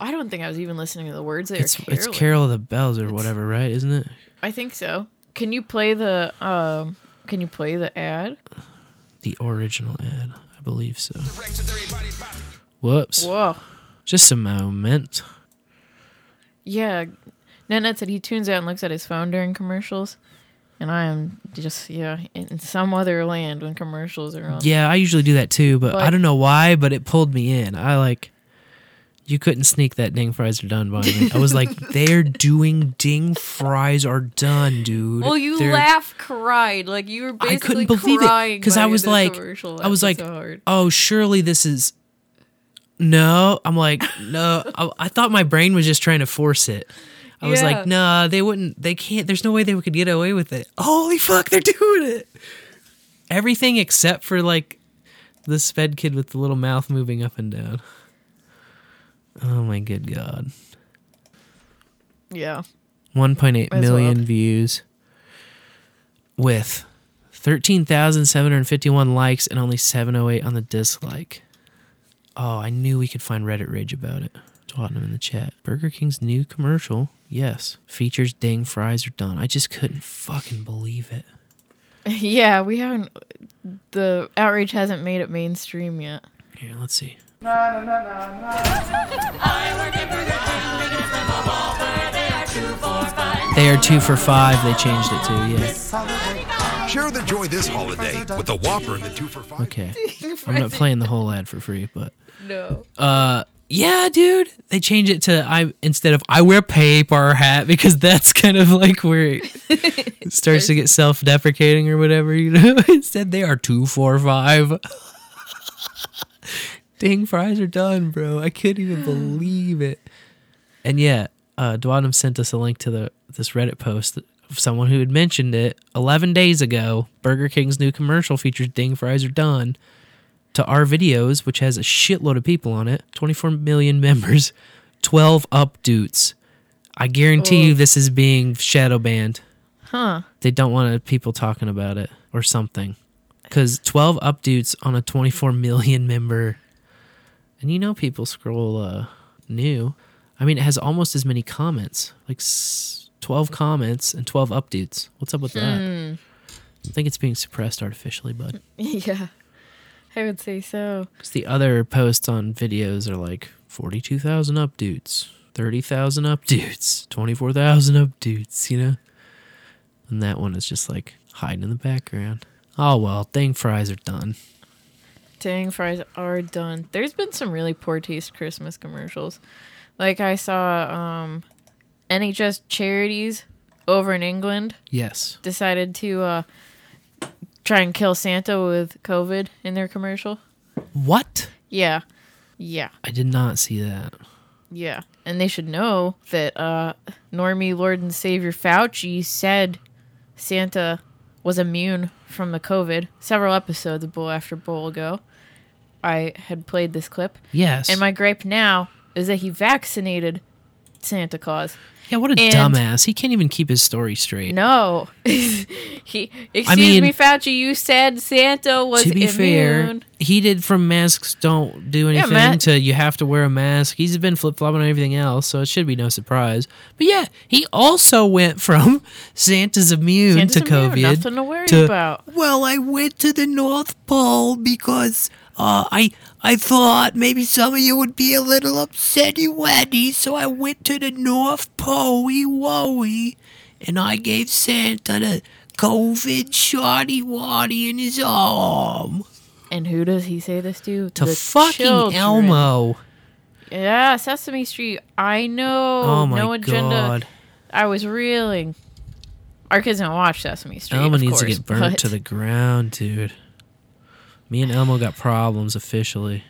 I don't think I was even listening to the words they
it's it's Carol of the Bells or whatever, right? Isn't it?
I think so. Can you play the um can you play the ad?
The original ad, I believe so. Whoops.
Whoa.
Just a moment.
Yeah. Net Ned said he tunes out and looks at his phone during commercials. And I am just yeah, in some other land when commercials are on.
Yeah, I usually do that too, but, I don't know why, but it pulled me in. I like you couldn't sneak that ding fries are done by me. I was like, they're doing ding fries are done, dude.
Well, you
They're-
laugh cried like you were
I
basically
couldn't believe it
crying
because I was like. I was like,
so
oh, surely this is. No, I'm like, no. I, I thought my brain was just trying to force it. I was
Yeah.
like, nah, they wouldn't. They can't. There's no way they could get away with it. Holy fuck, they're doing it. Everything except for like the sped kid with the little mouth moving up and down. Oh my good god.
Yeah.
1.8
As
million
well.
views with 13,751 likes and only 708 on the dislike. Oh, I knew we could find Reddit rage about it. Tottenham in the chat. Burger King's new commercial, yes, features dang fries are done. I just couldn't fucking believe it.
Yeah, we haven't the outrage hasn't made it mainstream yet.
Here, let's see. They are two for five. They changed it to, yeah.
Share the joy this holiday with the Whopper and the two for five.
Okay. I'm not playing the whole ad for free, but
No.
uh yeah, dude. They change it to I instead of I wear paper hat because that's kind of like where it starts to get self-deprecating or whatever, you know. Instead they are 2 4 5. Ding fries are done, bro. I couldn't even believe it. And yeah, uh Dwadam sent us a link to the this Reddit post of someone who had mentioned it 11 days ago. Burger King's new commercial features ding fries are done. to our videos, which has a shitload of people on it, 24 million members, 12 updates. I guarantee you this is being shadow banned.
Huh.
They don't want people talking about it or something. Because 12 updates on a 24 million member. And you know, people scroll uh, new. I mean, it has almost as many comments like s- 12 comments and 12 updates. What's up with that?
Hmm.
I think it's being suppressed artificially, bud.
Yeah. I would say so.
Because the other posts on videos are like 42,000 updates, 30,000 updates, 24,000 updates, you know? And that one is just like hiding in the background. Oh well, dang fries are done.
Dang fries are done. There's been some really poor taste Christmas commercials. Like I saw um NHS charities over in England
Yes.
decided to uh try and kill Santa with COVID in their commercial.
What?
Yeah. Yeah.
I did not see that.
Yeah. And they should know that uh Normie Lord and Savior Fauci said Santa was immune from the COVID several episodes of Bowl After Bowl ago. I had played this clip.
Yes.
And my gripe now is that he vaccinated Santa Claus.
Yeah, what a
And-
dumbass. He can't even keep his story straight.
No. he excuse
I mean-
me, Fauci, you said Santa was
to be fair,
immune.
he did from masks don't do
Yeah,
anything
Matt-
to you have to wear a mask. He's been flip flopping on everything else, so it should be no surprise. But yeah, he also went from Santa's immune
Santa's
to
immune,
COVID.
nothing to worry about.
Well, I went to the North Pole because uh, I I thought maybe some of you would be a little upsetty weddy, so I went to the North Pole, woey, and I gave Santa the COVID shotty waddy in his arm.
And who does he say this to?
To
The
fucking
children.
Elmo.
Yeah, Sesame Street. I know.
Oh my
no agenda.
God.
I was reeling. Our kids don't watch Sesame Street.
Elmo needs to get burnt
but-
to the ground, dude. Me and Elmo got problems officially.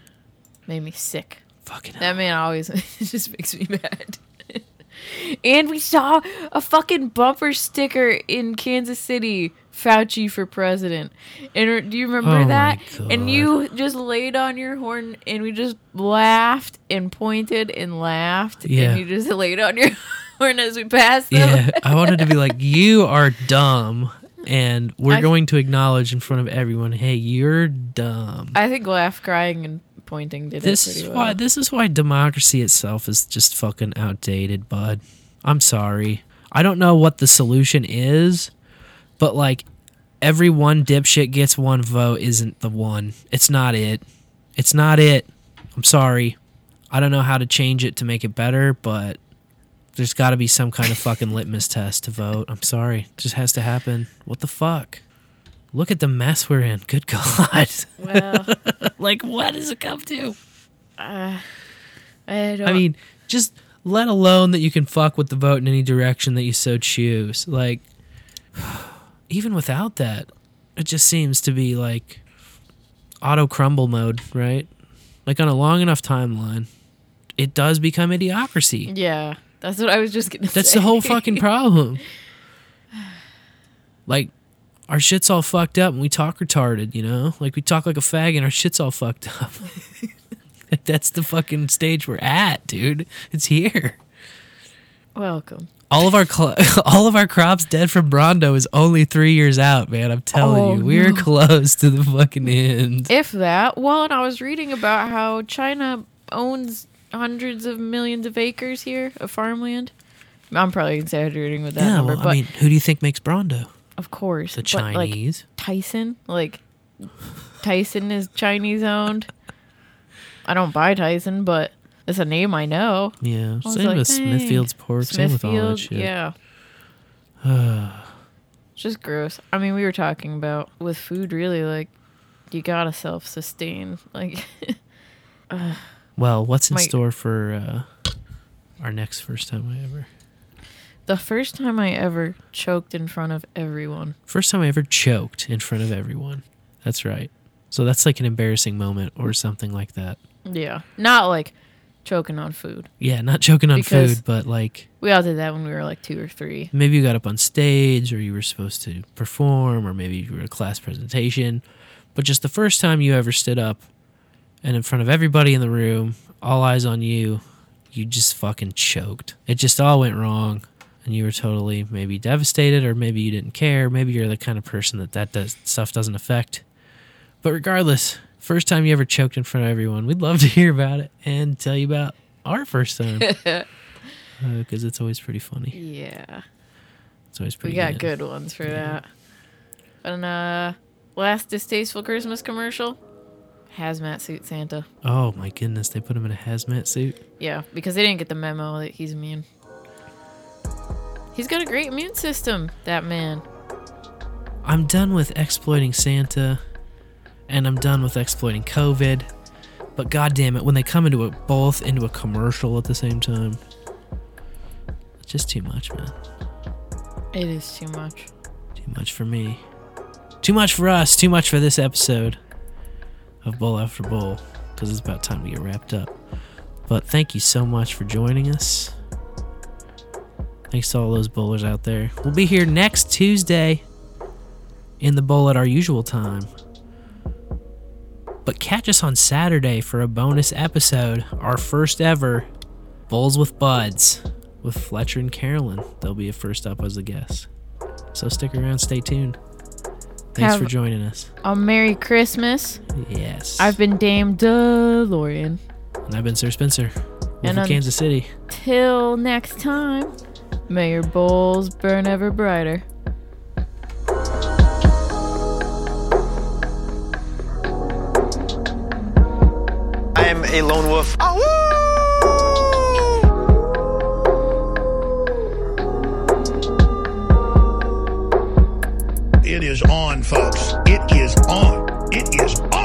made me sick. Fucking that man always it just makes me mad. and we saw a fucking bumper sticker in Kansas City. Fauci for president. And do you remember
Oh my
that?
God.
And you just laid on your horn and we just laughed and pointed and laughed.
Yeah.
And you just laid on your horn as we passed them.
Yeah, I wanted to be like, you are dumb, and we're going to acknowledge in front of everyone, hey, you're dumb.
I think laugh, crying, and pointing did
This
it
is
well.
why this is why democracy itself is just fucking outdated, bud. I'm sorry. I don't know what the solution is, but like every one dipshit gets one vote isn't the one. It's not it. It's not it. I'm sorry. I don't know how to change it to make it better, but there's got to be some kind of fucking litmus test to vote. I'm sorry. It just has to happen. What the fuck? Look at the mess we're in. Good God.
Well,
like, what does it come to?
Uh, I don't.
I mean, just let alone that you can fuck with the vote in any direction that you so choose. Like, even without that, it just seems to be like auto crumble mode, right? Like on a long enough timeline, it does become idiocracy.
yeah, that's what I was just gonna
That's
say.
the whole fucking problem. Like, our shit's all fucked up and we talk retarded, you know? Like, we talk like a fag and our shit's all fucked up. That's the fucking stage we're at, dude. It's here.
Welcome.
All of our cl- all of our crops dead from Brawndo is only three years out, man. I'm telling
Oh,
you, we're
no.
close to the fucking end.
If that, well, and I was reading about how China owns hundreds of millions of acres here of farmland. I'm probably exaggerating with that
yeah,
number,
well,
but
I mean, who do you think makes Brawndo?
of course,
The
but, like,
Chinese.
Tyson, like Tyson is Chinese owned. I don't buy Tyson, but it's a name I know.
Yeah,
I
same
like,
with
dang.
Smithfield's pork, same with all that
Smithfield,
shit.
Yeah. It's just gross. I mean, we were talking about with food, really, like, you gotta self sustain. Like, uh,
Well, what's in
My-
store for uh, our next first time I ever?
the first time I ever choked in front of everyone.
First time I ever choked in front of everyone. That's right. So that's like an embarrassing moment or something like that.
Yeah. Not like choking on food.
Yeah, not choking on
Because
food, but like
We all did that when we were like two or three.
maybe you got up on stage or you were supposed to perform or maybe you were a class presentation. But just the first time you ever stood up and in front of everybody in the room, all eyes on you, you just fucking choked. It just all went wrong. And you were totally maybe devastated, or maybe you didn't care. Maybe you're the kind of person that that does, stuff doesn't affect. But regardless, first time you ever choked in front of everyone, we'd love to hear about it and tell you about our first time. Because it's always pretty funny.
Yeah.
It's always pretty funny.
We got good ones for that. And uh last distasteful Christmas commercial, hazmat suit Santa.
Oh my goodness, they put him in a hazmat suit.
Yeah, because they didn't get the memo that he's immune. He's got a great immune system, that man.
I'm done with exploiting Santa and I'm done with exploiting COVID. But goddamn it, when they come into it both into a commercial at the same time, it's just too much, man.
It is too much.
Too much for me. Too much for us. Too much for this episode of Bowl After Bowl because it's about time to get wrapped up. But thank you so much for joining us. Thanks to all those bowlers out there. We'll be here next Tuesday in the bowl at our usual time. But catch us on Saturday for a bonus episode, our first ever Bowls with Buds with Fletcher and Carolyn. They'll be a first up as a guest. So stick around, stay tuned. Thanks
Have
for joining us.
A Merry Christmas.
Yes.
I've been Dame DeLorean.
And I've been Sir Spencer. We're
And
from Kansas City.
Till next time, may your bowls burn ever brighter.
I am a lone wolf.
It is on, folks. It is on. It is on.